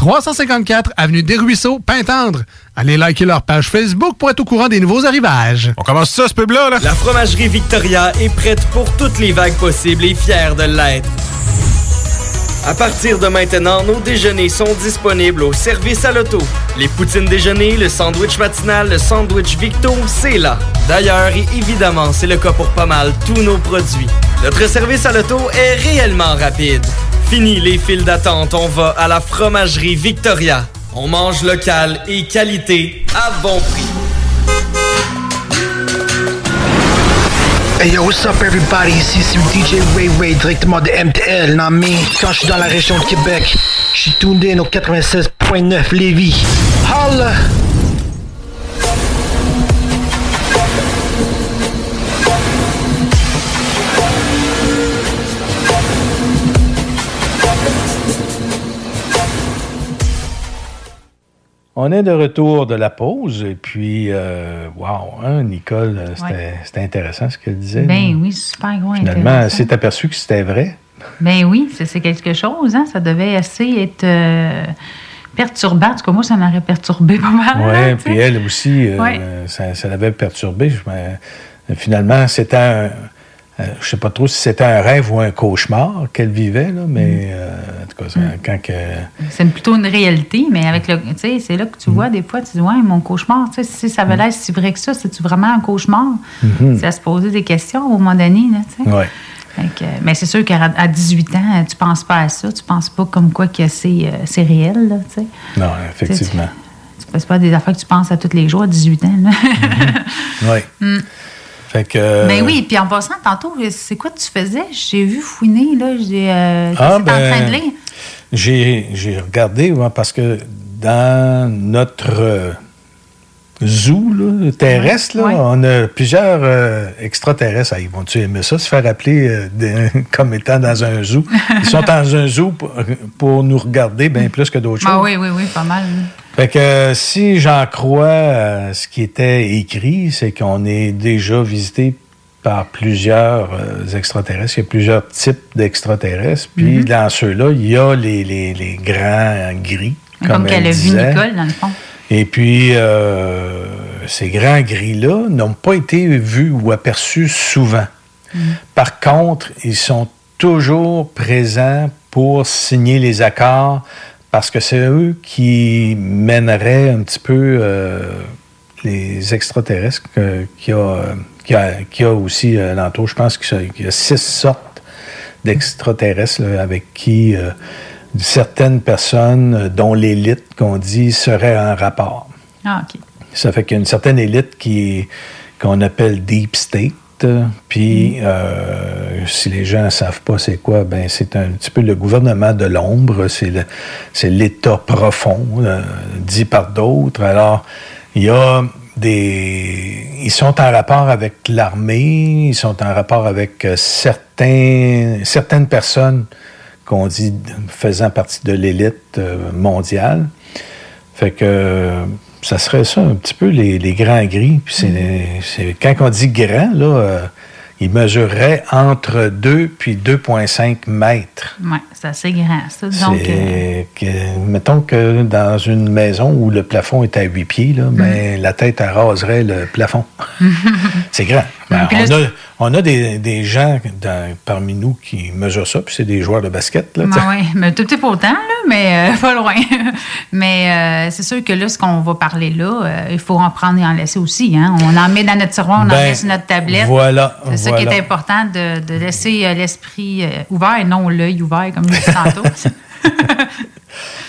354 Avenue des Ruisseaux, Pintendre. Allez liker leur page Facebook pour être au courant des nouveaux arrivages. On commence ça, ce pub-là, là? La fromagerie Victoria est prête pour toutes les vagues possibles et fière de l'être. À partir de maintenant, nos déjeuners sont disponibles au service à l'auto. Les poutines déjeuner, le sandwich matinal, le sandwich Victo, c'est là. D'ailleurs, et évidemment, c'est le cas pour pas mal tous nos produits. Notre service à l'auto est réellement rapide. Fini les files d'attente, on va à la fromagerie Victoria. On mange local et qualité à bon prix. Hey yo, what's up everybody? Ici c'est DJ Ray Ray directement de MTL, non mais quand je suis dans la région de Québec, je suis tuned au 96.9 Lévis. Holla! On est de retour de la pause et puis, euh, wow, hein, Nicole, euh, c'était Ouais. intéressant ce qu'elle disait. Ben oui, super Finalement, elle s'est aperçue que c'était vrai. Ben oui, c'est quelque chose, hein? Ça devait assez être euh, perturbant. En tout cas, moi, ça m'aurait perturbé pas mal. Oui, hein, sais. puis elle aussi, euh, Ouais. ça, ça l'avait perturbée. Finalement, c'était un. Euh, je sais pas trop si c'était un rêve ou un cauchemar qu'elle vivait, là, Mm. mais euh, en tout cas, c'est- quand que. C'est plutôt une réalité, mais avec le. Tu sais, c'est là que tu vois, des fois, tu dis, ouais, mon cauchemar, tu sais, si ça avait l'air si vrai que ça, c'est-tu vraiment un cauchemar? Mhm. C'est à se poser des questions au moment donné, là, tu sais. Ouais. Que, mais c'est sûr qu'à à 18 ans, tu penses pas à ça, tu penses pas comme quoi que c'est euh, c'est réel, là, tu sais. Non, effectivement. C'est pas des affaires que tu penses à tous les jours à 18 ans, là. Oui. Mm. Fait que. euh, Ben oui, puis en passant, tantôt, c'est quoi que tu faisais? J'ai vu fouiner, là, j'ai... Euh, Ah, en train de ben, lire? J'ai regardé, ouais, parce que dans notre euh, zoo là, terrestre, là, on a plusieurs euh, extraterrestres. Ah, ils vont-tu aimer ça, se faire appeler euh, comme étant dans un zoo? Ils sont dans un zoo pour, pour nous regarder bien plus que d'autres Ah choses. oui, oui, oui, pas mal. Fait que euh, si j'en crois à ce qui était écrit, c'est qu'on est déjà visité par plusieurs euh, extraterrestres. Il y a plusieurs types d'extraterrestres. Puis Mhm. dans ceux-là, il y a les, les- les grands gris. Comme, Comme, qu'elle elle a vu. Nicole, dans le fond. Et puis, euh, ces grands gris-là n'ont pas été vus ou aperçus souvent. Par contre, ils sont toujours présents pour signer les accords parce que c'est eux qui mèneraient un petit peu euh, les extraterrestres qu'il y, a, y y aussi euh, alentour. Je pense qu'il y a- six sortes d'extraterrestres avec qui euh, certaines personnes, euh, dont l'élite qu'on dit, seraient en rapport. Ah, OK. Ça fait qu'il y a une certaine élite qui qu'on appelle Deep State. Euh, Puis, euh, si les gens ne savent pas c'est quoi, ben c'est un petit peu le gouvernement de l'ombre, c'est l'État profond, euh, dit par d'autres. Alors, il y a des... Ils sont en rapport avec l'armée, ils sont en rapport avec certains, certaines personnes qu'on dit faisant partie de l'élite mondiale. Fait que ça serait ça, un petit peu les, les grands gris. Puis c'est, c'est- quand on dit grand, là, euh, il mesurerait entre 2 puis 2,5 mètres. Oui, c'est assez grand, ça. Donc, euh, que- mettons que dans une maison où le plafond est à 8 pieds, là, ben, la tête araserait le plafond. C'est grand. Ben, on, a, on a des, des gens dans- parmi nous qui mesurent ça, puis c'est des joueurs de basket. Là, Ben oui, mais tout pas autant, là, mais euh, pas loin. mais euh, c'est sûr que là, ce qu'on va parler là, euh, il faut en prendre et en laisser aussi. Hein? On en met dans notre tiroir, on en Ben, met sur notre tablette. voilà, C'est ça qui est important, de, de laisser l'esprit ouvert et non l'œil ouvert, comme je disais tantôt.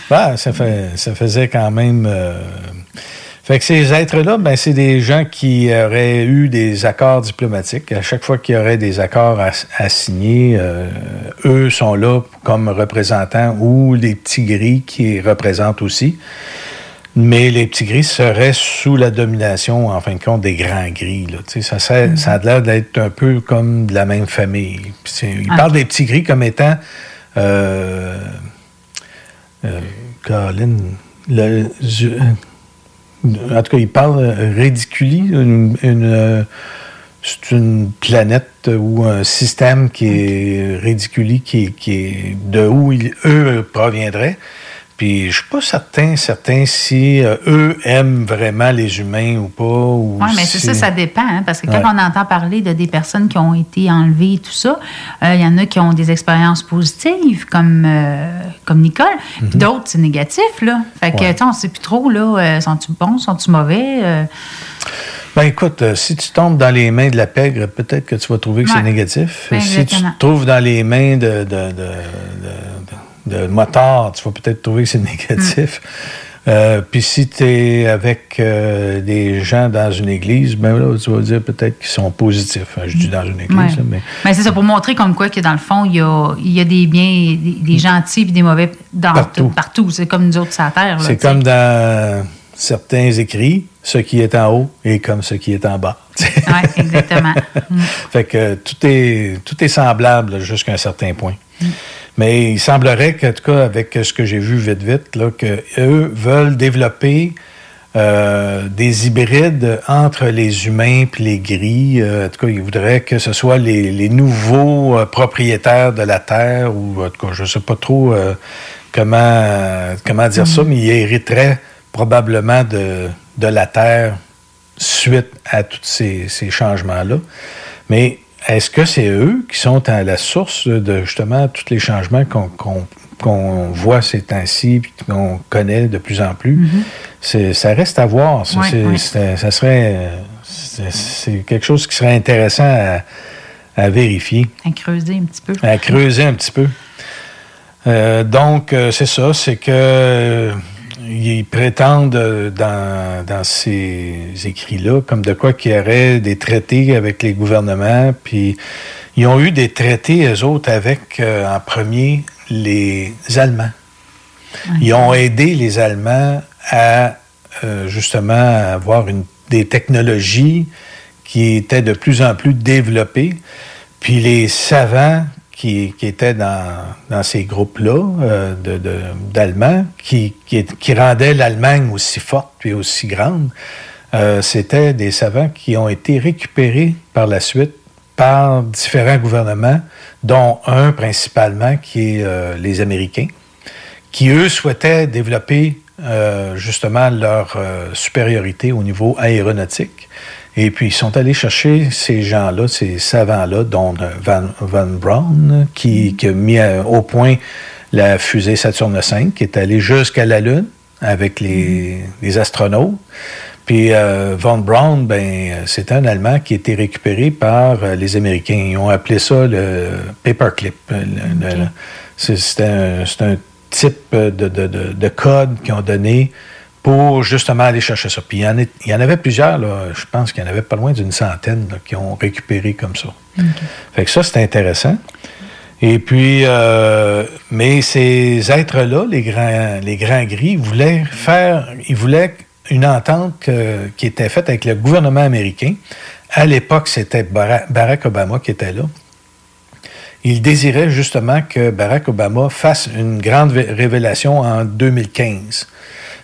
Ben, ça, fait, ça faisait quand même. Fait que ces êtres-là, ben, c'est des gens qui auraient eu des accords diplomatiques. À chaque fois qu'il y aurait des accords à, à signer, euh, eux sont là comme représentants ou les petits gris qui représentent aussi. Mais les petits gris seraient sous la domination, en fin de compte, des grands gris. Là. Ça, serait- ça a l'air d'être un peu comme de la même famille. Puis Ils Ah. parlent des petits gris comme étant... Euh, euh, Colin, le, en tout cas, il parle euh, Ridiculi, une, euh, c'est une planète ou un système qui est ridiculi, qui est de où ils- eux proviendraient. Puis je suis pas certain, certain si euh, eux aiment vraiment les humains ou pas. Oui, mais c'est ça, ça dépend. hein, parce que quand Ouais. on entend parler de des personnes qui ont été enlevées et tout ça, euh, il y en a qui ont des expériences positives, comme, euh, comme Nicole. Puis Mhm. d'autres, c'est négatif, là. Fait que, Ouais. tu sais, on ne sait plus trop, là, sont-ils bons, sont-ils mauvais? Ben écoute, euh, si tu tombes dans les mains de la pègre, peut-être que tu vas trouver que c'est négatif. Si tu te trouves dans les mains de, de, de, de, de motards, tu vas peut-être trouver que c'est négatif. Euh, Puis si tu es avec euh, des gens dans une église, ben là, tu vas dire peut-être qu'ils sont positifs. Hein, Je dis dans une église, Ouais. là, mais Ben, c'est ça, pour montrer comme quoi que dans le fond, il y a, il y a des biens, des, des gentils et des mauvais dans Partout. tout- partout. C'est comme nous autres sur la Terre. c'est comme dans certains écrits, ce qui est en haut est comme ce qui est en bas. Oui, exactement. Mm. Fait que tout est, tout est semblable jusqu'à un certain point. Mm. Mais il semblerait qu'en tout cas, avec ce que j'ai vu vite, vite, là, qu'eux veulent développer euh, des hybrides entre les humains et les gris. Euh, en tout cas, ils voudraient que ce soit les, les nouveaux euh, propriétaires de la Terre, ou en tout cas, je ne sais pas trop comment, comment dire ça, mais ils hériteraient probablement de, de la Terre suite à tous ces, ces changements-là. Mais est-ce que c'est eux qui sont à la source de justement tous les changements qu'on voit ces temps-ci puis qu'on connaît de plus en plus? C'est- Ça reste à voir. Ça, Ouais, C'est- ouais. c'est- ça serait. C'est quelque chose qui serait intéressant à, à vérifier À creuser un petit peu. à creuser un petit peu. Euh, donc, euh, c'est ça, c'est que ils prétendent euh, dans, dans ces écrits-là, comme de quoi qu'il y aurait des traités avec les gouvernements, puis ils ont eu des traités, eux autres, avec euh, en premier les Allemands. Ils ont aidé les Allemands à euh, justement avoir une, des technologies qui étaient de plus en plus développées. Puis les savants qui, qui étaient dans, ces groupes-là euh, d'Allemands, qui, qui, qui rendaient l'Allemagne aussi forte et aussi grande, euh, c'était des savants qui ont été récupérés par la suite par différents gouvernements, dont un principalement qui est euh, les Américains qui, eux, souhaitaient développer euh, justement leur euh, supériorité au niveau aéronautique. Et puis, ils sont allés chercher ces gens-là, ces savants-là, dont euh, Van, Van Braun, qui, qui a mis euh, au point la fusée Saturne V, qui est allée jusqu'à la Lune avec les, les astronautes. Puis euh, Von Braun, ben, c'est un Allemand qui a été récupéré par euh, les Américains. Ils ont appelé ça le paperclip. C'est un, type de, de- de- de code qu'ils ont donné pour justement aller chercher ça. Puis il y en, est- il y en avait plusieurs, là, je pense qu'il y en avait pas loin d'une centaine là, qui ont récupéré comme ça. Fait que ça, c'est intéressant. Et puis, euh, mais ces êtres-là, les grands, les grands gris, voulaient faire, ils voulaient une entente que- qui était faite avec le gouvernement américain. À l'époque, c'était Bara- Barack Obama qui était là. Il désirait justement que Barack Obama fasse une grande vé- révélation en 2015.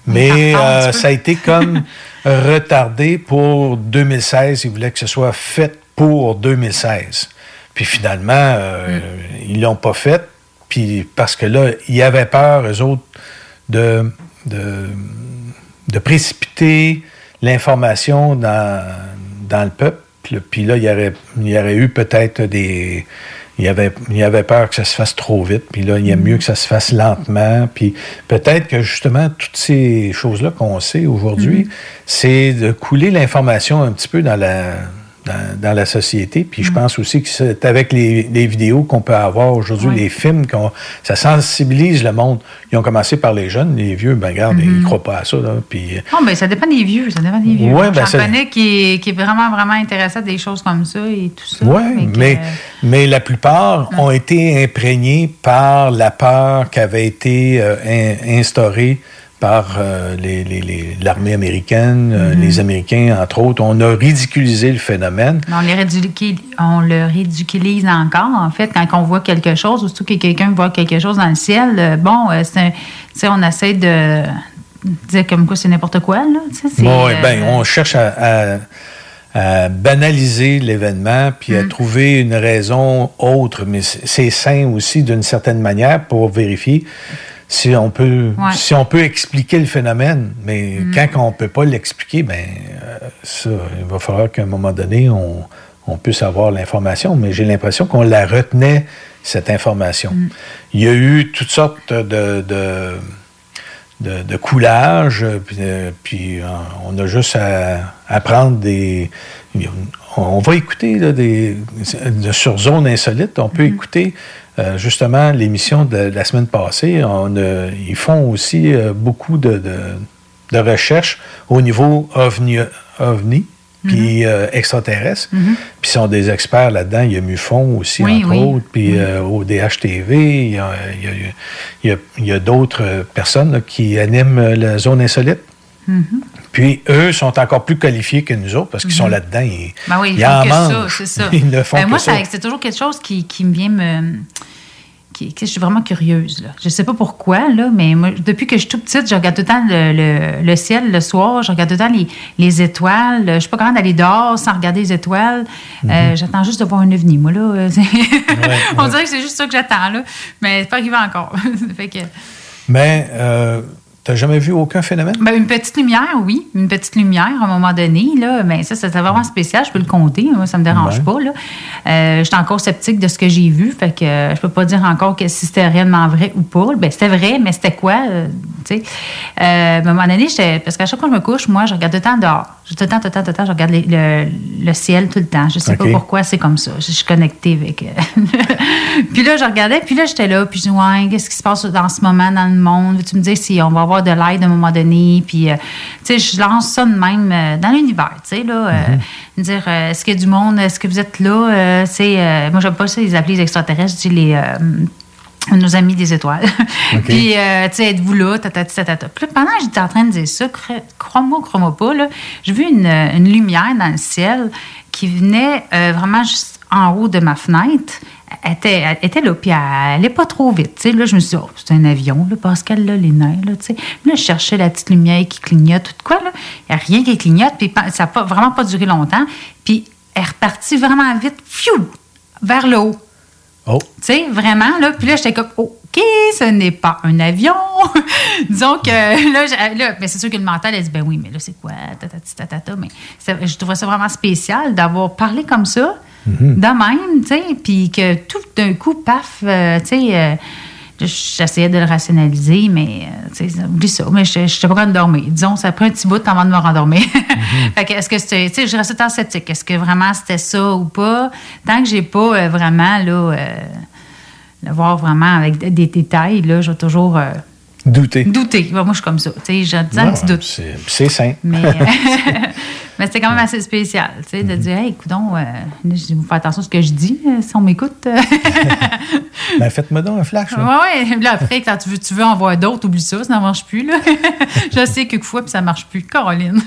Mais euh, ça a été comme retardé pour 2016. Il voulait que ce soit fait pour 2016. Puis finalement, euh, ils l'ont pas fait. Puis parce que là, ils avaient peur, eux autres, de, de, de précipiter l'information dans, dans le peuple. Puis là, il y aurait, il y aurait eu peut-être des... Il avait, il avait peur que ça se fasse trop vite, puis là, il y a mieux que ça se fasse lentement, puis peut-être que justement, toutes ces choses-là qu'on sait aujourd'hui, c'est de couler l'information un petit peu dans la, dans, dans la société, puis je pense aussi que c'est avec les, les vidéos qu'on peut avoir aujourd'hui, les films, qu'on, ça sensibilise le monde. Ils ont commencé par les jeunes, les vieux, ben regarde, ils ne croient pas à ça, là, puis... Non, ben, ça dépend des vieux. Ça dépend des vieux. Ouais, ben, J'en connais qui est, qui est vraiment, vraiment intéressé à des choses comme ça et tout ça. Oui, que, mais, euh, mais la plupart ont été imprégnés par la peur qui avait été euh, in- instaurée par euh, les- les- les- l'armée américaine, euh, Mhm. les Américains, entre autres. On a ridiculisé le phénomène. on, ridiculise, on le ridiculise encore, en fait, quand on voit quelque chose, ou surtout que quelqu'un voit quelque chose dans le ciel. euh, bon, c'est un- on essaie de dire comme quoi c'est n'importe quoi, là. Bon, ben, on cherche à, à- à banaliser l'événement, puis à trouver une raison autre, mais c'est c'est sain aussi d'une certaine manière pour vérifier si on peut Ouais. si on peut expliquer le phénomène, mais Mm. quand on peut pas l'expliquer, ben euh, ça, il va falloir qu'à un moment donné, on, on puisse avoir l'information. Mais j'ai l'impression qu'on la retenait, cette information. Mm. Il y a eu toutes sortes de, de, de, de coulages, puis, euh, puis, euh, on a juste à, à prendre des... On va écouter là, des, de- sur Zone Insolite, on peut écouter euh, justement l'émission de, la semaine passée. On, ils font aussi euh, beaucoup de, de, de recherches au niveau OVNI, OVNI puis euh, extraterrestre. Mhm. Puis ils sont des experts là-dedans. Il y a MUFON aussi, Oui, entre oui. autres. Puis euh, au DHTV, il y a, d'autres personnes là, qui animent la zone insolite. Mhm. Puis eux sont encore plus qualifiés que nous autres parce qu'ils sont là-dedans. Ils, Ben oui, ils ils font en que mangent. c'est ça. Ils ne font Ben, que moi, c'est toujours quelque chose qui, qui me vient me. Qui, je suis vraiment curieuse. Là. Je sais pas pourquoi, là, mais moi, depuis que je suis toute petite, je regarde tout le temps le, le- le ciel le soir, je regarde tout le temps les, les étoiles. Je suis pas capable d'aller dehors sans regarder les étoiles. Mhm. Euh, j'attends juste de voir un ovni, moi. Là. On dirait que c'est juste ça que j'attends, là. mais c'est pas arrivé encore. fait que, Mais euh, t'as jamais vu aucun phénomène? ben, une petite lumière, oui. Une petite lumière à un moment donné. Là, mais ça, c'est vraiment spécial. Je peux le compter. Moi, ça me dérange pas. Là. Euh, J'étais encore sceptique de ce que j'ai vu. Fait que euh, je peux pas dire encore que si c'était réellement vrai ou pas. Ben, c'était vrai, mais c'était quoi? euh, tu sais? Euh, à un moment donné, parce qu'à chaque fois que je me couche, moi, je regarde le temps dehors. Je- Tout le temps, tout le temps, tout le temps, je regarde les- le, le ciel tout le temps. Je sais pas pourquoi c'est comme ça. Je suis connectée avec. euh, puis là, je regardais, puis là, j'étais là, puis je dis, ouais, qu'est-ce qui se passe dans ce moment dans le monde? Tu me dis si on va avoir de l'aide à un moment donné, puis, euh, tu sais, je lance ça de même euh, dans l'univers, tu sais, là. euh, Dire, euh, est-ce qu'il y a du monde? Est-ce que vous êtes là? Euh, moi, j'aime pas ça, les appeler les extraterrestres, je dis les. Euh, nos amis des étoiles. puis, euh, tu sais, êtes-vous là? Tatati, tatata. Puis là, pendant que j'étais en train de dire ça, cro- crois-moi, crois-moi pas, là, j'ai vu une, une lumière dans le ciel qui venait euh, vraiment juste en haut de ma fenêtre. Elle était, elle était là, puis elle allait pas trop vite. tu sais. Là, je me suis dit, oh, c'est un avion, là, Pascal, là, les nerfs, là, tu sais. Puis là, je cherchais la petite lumière qui clignote, tout de quoi, là. Il n'y a rien qui clignote, puis ça n'a pas, vraiment pas duré longtemps. Puis elle est repartie vraiment vite, fiou, vers le haut. Oh. Tu sais, vraiment, là. Puis là, j'étais comme, OK, ce n'est pas un avion. Disons que là, j'ai- là ben, c'est sûr que le mental, elle dit, ben oui, mais là, c'est quoi? Tatata. Mais je trouvais ça vraiment spécial d'avoir parlé comme ça, Mhm. de même, tu sais, puis que tout d'un coup, paf, euh, tu sais, euh, j'essayais de le rationaliser, mais, euh, oublie ça. Mais je n'étais pas capable de dormir. Disons, ça prend un petit bout avant de me rendormir. fait que, est-ce que c'était, tu sais, je restais sceptique. Est-ce que vraiment c'était ça ou pas? Tant que j'ai pas euh, vraiment, là, euh, le voir vraiment avec des- des détails, là, je vais toujours euh, Douter. douter. Moi, je suis comme ça. Tu sais, j'ai un petit doute. c'est- C'est sain. Mais, mais c'était quand même assez spécial, tu sais, de Mhm. dire, hey, coudon, euh, je vous faire attention à ce que je dis, euh, si on m'écoute. euh. Ben, faites-moi donc un flash. là. ouais, ouais. Là, après, quand tu veux, tu veux en voir d'autres, oublie ça, ça ne marche plus, là. je sais quelquefois, puis ça marche plus. Caroline.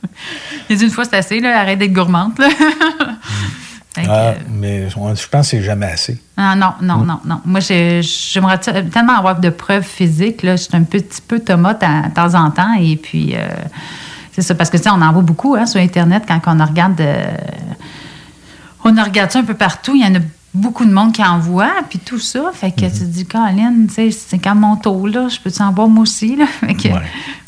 Il dit une fois, c'est assez, là, arrête d'être gourmande, là. Que, Ah, mais on- je pense que c'est jamais assez. ah, non, non, Mm. non, non. Moi, j'ai- j'aimerais te- tellement avoir de preuves physiques. Là. Je suis un petit peu tomate à- de temps en temps. Et puis, euh, c'est ça. Parce que, tu sais, on en voit beaucoup hein, sur Internet quand on regarde. euh, on regarde ça un peu partout. Il y en a beaucoup de monde qui en voit. Puis tout ça. Fait que tu te dis, Colin, tu sais, c'est quand mon tour, là. Je peux-tu en voir moi aussi, là? Fait que-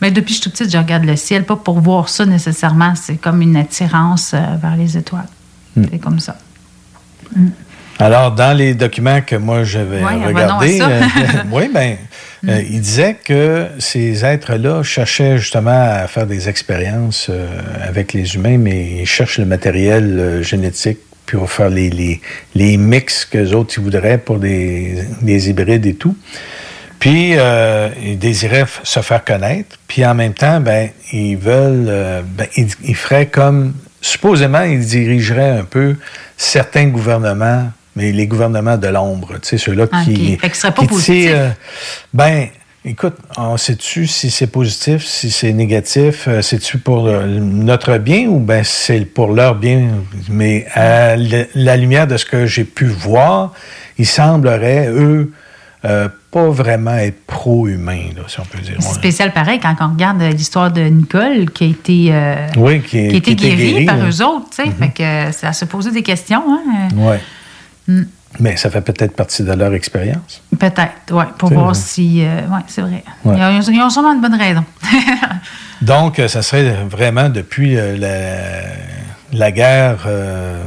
Mais depuis que je suis toute petite, je regarde le ciel. Pas pour voir ça nécessairement. C'est comme une attirance euh, vers les étoiles. Mm. C'est comme ça. Alors, dans les documents que moi j'avais Ouais, regardés, euh, oui, euh, il disait que ces êtres-là cherchaient justement à faire des expériences euh, avec les humains, mais ils cherchent le matériel euh, génétique pour faire les, les, les mix que autres ils voudraient pour des, des hybrides et tout. Puis, euh, ils désiraient se faire connaître. Puis, en même temps, ben, ils veulent... ben, ils feraient comme... Supposément, ils dirigeraient un peu certains gouvernements, mais les gouvernements de l'ombre, tu sais, ceux-là Ah, qui... ok. Fait que ce serait pas qui tirent, euh, ben, écoute, on sait-tu si c'est positif, si c'est négatif? euh, C'est-tu pour le- notre bien ou ben c'est pour leur bien? Mais à la, la lumière de ce que j'ai pu voir, il semblerait, eux, euh, pas vraiment être pro-humains, là, si on peut dire. C'est Ouais. spécial pareil quand on regarde euh, l'histoire de Nicole qui a été, euh, Oui, qui, qui a qui été guérie guéri, par là. eux autres. tu sais. Fait que euh, ça se posait des questions. Hein? Ouais. Mm. Mais ça fait peut-être partie de leur expérience. Peut-être, oui, pour voir vrai. si. euh, oui, c'est vrai. Ouais. Ils, ont, ils ont sûrement une bonne raison. Donc, euh, ça serait vraiment depuis euh, la, la guerre, euh,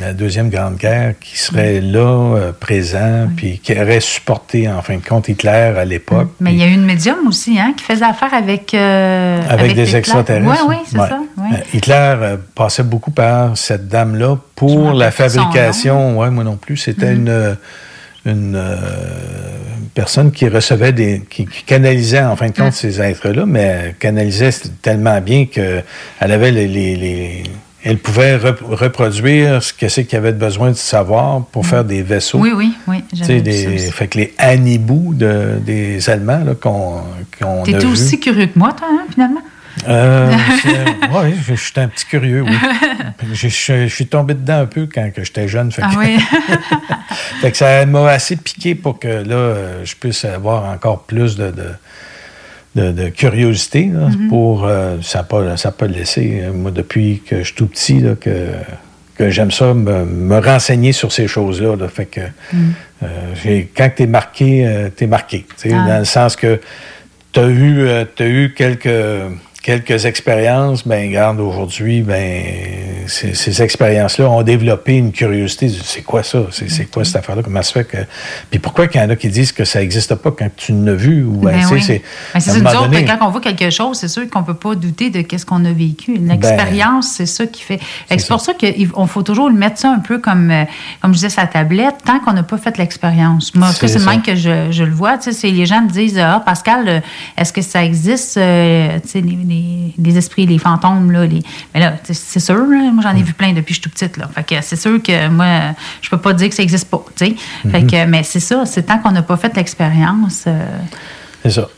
la Deuxième Grande Guerre, qui serait là, euh, présent, puis qui aurait supporté, en fin de compte, Hitler à l'époque. Mais il y a eu une médium aussi, hein, qui faisait affaire avec. euh, Avec, des Hitler. extraterrestres. Oui, oui, c'est Ouais. ça. oui. Euh, Hitler euh, passait beaucoup par cette dame-là pour la fabrication. Oui, moi non plus. C'était Mhm. une, une personne qui recevait des. qui, qui canalisait en fin de compte ces êtres-là, mais canalisait tellement bien qu'elle avait les. les- les- elle pouvait rep- reproduire ce que c'est qu'il y avait besoin de savoir pour faire des vaisseaux. Oui, oui, oui. Des, ça fait que les Hannibou de, des Allemands qu'on a T'étais aussi curieux que moi, toi, hein, finalement? Euh, oui, je, je suis un petit curieux, oui. je, je- je suis tombé dedans un peu quand j'étais jeune. Fait Ah que, oui. fait que ça m'a assez piqué pour que là, euh, je puisse avoir encore plus de, de, de- de curiosité. là, Mhm. pour, euh, ça n'a pas, ça pas laissé, euh, moi, depuis que je suis tout petit, là, que, que j'aime ça, me, me renseigner sur ces choses-là. là. fait que Mhm. euh, quand tu es marqué, euh, tu es marqué. Ah. Dans le sens que tu as eu, euh, t'as eu quelques, quelques expériences. Ben, regarde, aujourd'hui, ben, ces, ces expériences-là ont développé une curiosité. du, C'est quoi ça? C'est quoi cette affaire-là? Comment ça fait que. Puis pourquoi qu'il y en a qui disent que ça n'existe pas quand tu l'as vu? Ou, ben, Ben oui. c'est. Ben, donné- quand on voit quelque chose, c'est sûr qu'on ne peut pas douter de ce qu'on a vécu. L'expérience, c'est ça qui fait. C'est pour ça qu'on faut toujours le mettre ça un peu comme, euh, comme je disais, sa tablette, tant qu'on n'a pas fait l'expérience. Moi, C'est le même que je, je le vois. Tu sais, c'est- les gens me disent Ah, Pascal, euh, est-ce que ça existe, euh, les, les- les esprits, les fantômes, là, les... Mais là, c'est sûr, là, moi, j'en ai vu plein depuis que je suis toute petite, là. Fait que c'est sûr que moi, je peux pas dire que ça n'existe pas. Fait que, mais c'est ça, c'est tant qu'on n'a pas fait l'expérience. euh, C'est ça.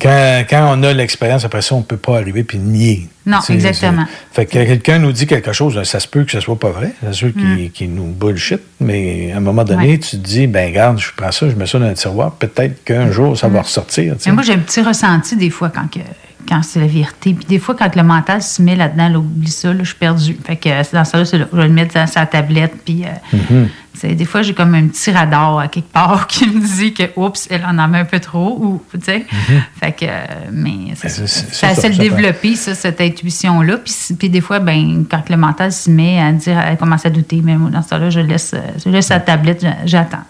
Quand, quand on a l'expérience, après ça, on ne peut pas arriver puis nier. Non, C'est- exactement. c'est- Fait que quelqu'un nous dit quelque chose, ça se peut que ce soit pas vrai, ça se peut qu'il Mm. qu'il nous bullshit, mais à un moment donné, Ouais. tu te dis, ben garde, je prends ça, je mets ça dans le tiroir, peut-être qu'un jour, ça va ressortir. Mais moi, j'ai un petit ressenti des fois quand, que- quand c'est la vérité. Puis des fois, quand le mental se met là-dedans, là, oublie ça, là, je suis perdue. Fait que euh, c'est dans ça, là, là. Je vais le mettre dans sa tablette. Puis euh, Mhm. des fois, j'ai comme un petit radar à quelque part qui me dit que, oups, elle en a mis un peu trop. Ou, tu sais. Mhm. Fait que, euh, mais c'est c'est- c'est c'est ça, le ça développer, ça, cette intuition-là. Puis, puis des fois, ben, quand le mental se met à dire, elle commence à douter, mais dans ce temps-là, je laisse, euh, je laisse la tablette, j'a- j'attends.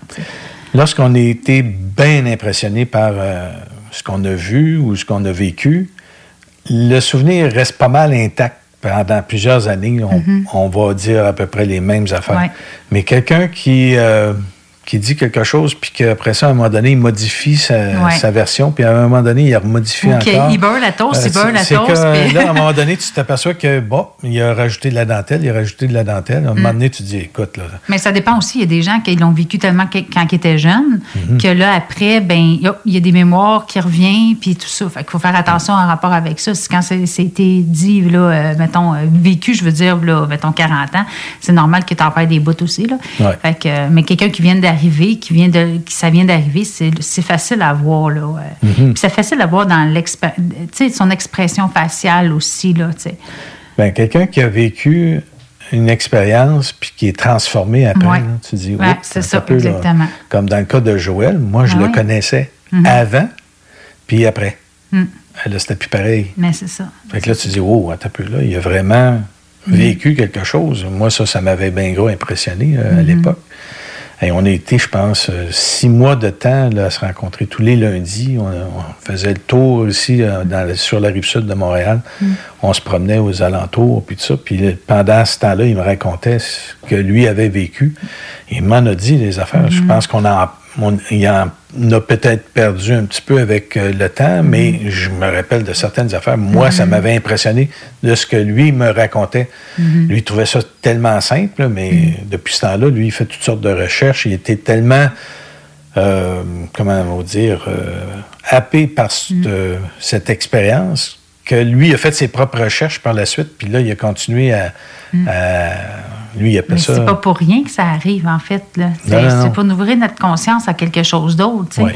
Lorsqu'on a été bien impressionné par euh, ce qu'on a vu ou ce qu'on a vécu, le souvenir reste pas mal intact pendant plusieurs années. On, Mhm. on va dire à peu près les mêmes affaires. Ouais. Mais quelqu'un qui, euh, qui dit quelque chose, puis qu'après ça, à un moment donné, il modifie sa, Ouais. sa version, puis à un moment donné, il remodifie Ou encore. Euh, qu'il beurre la toast, il beurre la toast, que, puis- là, à un moment donné, tu t'aperçois que, bon, il a rajouté de la dentelle, il a rajouté de la dentelle. À un moment Mm. donné, tu te dis, écoute, là, Mais ça dépend aussi. Il y a des gens qui l'ont vécu tellement que- quand ils étaient jeunes Mhm. que là, après, ben, il y a- il y a des mémoires qui reviennent, puis tout ça. Fait qu'il faut faire attention en rapport avec ça. C'est quand c'est- c'était dit, là, euh, mettons, euh, vécu, je veux dire, là, mettons, 40 ans, c'est normal que tu en perds des bouts aussi, là. Ouais. Fait que, euh, mais quelqu'un qui vient d'arriver, qui vient de, qui ça vient d'arriver, c'est facile à voir, là. Mhm. C'est facile à voir dans son expression faciale aussi, là. Ben, quelqu'un qui a vécu une expérience puis qui est transformé après, Ouais. là, tu dis, Oups, c'est ça, là. exactement. Comme dans le cas de Joël, moi, je Ah le oui. connaissais Mhm. avant puis après. Mm. Là, c'était plus pareil. Mais c'est ça. Fait que là, tu dis, oh, attends un peu, là, il a vraiment vécu quelque chose. Moi, ça, ça m'avait bien gros impressionné euh, à Mhm. l'époque. Et on a été, je pense, euh, six mois de temps là, à se rencontrer tous les lundis. On, on faisait le tour ici euh, dans, sur la rive sud de Montréal. Mm. On se promenait aux alentours, puis tout ça. Puis pendant ce temps-là, il me racontait ce que lui avait vécu. Il m'en a dit des affaires. Je Mhm. pense qu'on en, on- il en a peut-être perdu un petit peu avec euh, le temps, mais je me rappelle de certaines affaires. Moi, ça Mhm. m'avait impressionné de ce que lui me racontait. Mhm. Lui, il trouvait ça tellement simple, mais depuis ce temps-là, lui, il fait toutes sortes de recherches. Il était tellement, euh, comment on va dire, euh, happé par cette, cette expérience que lui a fait ses propres recherches par la suite, puis là, il a continué à... à- lui, il appelle Mais ça... c'est pas pour rien que ça arrive, en fait. C'est pour ouvrir notre conscience à quelque chose d'autre. C'est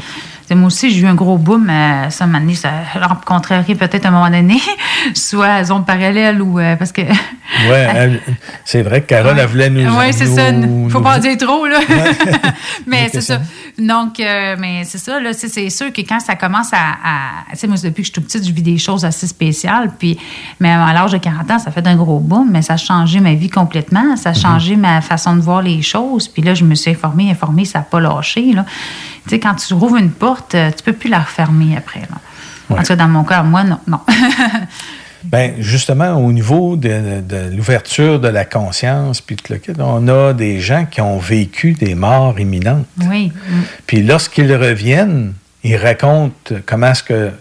Moi aussi, j'ai eu un gros boom. euh, ça m'a donné, ça rencontrerait peut-être à un moment donné, soit à zone parallèle ou. euh, parce que Oui, c'est vrai que Carole, elle voulait nous. Oui, c'est ça. Faut nous- pas en dire trop, là. mais c'est ça. Donc, euh, mais c'est ça, là. C'est sûr que quand ça commence à. à- tu sais, moi, depuis que je suis toute petite, je vis des choses assez spéciales. Puis, mais à l'âge de 40 ans, ça fait un gros boom, mais ça a changé ma vie complètement. Ça a changé ma façon de voir les choses. Puis là, je me suis informée, informée, ça n'a pas lâché, là. Tu sais, quand tu rouvres une porte, euh, tu peux plus la refermer après, là. En tout cas, dans mon cas, moi, non. non. Ben, justement, au niveau de, de l'ouverture de la conscience, puis le kit, on a des gens qui ont vécu des morts imminentes. oui. Puis lorsqu'ils reviennent, ils racontent comment est-ce que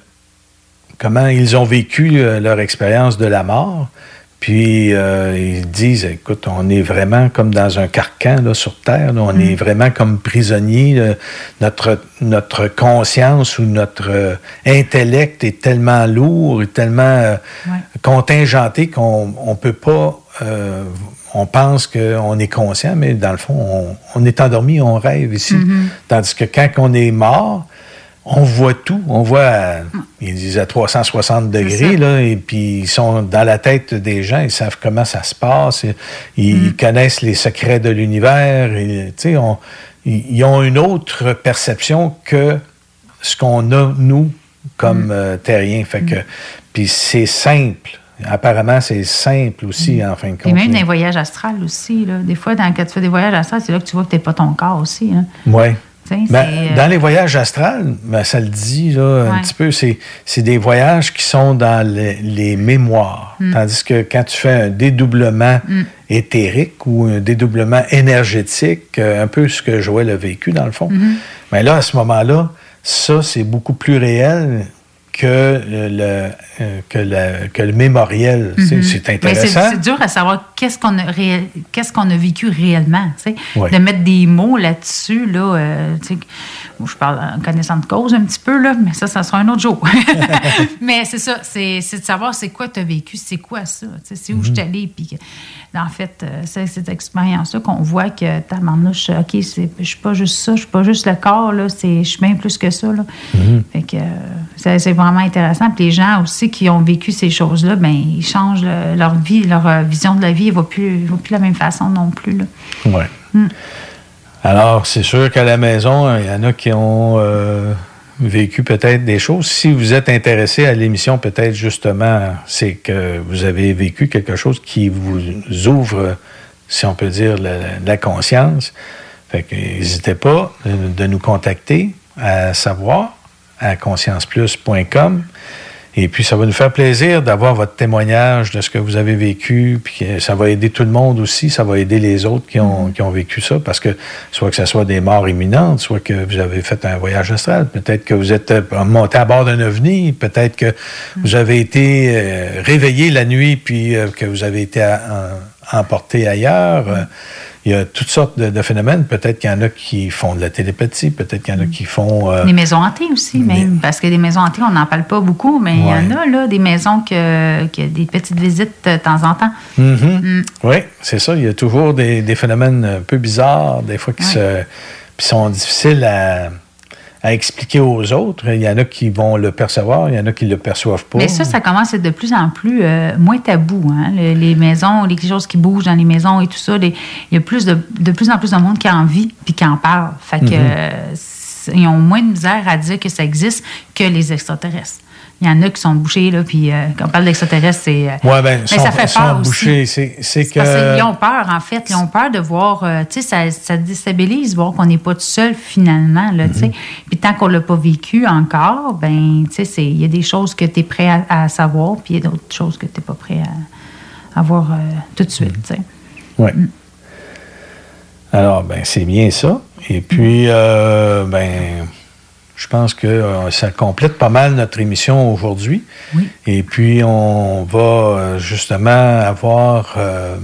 comment ils ont vécu euh, leur expérience de la mort. Puis euh, ils disent, écoute, on est vraiment comme dans un carcan là, sur Terre. là. on est vraiment comme prisonniers. là. Notre, notre conscience ou notre euh, intellect est tellement lourd et tellement euh, contingenté qu'on on peut pas... euh, on pense qu'on est conscient, mais dans le fond, on, on est endormi, on rêve ici. Mhm. Tandis que quand on est mort, on voit tout. On voit, à, ils disent à 360 degrés, là, et puis ils sont dans la tête des gens, ils savent comment ça se passe, et- ils connaissent les secrets de l'univers, et, on- ils ont une autre perception que ce qu'on a, nous, comme euh, terriens. Fait que, puis c'est simple. Apparemment, c'est simple aussi, en fin de Et compte. même dans les voyages astrales aussi, là. Des fois, dans, quand tu fais des voyages astrales, c'est là que tu vois que tu n'es pas ton corps aussi, hein. Oui. Ben, c'est, euh, Dans les voyages astrales, ben, ça le dit là, un petit peu, c'est, des voyages qui sont dans les, les mémoires. Mm. Tandis que quand tu fais un dédoublement Mm. éthérique ou un dédoublement énergétique, euh, un peu ce que Joël a vécu dans le fond, mais là, à ce moment-là, ça, c'est beaucoup plus réel que euh, le, euh, que le, que le mémoriel. C'est- Mhm. C'est intéressant. C'est dur à savoir qu'est-ce qu'on a, qu'est-ce qu'on a vécu réellement. Ouais. De mettre des mots là-dessus, là, euh, je parle en connaissant de cause un petit peu, là, mais ça, ça sera un autre jour. mais c'est ça, c'est, de savoir c'est quoi tu as vécu, c'est quoi ça, c'est où Mhm. je suis allée. Puis, en fait, euh, c'est cette expérience-là qu'on voit que ta manouche, OK, je suis pas juste ça, je suis pas juste le corps, là, c'est, je suis bien plus que ça. Là. Fait que c'est, c'est vraiment intéressant. Puis les gens aussi qui ont vécu ces choses-là, ben ils changent le- leur vie, leur euh, vision de la vie, ne va plus, de la même façon non plus. Ouais. Mm. Alors, c'est sûr qu'à la maison, il y en a qui ont euh, vécu peut-être des choses. Si vous êtes intéressé à l'émission, peut-être justement, c'est que vous avez vécu quelque chose qui vous ouvre, si on peut dire, la, la conscience. Fait que n'hésitez pas de nous contacter à savoir à conscienceplus.com. Et puis, ça va nous faire plaisir d'avoir votre témoignage de ce que vous avez vécu. Puis, ça va aider tout le monde aussi. Ça va aider les autres qui ont, vécu ça. Parce que, soit que ce soit des morts imminentes, soit que vous avez fait un voyage astral, peut-être que vous êtes euh, monté à bord d'un ovni, peut-être que vous avez été euh, réveillé la nuit, puis euh, que vous avez été à- emporté ailleurs. Euh, il y a toutes sortes de, de phénomènes. Peut-être qu'il y en a qui font de la télépathie, peut-être qu'il y en a qui font... euh, Les maisons hantées aussi, même. Parce que les maisons hantées, on n'en parle pas beaucoup, mais il y en a, là, des maisons que, que des petites visites de temps en temps. Mhm. Mm. Oui, c'est ça. Il y a toujours des, des phénomènes un peu bizarres, des fois qui se, puis sont difficiles à, à expliquer aux autres. Il y en a qui vont le percevoir, il y en a qui ne le perçoivent pas. Mais ça, ça commence à être de plus en plus euh, moins tabou. Hein? Le- les maisons, les choses qui bougent dans les maisons et tout ça, les- il y a plus de, de plus en plus de monde qui en vit puis qui en parle. Fait que c'est- ils ont moins de misère à dire que ça existe que les extraterrestres. Il y en a qui sont bouchés, là, puis euh, quand on parle d'extraterrestres, c'est. euh, Oui, bien, mais sont, ça fait peur aussi. C'est, que... Parce qu'ils ont peur, en fait. Ils ont peur de voir. euh, tu sais, ça, ça déstabilise, voir qu'on n'est pas tout seul, finalement. Là, tu sais. Puis tant qu'on ne l'a pas vécu encore, ben, tu sais, il y a des choses que tu es prêt à, à savoir, puis il y a d'autres choses que tu n'es pas prêt à, à voir euh, tout de suite. tu sais. Oui. Alors, ben, c'est bien ça. Et puis, ben, je pense que euh, ça complète pas mal notre émission aujourd'hui. Et puis, on va euh, justement avoir euh,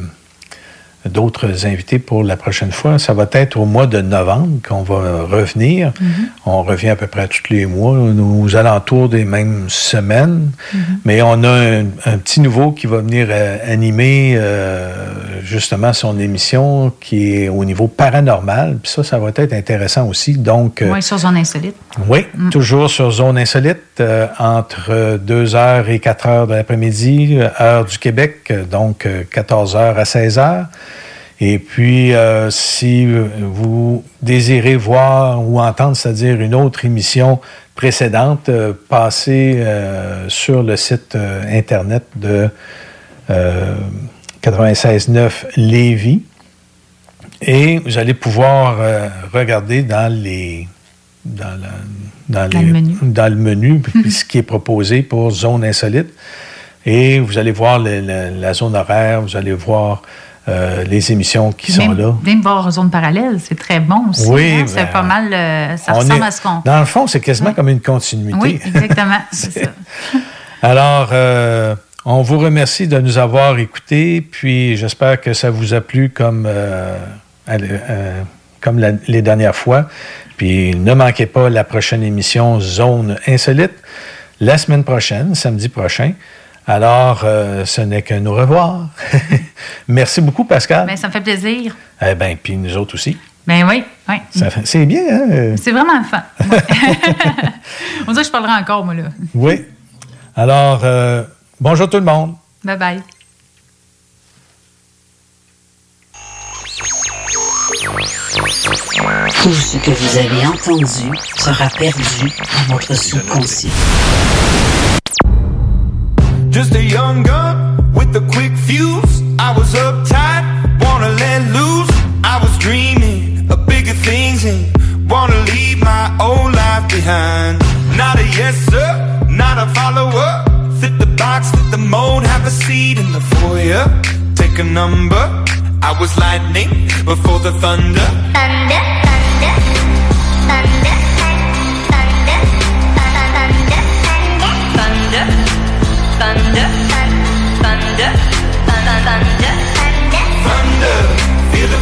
d'autres invités pour la prochaine fois. Ça va être au mois de novembre qu'on va revenir. On revient à peu près tous les mois, aux alentours des mêmes semaines. Mais on a un, un petit nouveau qui va venir euh, animer euh, justement son émission qui est au niveau paranormal. Puis ça, ça va être intéressant aussi. Donc, euh, Oui, sur Zone Insolite. oui, toujours sur Zone Insolite, entre 2h et 4h de l'après-midi, heure du Québec, donc 14h à 16h. Et puis, euh, si vous désirez voir ou entendre, c'est-à-dire une autre émission précédente, euh, passez euh, sur le site Internet de euh, 96.9 Lévis. Et vous allez pouvoir regarder dans les dans, la- dans Dans les- le menu. dans le menu, ce qui est proposé pour zone insolite. Et vous allez voir le- le- la zone horaire, vous allez voir euh, les émissions qui sont là. Même voir Zone Parallèle, c'est très bon aussi. Oui, hein. C'est ben, pas mal. euh, ça ressemble est- à ce qu'on. Dans le fond, c'est quasiment comme une continuité. Oui, exactement. c'est ça. Alors, euh, on vous remercie de nous avoir écoutés, puis j'espère que ça vous a plu comme, comme la- les dernières fois. Puis ne manquez pas la prochaine émission Zone Insolite la semaine prochaine, samedi prochain. Alors, euh, ce n'est que nous revoir. Merci beaucoup, Pascal. Ben, ça me fait plaisir. Eh bien, puis nous autres aussi. Ben oui, oui. C'est bien, hein? C'est vraiment fun. Ouais. On dirait que je parlerai encore, moi, là. Oui. Alors, euh, bonjour tout le monde. Bye bye. Tout ce que vous avez entendu sera perdu dans votre subconscient. Just a young gun with a quick fuse. I was uptight, wanna let loose. I was dreaming of bigger things and wanna leave my old life behind. Not a yes sir, not a follower. Fit the box, fit the mold, have a seat in the foyer. Take a number. I was lightning before the thunder. Thunder, thunder,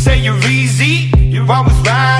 say you're easy. You're always riding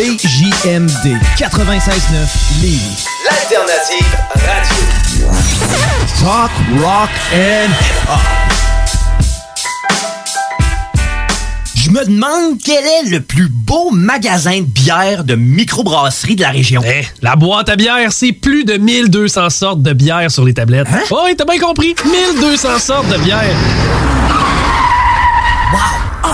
CJMD 96.9 Lévis. L'alternative radio. Talk, rock and hip-hop. Je me demande quel est le plus beau magasin de bière de microbrasserie de la région. Eh, la boîte à bière, c'est plus de 1200 sortes de bière sur les tablettes. Hein? Oh, oui, t'as bien compris. 1200 sortes de bière.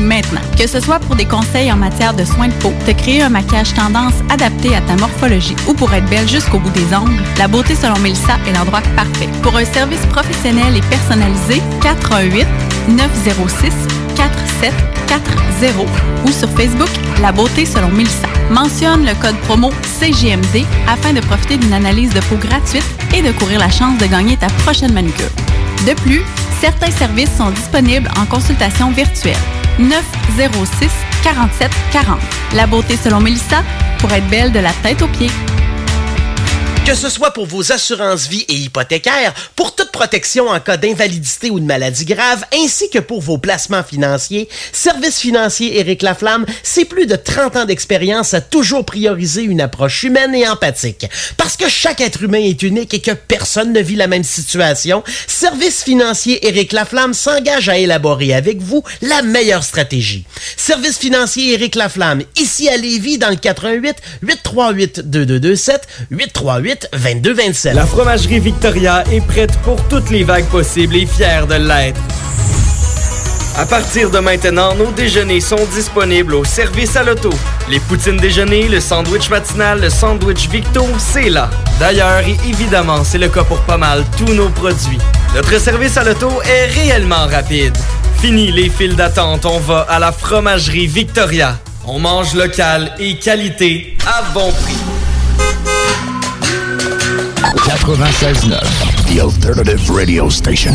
maintenant. Que ce soit pour des conseils en matière de soins de peau, te créer un maquillage tendance adapté à ta morphologie ou pour être belle jusqu'au bout des ongles, la beauté selon Melissa est l'endroit parfait. Pour un service professionnel et personnalisé, 418 906 4740 ou sur Facebook La beauté selon Melissa. Mentionne le code promo CGMD afin de profiter d'une analyse de peau gratuite et de courir la chance de gagner ta prochaine manucure. De plus, certains services sont disponibles en consultation virtuelle. 906 47 40. La beauté selon Melissa pour être belle de la tête aux pieds. Que ce soit pour vos assurances vie et hypothécaires, pour toute protection en cas d'invalidité ou de maladie grave, ainsi que pour vos placements financiers, Service financier Éric Laflamme, c'est plus de 30 ans d'expérience à toujours prioriser une approche humaine et empathique. Parce que chaque être humain est unique et que personne ne vit la même situation, Service financier Éric Laflamme s'engage à élaborer avec vous la meilleure stratégie. Service financier Éric Laflamme, ici à Lévis, dans le 88 838 2227 838 2227. La fromagerie Victoria est prête pour toutes les vagues possibles et fière de l'être. À partir de maintenant, nos déjeuners sont disponibles au service à l'auto. Les poutines déjeuner, le sandwich matinal, le sandwich Victo, c'est là. D'ailleurs, et évidemment, c'est le cas pour pas mal tous nos produits. Notre service à l'auto est réellement rapide. Fini les files d'attente, on va à la fromagerie Victoria. On mange local et qualité à bon prix. 96.9, The Alternative Radio Station.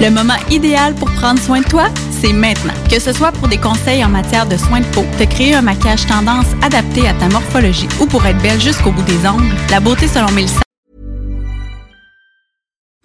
Le moment idéal pour prendre soin de toi, c'est maintenant. Que ce soit pour des conseils en matière de soins de peau, te créer un maquillage tendance adapté à ta morphologie ou pour être belle jusqu'au bout des ongles, la beauté selon Melissa.